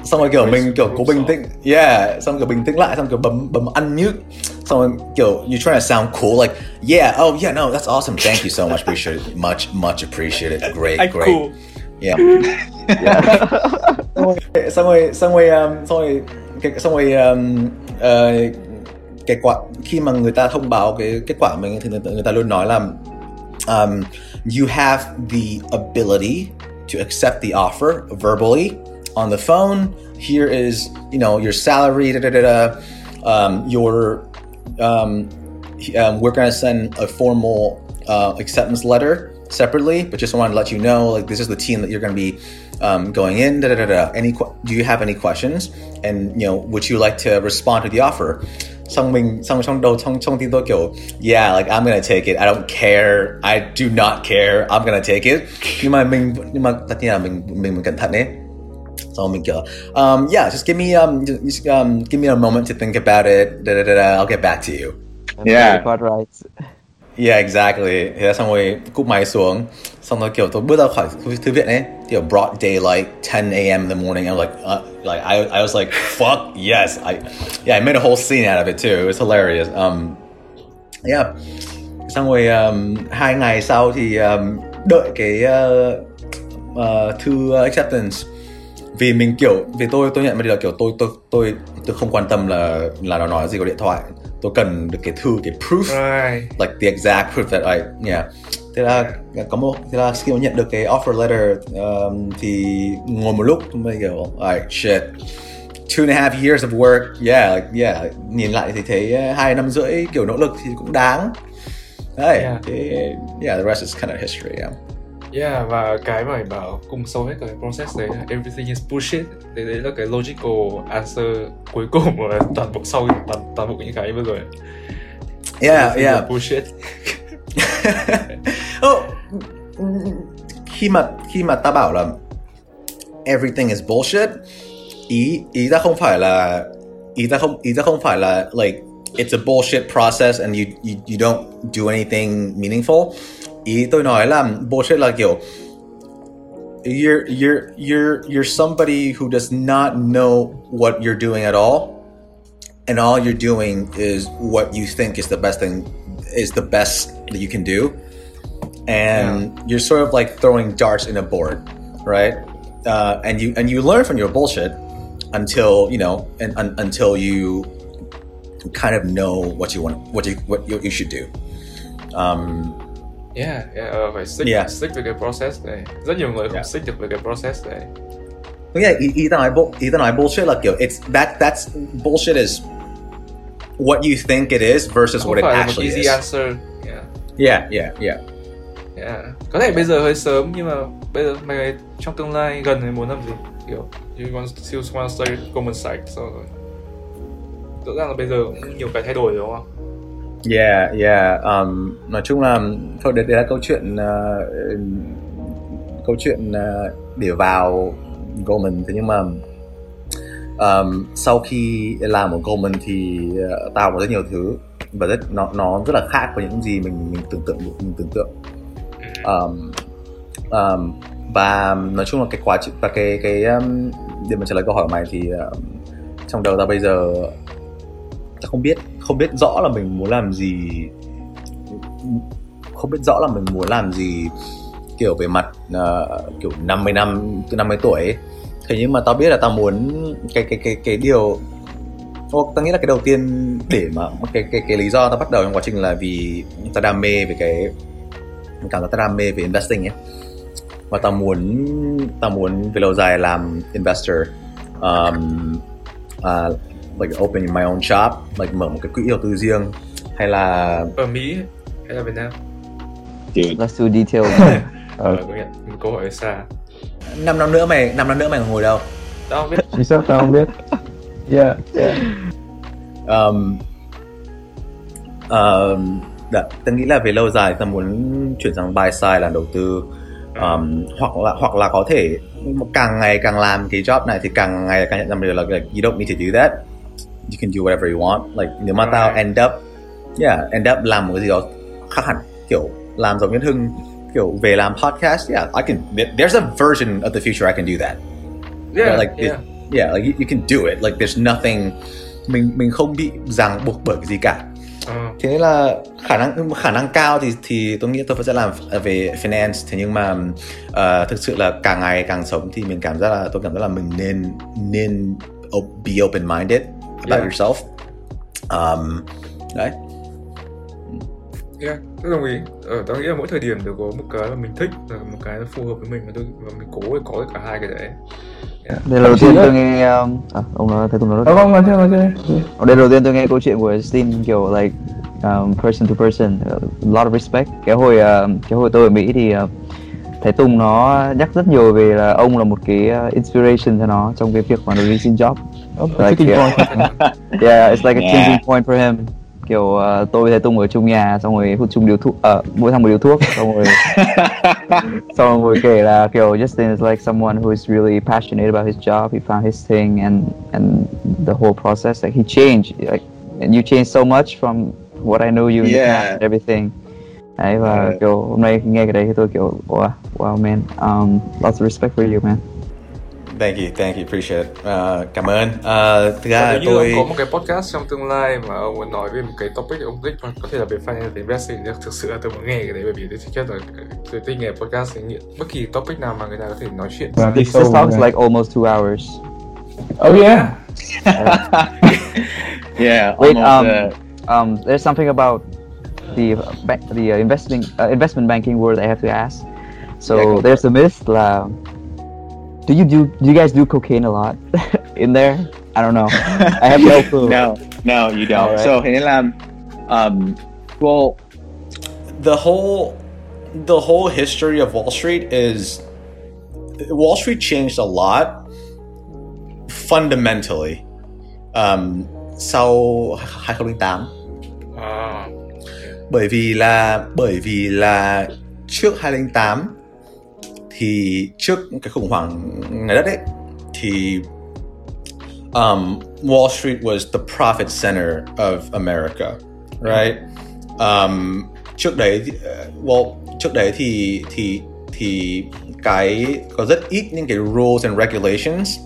S3: xong rồi kiểu mình kiểu cố bình tĩnh yeah xong kiểu bình tĩnh lại xong kiểu bấm bấm unmute xong rồi kiểu you trying to sound cool like yeah oh yeah no that's awesome thank you so much appreciate it much much appreciated great great.
S4: cool.
S3: Yeah. Xong rồi xong rồi um, xong rồi cái xong rồi um, ờ, cái quả khi mà người ta thông báo cái kết quả mình thì người ta, luôn nói là um, you have the ability to accept the offer verbally on the phone. Here is, you know, your salary, da da da da. Um, your, um, um, we're gonna send a formal uh, acceptance letter separately, but just wanted to let you know, like, this is the team that you're gonna be um, going in. Da da da da. Any, do you have any questions? And you know, would you like to respond to the offer? Xong mình xong trong đầu trong trong tim tôi kiểu yeah like I'm gonna take it. I don't care. I do not care. I'm gonna take it. Nhưng mà mình nhưng mà tất nhiên là mình mình mình cẩn thận đấy so mình kiểu um, yeah just give me um, just, just, um, give me a moment to think about it. Da, da, da, da, I'll get back to you.
S2: That's
S5: Yeah.
S2: the part right.
S3: Yeah, exactly. Thế là xong rồi cúp máy xuống. Xong rồi kiểu tôi bước ra khỏi thư, viện ấy Kiểu broad daylight, 10 a.m. in the morning. I'm like, uh, like I, I was like, fuck, yes. I, Yeah, I made a whole scene out of it too. It was hilarious. Um, Yeah. Xong rồi um, hai ngày sau thì um, đợi cái uh, uh, thư acceptance. Vì mình kiểu vì tôi tôi nhận ra điều là kiểu tôi tôi tôi tôi không quan tâm là là nó nói gì có điện thoại tôi cần được cái thư cái proof.
S4: Right.
S3: Like the exact proof that I yeah. Thế là có một thế là khi mà nhận được cái offer letter um, thì ngồi một lúc tôi mới kiểu alright shit. Two and a half years of work. Yeah like, yeah. Nhìn lại thì thấy uh, hai năm rưỡi kiểu nỗ lực thì cũng đáng. Đấy
S4: Yeah.
S3: thế yeah the rest is kind of history yeah
S4: Yeah, và cái mà mình bảo cùng sâu hết cả cái process đấy everything is bullshit Đấy, đấy là cái logical answer cuối cùng của toàn bộ sau toàn, toàn bộ những cái vừa rồi
S3: Yeah,
S4: Figure
S3: yeah.
S4: bullshit
S3: oh, khi mà khi mà ta bảo là everything is bullshit, ý ý ta không phải là ý ta không ý ta không phải là like it's a bullshit process and you you, you don't do anything meaningful. Ý tôi nói là bullshit là kiểu you're you're you're you're somebody who does not know what you're doing at all and all you're doing is what you think is the best thing is the best that you can do. And you're sort of like throwing darts in a board right? Uh, and you and you learn from your bullshit until you know and un, until you kind of know what you want what you what you, you should do. Um,
S4: yeah, yeah ờ, phải stick
S3: Yeah.
S4: stick với cái process này rất nhiều người không
S3: Yeah.
S4: stick được với cái process này
S3: yeah ý, ý ta nói ý ta nói bullshit là kiểu it's that that's bullshit is what you think it is versus
S4: không
S3: what it
S4: là
S3: actually
S4: easy
S3: is
S4: answer yeah.
S3: yeah yeah yeah
S4: Yeah. Có thể bây giờ hơi sớm nhưng mà bây giờ mày trong tương lai gần thì muốn làm gì? Kiểu you want still want to study Goldman Sachs rồi. Rõ ràng là bây giờ cũng nhiều cái thay đổi rồi đúng không?
S3: Yeah, yeah. Um, nói chung là thôi đấy, đấy là câu chuyện ờ, câu chuyện ờ, để vào Goldman. Thế nhưng mà um, sau khi làm ở Goldman thì ờ, tao có rất nhiều thứ và rất nó nó rất là khác với những gì mình mình tưởng tượng mình tưởng tượng. Um, um, và nói chung là cái quá trình và cái cái um, để mà trả lời câu hỏi của mày thì um, trong đầu tao bây giờ tao không biết không biết rõ là mình muốn làm gì không biết rõ là mình muốn làm gì kiểu về mặt uh, kiểu 50 năm từ 50 tuổi ấy. thế nhưng mà tao biết là tao muốn cái cái cái cái điều Ô, tao nghĩ là cái đầu tiên để mà cái cái cái lý do tao bắt đầu trong quá trình là vì tao đam mê về cái cảm giác tao đam mê về investing ấy và tao muốn tao muốn về lâu dài làm investor um, uh, like open my own shop like mở một cái quỹ đầu tư riêng hay là
S4: Ở Mỹ hay là Việt Nam?
S5: Dude,
S2: Let's do details.
S1: Ờ,
S4: công nhận. Một câu hỏi xa.
S3: năm năm nữa mày năm năm nữa mày còn ngồi đâu
S4: Tao không biết.
S1: chính xác tao không biết yeah yeah
S3: um, um, đã, tao nghĩ là về lâu dài tao muốn chuyển sang buy side làm đầu tư um, hoặc là hoặc là có thể càng ngày càng làm cái job này thì càng ngày càng nhận ra được là like, you don't need to do that you can do whatever you want. Like nếu mà tao end up yeah end up làm một cái gì đó khác hẳn kiểu làm giống như hưng kiểu về làm podcast yeah I can there's a version of the future I can do that.
S4: Yeah,
S3: like
S4: yeah.
S3: it, yeah like you, you can do it. Like there's nothing mình mình không bị ràng buộc bởi cái gì cả.
S4: Ờ,
S3: thế nên là khả năng khả năng cao thì thì tôi nghĩ tôi vẫn sẽ làm về finance. Thế nhưng mà ờ, thực sự là càng ngày càng sống thì mình cảm giác là tôi cảm giác là mình nên nên be open minded about
S4: Yeah.
S3: yourself um, đấy
S4: Yeah, tôi đồng ý. Ờ, tao nghĩ là mỗi thời điểm đều có một cái mà mình thích và một cái nó phù hợp với mình và, tôi, và mình cố để có cả hai cái đấy.
S2: Đây là đầu tiên tôi nghe um, à, ông nói thấy tôi nói
S1: không nói chơi nói
S2: Đây là đầu tiên tôi nghe câu chuyện của Steam kiểu like um, person to person, a lot of respect. Cái hồi uh, cái hồi tôi ở Mỹ thì uh, thấy Tùng nó nhắc rất nhiều về là ông là một cái uh, inspiration cho nó trong cái việc mà nó đi xin job.
S1: Oh,
S2: Like,
S1: freaking
S2: yeah.
S1: point.
S2: Yeah, it's like a
S5: Yeah.
S2: changing point for him. Kiểu uh, tôi thấy Tùng ở chung nhà xong rồi hút chung điếu thuốc, uh, mỗi thằng một điếu thuốc xong rồi xong rồi kể là kiểu Justin is like someone who is really passionate about his job. He found his thing and and the whole process like he changed like and you changed so much from what I know you
S5: Yeah.
S2: and everything. Đấy và
S5: Yeah.
S2: kiểu hôm nay nghe cái đấy thì tôi kiểu wow, wow man, um, lots of respect for you man.
S3: thank you thank you appreciate it. Ờ, cảm ơn. Ờ, thực ra là
S4: nếu như
S3: tôi
S4: ông có một cái podcast trong tương lai mà ông muốn nói về một cái topic ông thích hoặc có thể là về financial investing thì thực sự là tôi muốn nghe cái đấy bởi vì tôi thích nhất là tôi thích nghe podcast thì nghĩa bất kỳ topic nào mà người ta có thể nói chuyện.
S1: Và đi
S2: This
S1: sâu
S2: talk is like almost two hours.
S1: oh yeah.
S5: Yeah,
S2: Wait,
S5: almost,
S2: um,
S5: uh,
S2: um, there's something about the uh, the uh, investing uh, investment banking world I have to ask. So
S5: Yeah,
S2: there's a myth. La, do you do do you guys do cocaine a lot in there? I don't know. I have no clue.
S5: no, no, you don't.
S2: Alright.
S5: So, thế nên um, well,
S3: the whole the whole history of Wall Street is Wall Street changed a lot fundamentally um, sau 2008
S4: à,
S3: bởi vì là bởi vì là trước 2008 thì trước cái khủng hoảng ngày đất ấy thì um, Wall Street was the profit center of America, right? Um, trước đấy uh, well trước đấy thì thì thì cái có rất ít những cái rules and regulations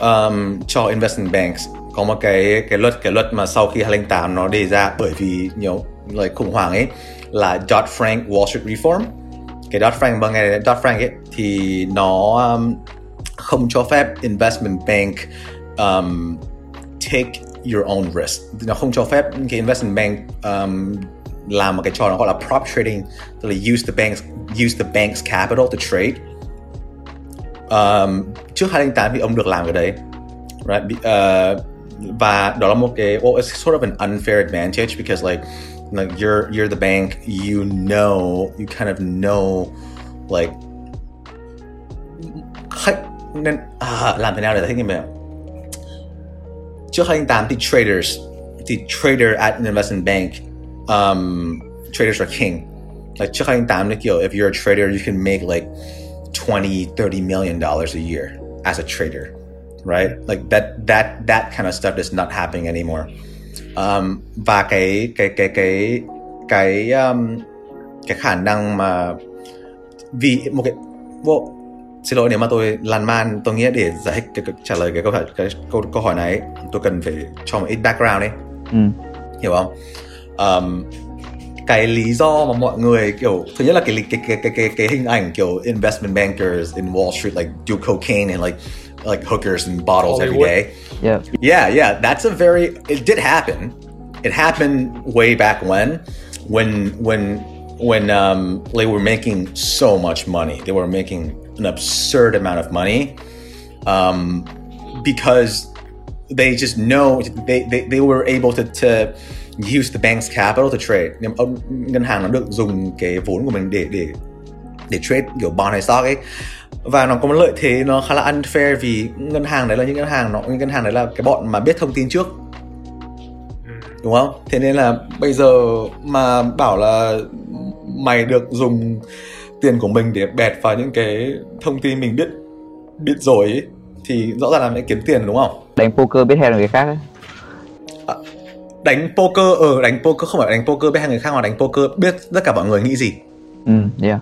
S3: um, cho investment banks có một cái cái luật cái luật mà sau khi 2008 nó đề ra bởi vì nhiều lời khủng hoảng ấy là Dodd Frank Wall Street Reform. Cái Dodd Frank bằng ngày Dodd Frank ấy thì nó um, không cho phép investment bank um, take your own risk. Nó không cho phép cái investment bank um, làm một cái trò nó gọi là prop trading tức là use the banks use the bank's capital to trade. Um, trước 2008 thì ông được làm cái đấy right? Be- uh, và đó là một cái well it's sort of an unfair advantage because like like you're you're the bank you know you kind of know like khách nên à, làm thế nào để giải thích như vậy trước 2008 thì traders thì trader at an investment bank um, traders are king. Like trước 2008 thì kiểu if you're a trader you can make like 20 30 million dollars a year as a trader right? Like that that that kind of stuff is not happening anymore um, và cái cái cái cái cái um, cái khả năng mà vì một cái well, xin lỗi nếu mà tôi lan man tôi nghĩ để giải thích cái, cái, trả lời cái câu hỏi cái câu câu hỏi này tôi cần phải cho một ít background đấy
S2: ừ.
S3: hiểu không um, cái lý do mà mọi người kiểu thứ nhất là cái cái cái cái cái, cái hình ảnh kiểu investment bankers in Wall Street like do cocaine and like like hookers and bottles every
S4: Hollywood.
S2: yeah.
S3: yeah, yeah, that's a very. It did happen. It happened way back when, when when when um, they were making so much money. They were making an absurd amount of money, um, because they just know they, they, they were able to, to use the bank's capital to trade. Nhưng ông ngân hàng nó được dùng cái vốn của mình để để để trade kiểu bond hay stock ấy và nó có một lợi thế nó khá là unfair vì ngân hàng đấy là những ngân hàng nó những ngân hàng đấy là cái bọn mà biết thông tin trước. Đúng không? Thế nên là bây giờ mà bảo là mày được dùng tiền của mình để bẹt vào những cái thông tin mình biết biết rồi ấy, thì rõ ràng là mày kiếm tiền đúng không?
S2: Đánh poker biết hẹn người khác ấy.
S3: đánh poker ở đánh poker không phải đánh poker biết hai người khác mà đánh poker biết tất cả mọi người nghĩ gì.
S2: Ừ yeah.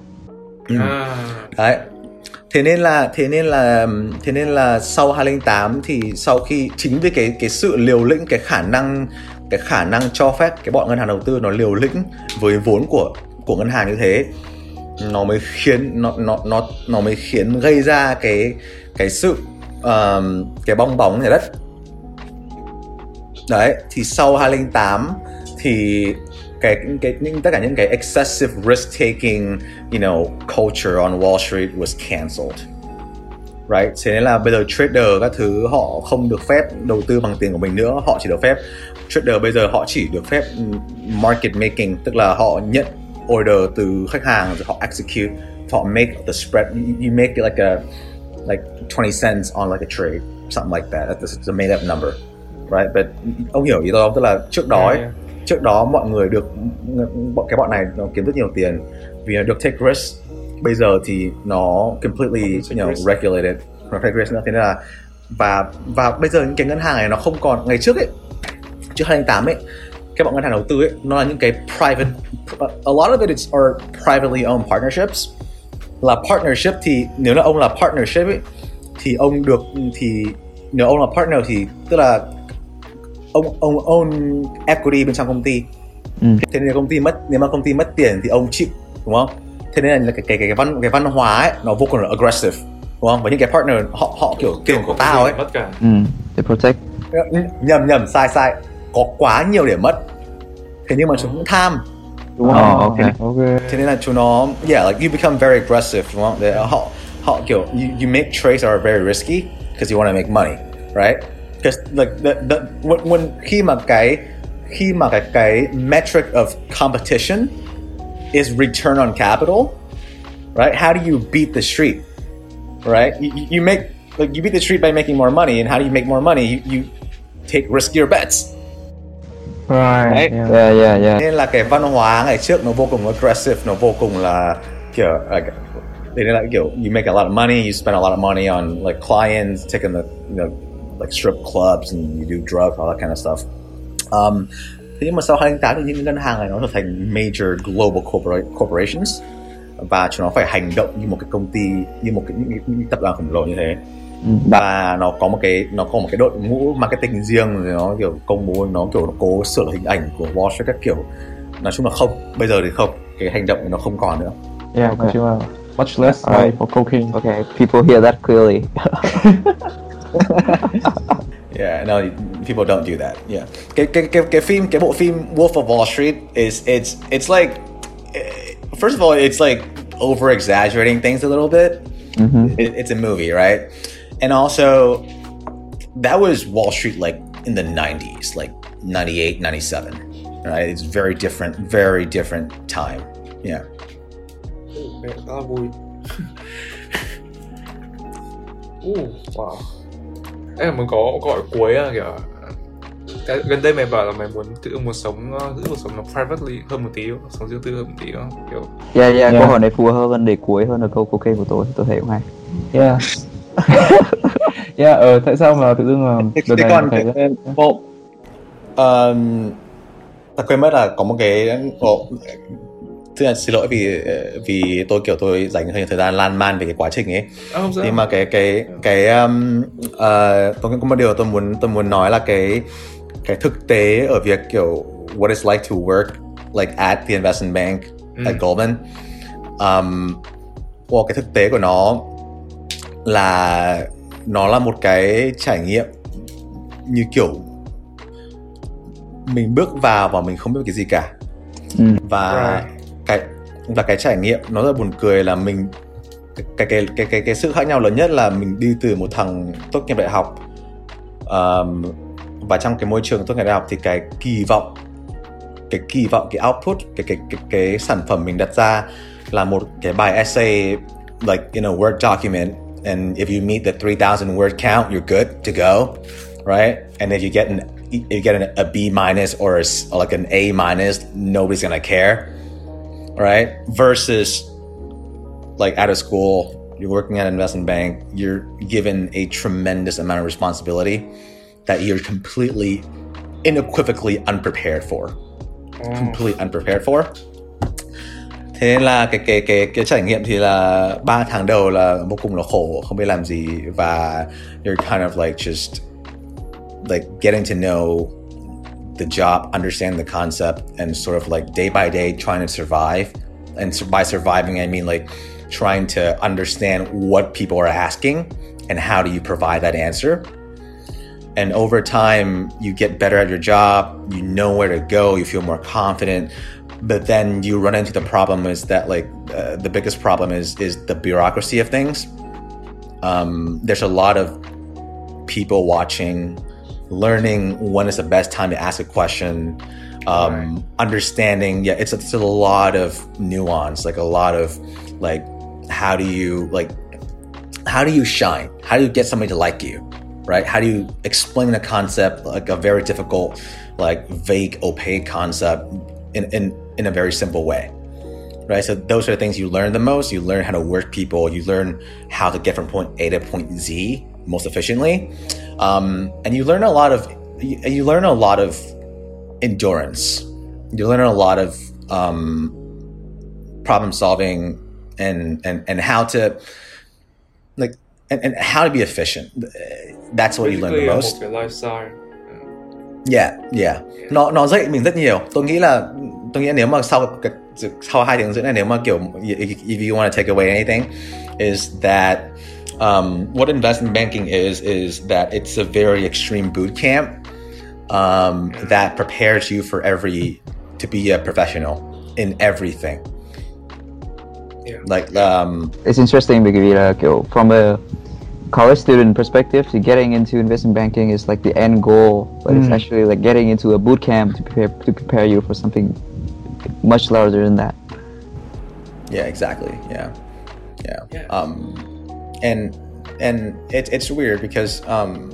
S3: Ừ.
S4: à,
S3: đấy thế nên là thế nên là thế nên là sau 2008 thì sau khi chính vì cái cái sự liều lĩnh cái khả năng cái khả năng cho phép cái bọn ngân hàng đầu tư nó liều lĩnh với vốn của của ngân hàng như thế nó mới khiến nó nó nó nó mới khiến gây ra cái cái sự uh, cái bong bóng nhà đất. Đấy thì sau 2008 thì cái cái những tất cả những cái excessive risk taking you know culture on Wall Street was cancelled. Right? Thế nên là bây giờ trader các thứ họ không được phép đầu tư bằng tiền của mình nữa họ chỉ được phép trader bây giờ họ chỉ được phép market making tức là họ nhận order từ khách hàng rồi họ execute họ make the spread you, you make it like a like 20 cents on like a trade something like that. That's a made up number. Right? But ông hiểu ý tôi không? Tức là trước đó ấy,
S4: Yeah,
S3: trước đó mọi người được bọn cái bọn này nó kiếm rất nhiều tiền vì nó được take risk. Bây giờ thì nó completely you know,
S4: risk.
S3: regulated. Nó take risk nữa. Thế nên là và và bây giờ những cái ngân hàng này nó không còn. Ngày trước ấy trước 2008 ấy cái bọn ngân hàng đầu tư ấy nó là những cái private a lot of it is are privately owned partnerships. Là partnership thì nếu là ông là partnership ấy thì ông được thì nếu ông là partner thì tức là ông ông own equity bên trong công ty.
S2: Ừ.
S3: thế nên công ty mất nếu mà công ty mất tiền thì ông chịu đúng không? Thế nên là cái cái cái văn cái văn hóa ấy nó vô cùng là aggressive đúng không? Và những cái partner họ họ kiểu tiền của tao ấy.
S4: mất cả.
S2: Ừ để protect.
S3: Nhầm nhầm sai sai. Có quá nhiều để mất. Thế nhưng mà chúng cũng tham. Đúng không?
S2: Ờ, ok.
S1: ok
S3: thế nên là chúng nó yeah like you become very aggressive đúng không? Để họ họ kiểu you, you make trades that are very risky because you want to make money right because like the, the when, when khi mà cái khi mà cái cái metric of competition is return on capital right? How do you beat the street right? You, you- you make like you beat the street by making more money and how do you make more money? You, you take riskier bets.
S1: Right
S3: Đấy.
S1: yeah.
S2: yeah yeah yeah.
S3: Nên là cái văn hóa ngày trước nó vô cùng aggressive nó vô cùng là kiểu like, thế nên là kiểu you make a lot of money you spend a lot of money on like clients taking the you know like strip clubs and you do drugs all that kind of stuff. Um, thế nhưng mà sau 2008 thì những ngân hàng này nó trở thành major global corpora- corporations và chúng nó phải hành động như một cái công ty như một cái những, những, những tập đoàn khổng lồ như thế. Và nó có một cái nó có một cái đội ngũ marketing riêng rồi nó kiểu công bố nó kiểu nó cố sửa lại hình ảnh của Wall Street các kiểu. Nói chung là không bây giờ thì không cái hành động nó không còn nữa.
S1: Yeah
S2: Okay.
S1: nói chung là much less money for cocaine
S2: okay people hear that clearly
S3: yeah no people don't do that. Yeah. Cái cái cái cái phim cái bộ phim Wolf of Wall Street is it's it's like eh, first of all it's like over exaggerating things a little bit. It- it's a movie right? And also that was Wall Street like in the 90s like 98 97 right? It's very different very different time. Yeah.
S4: Oh, khá là vui uh, wow em muốn có hỏi cuối à, kiểu cái, gần đây mày bảo là mày muốn tự muốn sống ờ, giữ cuộc sống nó privately hơn một tí không? sống riêng tư hơn một tí đó kiểu
S2: yeah yeah
S1: Yeah.
S2: câu hỏi này phù hợp hơn đề cuối hơn là câu cocaine của tôi tôi thấy cũng hay
S1: yeah yeah ờ tại sao mà tự dưng mà
S3: thế,
S1: đợt
S3: thế
S1: này
S3: còn
S1: thấy
S3: cái bộ um, ta quên mất là có một cái bộ tức là xin lỗi vì vì tôi kiểu tôi dành hơi nhiều thời gian lan man về cái quá trình ấy
S4: à, không sao
S3: nhưng mà cái cái cái um, uh, tôi có một điều tôi muốn tôi muốn nói là cái cái thực tế ở việc kiểu what it's like to work like at the investment bank at Goldman um, well, cái thực tế của nó là nó là một cái trải nghiệm như kiểu mình bước vào và mình không biết cái gì cả
S2: Ừ.
S3: và
S4: Right
S3: và cái trải nghiệm nó rất buồn cười là mình cái cái cái cái cái sự khác nhau lớn nhất là mình đi từ một thằng tốt nghiệp đại học um, và trong cái môi trường tốt nghiệp đại học thì cái kỳ vọng cái kỳ vọng cái output cái cái cái cái sản phẩm mình đặt ra là một cái bài essay like in a word document. And if you meet the 3000 word count you're good to go right? And if you get an if you get an, a B minus or, a or like an A minus nobody's gonna care. Right? Versus like out of school you're working at an investment bank you're given a tremendous amount of responsibility that you're completely unequivocally unprepared for. Mm. Completely unprepared for. Thế nên là cái cái cái cái trải nghiệm thì là ba tháng đầu là vô cùng là khổ không biết làm gì và you're kind of like just like getting to know the job understand the concept and sort of like day by day trying to survive. And by surviving i mean like trying to understand what people are asking and how do you provide that answer. And over time you get better at your job you know where to go you feel more confident. But then you run into the problem is that like uh, the biggest problem is is the bureaucracy of things. Um, there's a lot of people watching learning when is the best time to ask a question um, understanding yeah it's, it's a lot of nuance like a lot of like how do you like how do you shine? How do you get somebody to like you right? How do you explain a concept like a very difficult like vague opaque concept in, in in a very simple way right? So those are the things you learn the most. You learn how to work people. You learn how to get from point a to point z most efficiently um, and you learn a lot of you, you learn a lot of endurance. You learn a lot of um, problem solving and and and how to like and, and how to be efficient. That's what you learn the most.
S4: một cái lifestyle
S3: Yeah, yeah. Nó nó dạy mình rất nhiều. Tôi nghĩ là tôi nghĩ nếu mà sau sau hai tiếng rưỡi này nếu mà kiểu if you want to take away anything is that um, what investment banking is is that it's a very extreme boot camp um, that prepares you for every to be a professional in everything.
S4: Yeah.
S3: Like um,
S2: It's interesting because uh, kiểu, from a college student perspective, to getting into investment banking is like the end goal, but it's
S1: Mm.
S2: actually like getting into a boot camp to prepare to prepare you for something much larger than that.
S3: Yeah, exactly. Yeah, yeah.
S4: Yeah.
S3: Um, and and it, it's weird because um,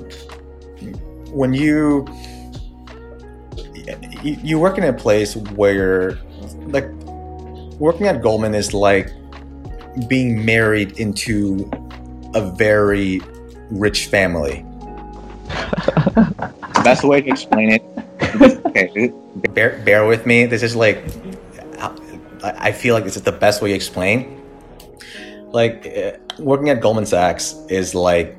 S3: when you you, you work in a place where like working at Goldman is like being married into a very rich family.
S5: The best way to explain it. Okay,
S3: Bear bear with me. This is like I I feel like this is the best way to explain. Like uh, working at Goldman Sachs is like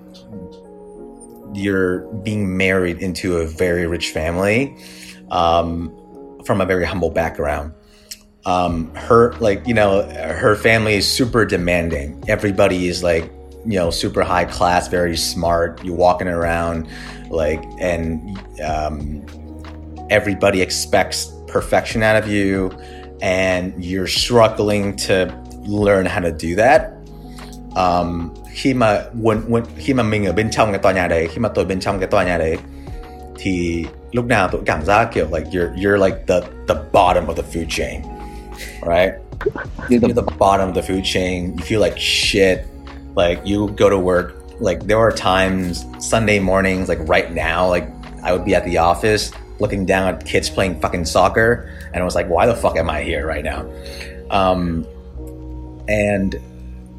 S3: you're being married into a very rich family um, from a very humble background. Um, her like you know her family is super demanding. Everybody is like you know super high class, very smart. You're walking around like and um, everybody expects perfection out of you, and you're struggling to learn how to do that. Um, khi mà when, when, khi mà mình ở bên trong cái tòa nhà đấy khi mà tôi bên trong cái tòa nhà đấy thì lúc nào tôi cảm giác kiểu like you're you're like the the bottom of the food chain right? You're the bottom of the food chain. You feel like shit. Like you go to work. Like there are times Sunday mornings like right now like I would be at the office looking down at kids playing fucking soccer and I was like why the fuck am I here right now? Um and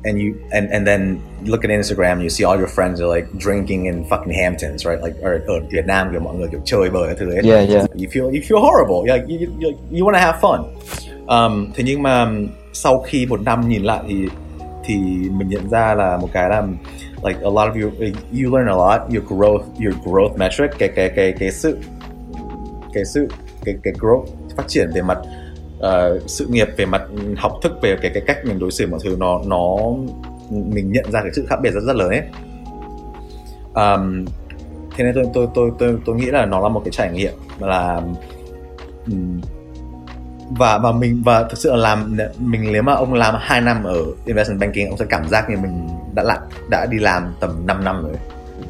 S3: and you and and then look at Instagram, you see all your friends are like drinking in fucking Hamptons, right? Like or ở Việt Nam kiểu mọi người kiểu chơi bời các thứ ấy.
S2: Yeah, yeah.
S3: You feel you feel horrible. Like you you, you want to have fun. Um, thế nhưng mà sau khi một năm nhìn lại thì thì mình nhận ra là một cái là like a lot of you you learn a lot your growth your growth metric cái cái cái cái sự cái sự cái cái growth phát triển về mặt ờ, sự nghiệp về mặt học thức về cái cái cách mình đối xử mọi thứ nó nó mình nhận ra cái sự khác biệt rất rất lớn ấy um, thế nên tôi tôi tôi tôi tôi nghĩ là nó là một cái trải nghiệm là ừm, và và mình và thực sự là làm mình nếu mà ông làm 2 năm ở investment banking ông sẽ cảm giác như mình đã lại đã đi làm tầm 5 năm rồi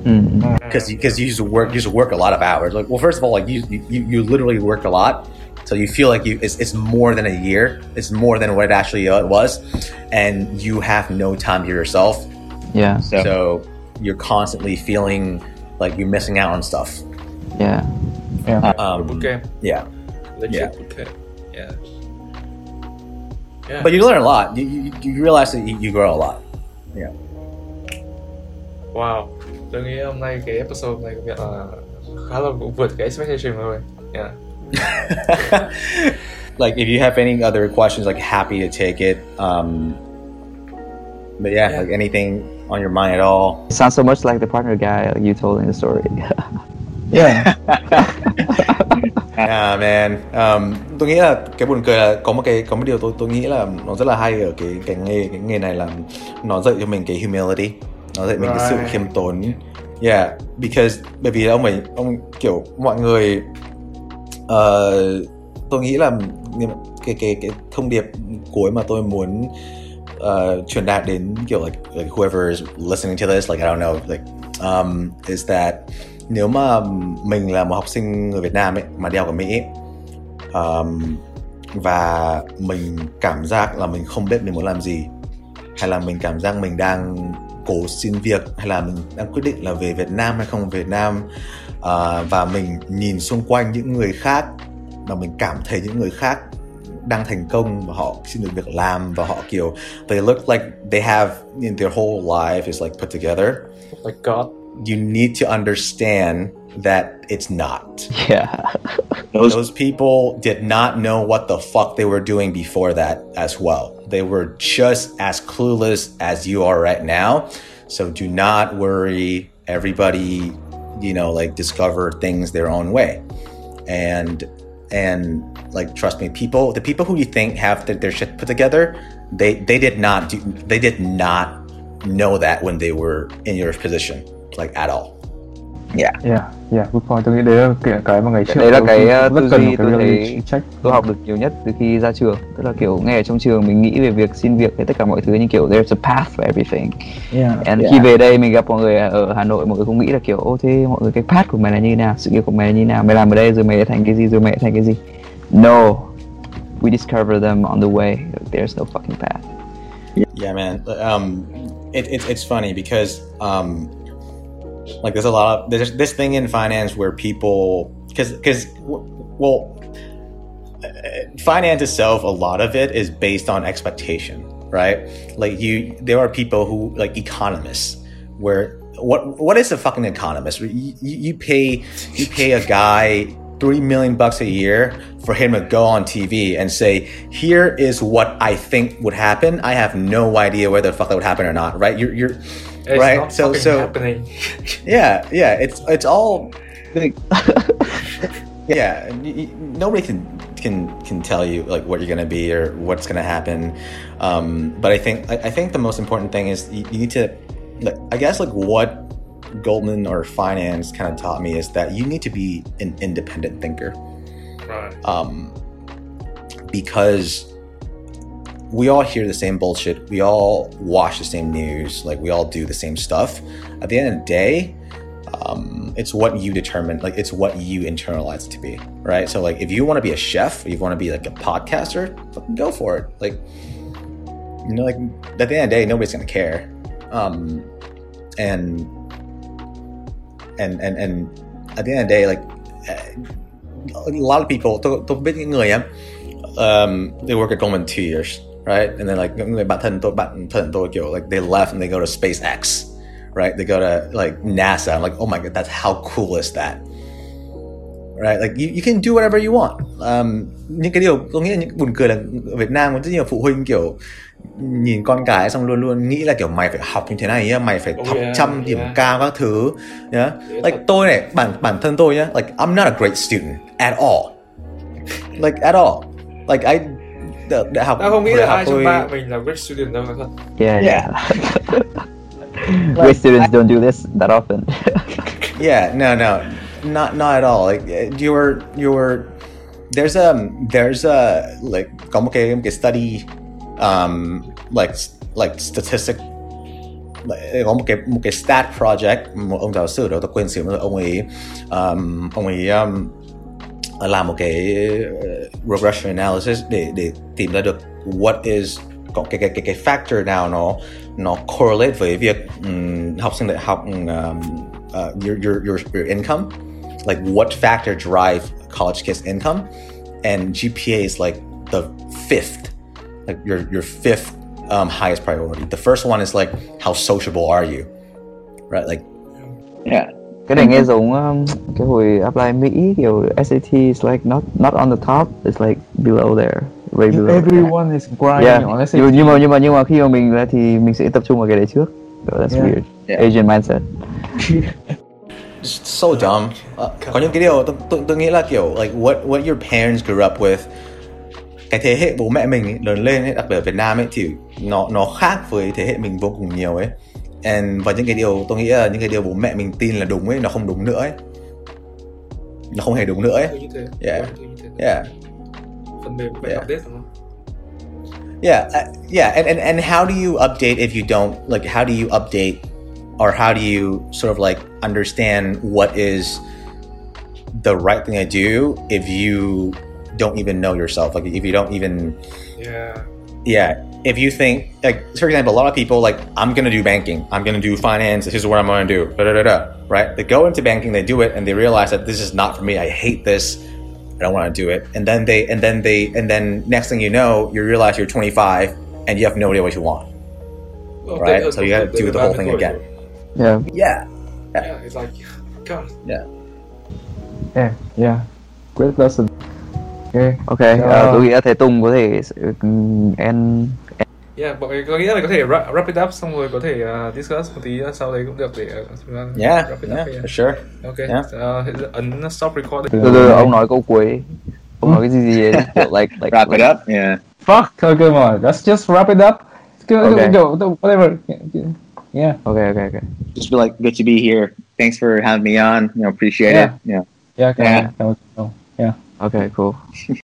S2: Mm.
S3: because because you used to work you used to work a lot of hours. Like, well, first of all, like you you, you literally worked a lot, so you feel like you it's, it's more than a year. It's more than what it actually uh, was, and you have no time to yourself.
S2: Yeah,
S5: So,
S3: So you're constantly feeling like you're missing out on stuff.
S2: yeah.
S3: Um,
S4: bootcamp
S3: yeah,
S4: legit
S3: Yeah.
S4: bootcamp yeah yeah
S3: but you learn a lot. You, you, you realize that you, you grow a lot. Yeah.
S4: Wow tôi nghĩ hôm nay cái episode này của việc là khá là cũng vượt cái expectation rồi yeah
S3: like if you have any other questions, like happy to take it. Um, but yeah,
S4: Yeah.
S3: like anything on your mind at all.
S2: It sounds so much like the partner guy you told in the story.
S1: yeah
S3: Yeah, man. Um, tôi nghĩ là cái buồn cười là có một cái có một điều tôi tôi nghĩ là nó rất là hay ở cái cái nghề cái nghề này là nó dạy cho mình cái humility, nó dạy mình cái sự
S4: Right.
S3: khiêm tốn. Yeah, because bởi vì ông ấy ông kiểu mọi người Ờ, tôi nghĩ là cái cái cái thông điệp cuối mà tôi muốn uh, truyền đạt đến kiểu like, like whoever is listening to this like I don't know like um, is that nếu mà mình là một học sinh người Việt Nam ấy mà đi học ở Mỹ ấy, um, và mình cảm giác là mình không biết mình muốn làm gì hay là mình cảm giác mình đang cố xin việc hay là mình đang quyết định là về Việt Nam hay không về Việt Nam à, và mình nhìn xung quanh những người khác và mình cảm thấy những người khác đang thành công và họ xin được việc làm và họ kiểu they look like they have in their whole life is like put together
S4: like God
S3: you need to understand that it's not
S2: yeah.
S5: those,
S3: those people did not know what the fuck they were doing before that as well. They were just as clueless as you are right now. So do not worry. Everybody, you know, like discover things their own way. And and like trust me, people the people who you think have their, their shit put together, they they did not do they did not know that when they were in your position, like at all.
S1: Yeah yeah good point. Tôi nghĩ đấy là cái, cái mà ngày trước
S2: Đấy là cái,
S1: rất
S2: uh, tư
S1: cần
S2: duy tôi thấy
S1: check
S2: tôi học được nhiều nhất từ khi ra trường. Tức là kiểu ngay ở trong trường mình nghĩ về việc xin việc hay tất cả mọi thứ như kiểu there's a path for everything.
S1: Yeah.
S2: And
S1: yeah.
S2: khi về đây mình gặp mọi người ở Hà Nội mọi người cũng nghĩ là kiểu ô thế mọi người cái path của mày là như thế nào? Sự nghiệp của mày là như thế nào? Mày làm ở đây rồi mày thành cái gì rồi mày thành cái gì? No. We discover them on the way. There's no fucking path.
S3: Yeah, man. Um, it, it's it's funny because um, like there's a lot of there's this thing in finance where people because because well uh, finance itself, a lot of it is based on expectation, right? Like you, there are people who like economists, where what what is a fucking economist? You, you you pay you pay a guy three million bucks a year for him to go on TV and say, "Here is what I think would happen." I have no idea whether the fuck that would happen or not, right? You're you're
S4: It's
S3: right.
S4: not
S3: So so
S4: happening.
S3: yeah yeah. It's it's all
S2: Like,
S3: yeah y- y- nobody can can can tell you like what you're gonna be or what's gonna happen um but i think i, I think the most important thing is you, you need to like i guess like what goldman or finance kind of taught me is that you need to be an independent thinker
S4: Right.
S3: um because we all hear the same bullshit. We all watch the same news. Like we all do the same stuff. At the end of the day um, it's what you determine like it's what you internalize to be right? So like if you want to be a chef if you want to be like a podcaster fucking go for it. Like you know like at the end of the day nobody's gonna care. Um and and and and at the end of the day like eh, a lot of people um, they work at Goldman two years right? And then like những người bạn thân tôi bạn thân tôi kiểu like they left and they go to SpaceX right? They go to like NASA. I'm like oh my god that's how cool is that? Right? Like you, you can do whatever you want. Um, những cái điều tôi nghĩ là những buồn cười là ở Việt Nam có rất nhiều phụ huynh kiểu nhìn con cái xong luôn luôn nghĩ là kiểu mày phải học như thế này nhá mày phải
S4: Oh,
S3: học
S4: yeah,
S3: trăm điểm cao các thứ nhá.
S4: Yeah,
S3: like tôi này bản bản thân tôi nhá like I'm not a great student at all. Like at all. Like I đại, đại học
S4: Tao không nghĩ là ai trong
S3: tôi-
S4: ba mình là great student đâu thật.
S2: yeah,
S3: Yeah.
S2: yeah. Great students don't do this that often.
S3: Yeah, no, no, not not at all. Like uh, you're you're there's a there's a like có một cái, một cái study um like like statistic like, có một cái một cái stat project một ông giáo sư đó tôi quên xíu ông ấy um, ông ấy um, làm một cái regression analysis để để tìm ra được what is có cái cái cái cái factor nào nó nó correlate với việc um, học sinh đại học um, uh, your your your your income. Like what factor drive college kids income? And GPA is like the fifth. Like your your fifth um, highest priority. The first one is like how sociable are you? Right? Like
S5: yeah
S2: cái này nghe giống um, cái hồi apply Mỹ kiểu SAT is like not not on the top, it's like below there, way below.
S1: Everyone is grinding
S2: yeah.
S1: on SAT.
S2: Nhưng, nhưng mà nhưng mà nhưng mà khi mà mình ra thì mình sẽ tập trung vào cái đấy trước. So that's
S1: Yeah.
S2: weird.
S5: Yeah.
S2: Asian mindset.
S3: just so dumb. Uh, có những cái điều tôi, tôi, tôi nghĩ là kiểu like what what your parents grew up with cái thế hệ bố mẹ mình ấy, lớn lên ấy, đặc biệt ở Việt Nam ấy thì nó nó khác với thế hệ mình vô cùng nhiều ấy. And và những cái điều tôi nghĩ là những cái điều bố mẹ mình tin là đúng ấy nó không đúng nữa ấy. Nó không hề đúng nữa ấy. Yeah.
S4: Tôi như thế.
S3: Yeah.
S4: Phần mềm phải
S3: Yeah.
S4: update đúng không?
S3: Yeah, uh, yeah, and, and and how do you update if you don't like? How do you update, or how do you sort of like understand what is the right thing to do if you don't even know yourself? Like if you don't even,
S4: Yeah.
S3: yeah, if you think like for example, a lot of people like I'm gonna do banking, I'm gonna do finance. This is what I'm gonna do. Da, da, da, da, right? They go into banking, they do it, and they realize that this is not for me. I hate this. I don't want to do it. And then they, and then they, and then next thing you know, you realize you're 25 and you have no idea what you want.
S4: Update
S3: Right,
S4: ở
S3: so you
S4: một
S3: gotta do the whole thing again.
S4: rồi.
S2: Yeah.
S3: Yeah,
S4: Yeah, it's like, God.
S3: yeah.
S1: Yeah, yeah. Great lesson. Okay.
S2: Ok,
S1: Ờ.
S2: uh, tôi nghĩ là thầy Tùng có thể end
S4: Yeah, bọn mình có nghĩ là mình có thể wrap, wrap it up xong rồi có thể uh, discuss một tí sau đấy cũng được để uh,
S3: Yeah,
S4: wrap it
S3: yeah,
S4: up.
S3: for sure.
S4: Ok,
S3: Yeah.
S4: uh, ấn stop recording.
S2: từ từ ông nói câu cuối. Ông nói cái gì gì ấy, kiểu like like
S5: wrap it up yeah
S1: Fuck. Okay, come on. Let's just wrap it up. Go, go,
S2: Okay.
S1: go, go, whatever. Yeah.
S2: Ok ok ok.
S5: just be like good to be here thanks for having me on you know appreciate
S1: Yeah.
S5: it yeah
S1: Yeah. Come
S5: Yeah.
S1: on. Come on. Yeah.
S2: Ok cool.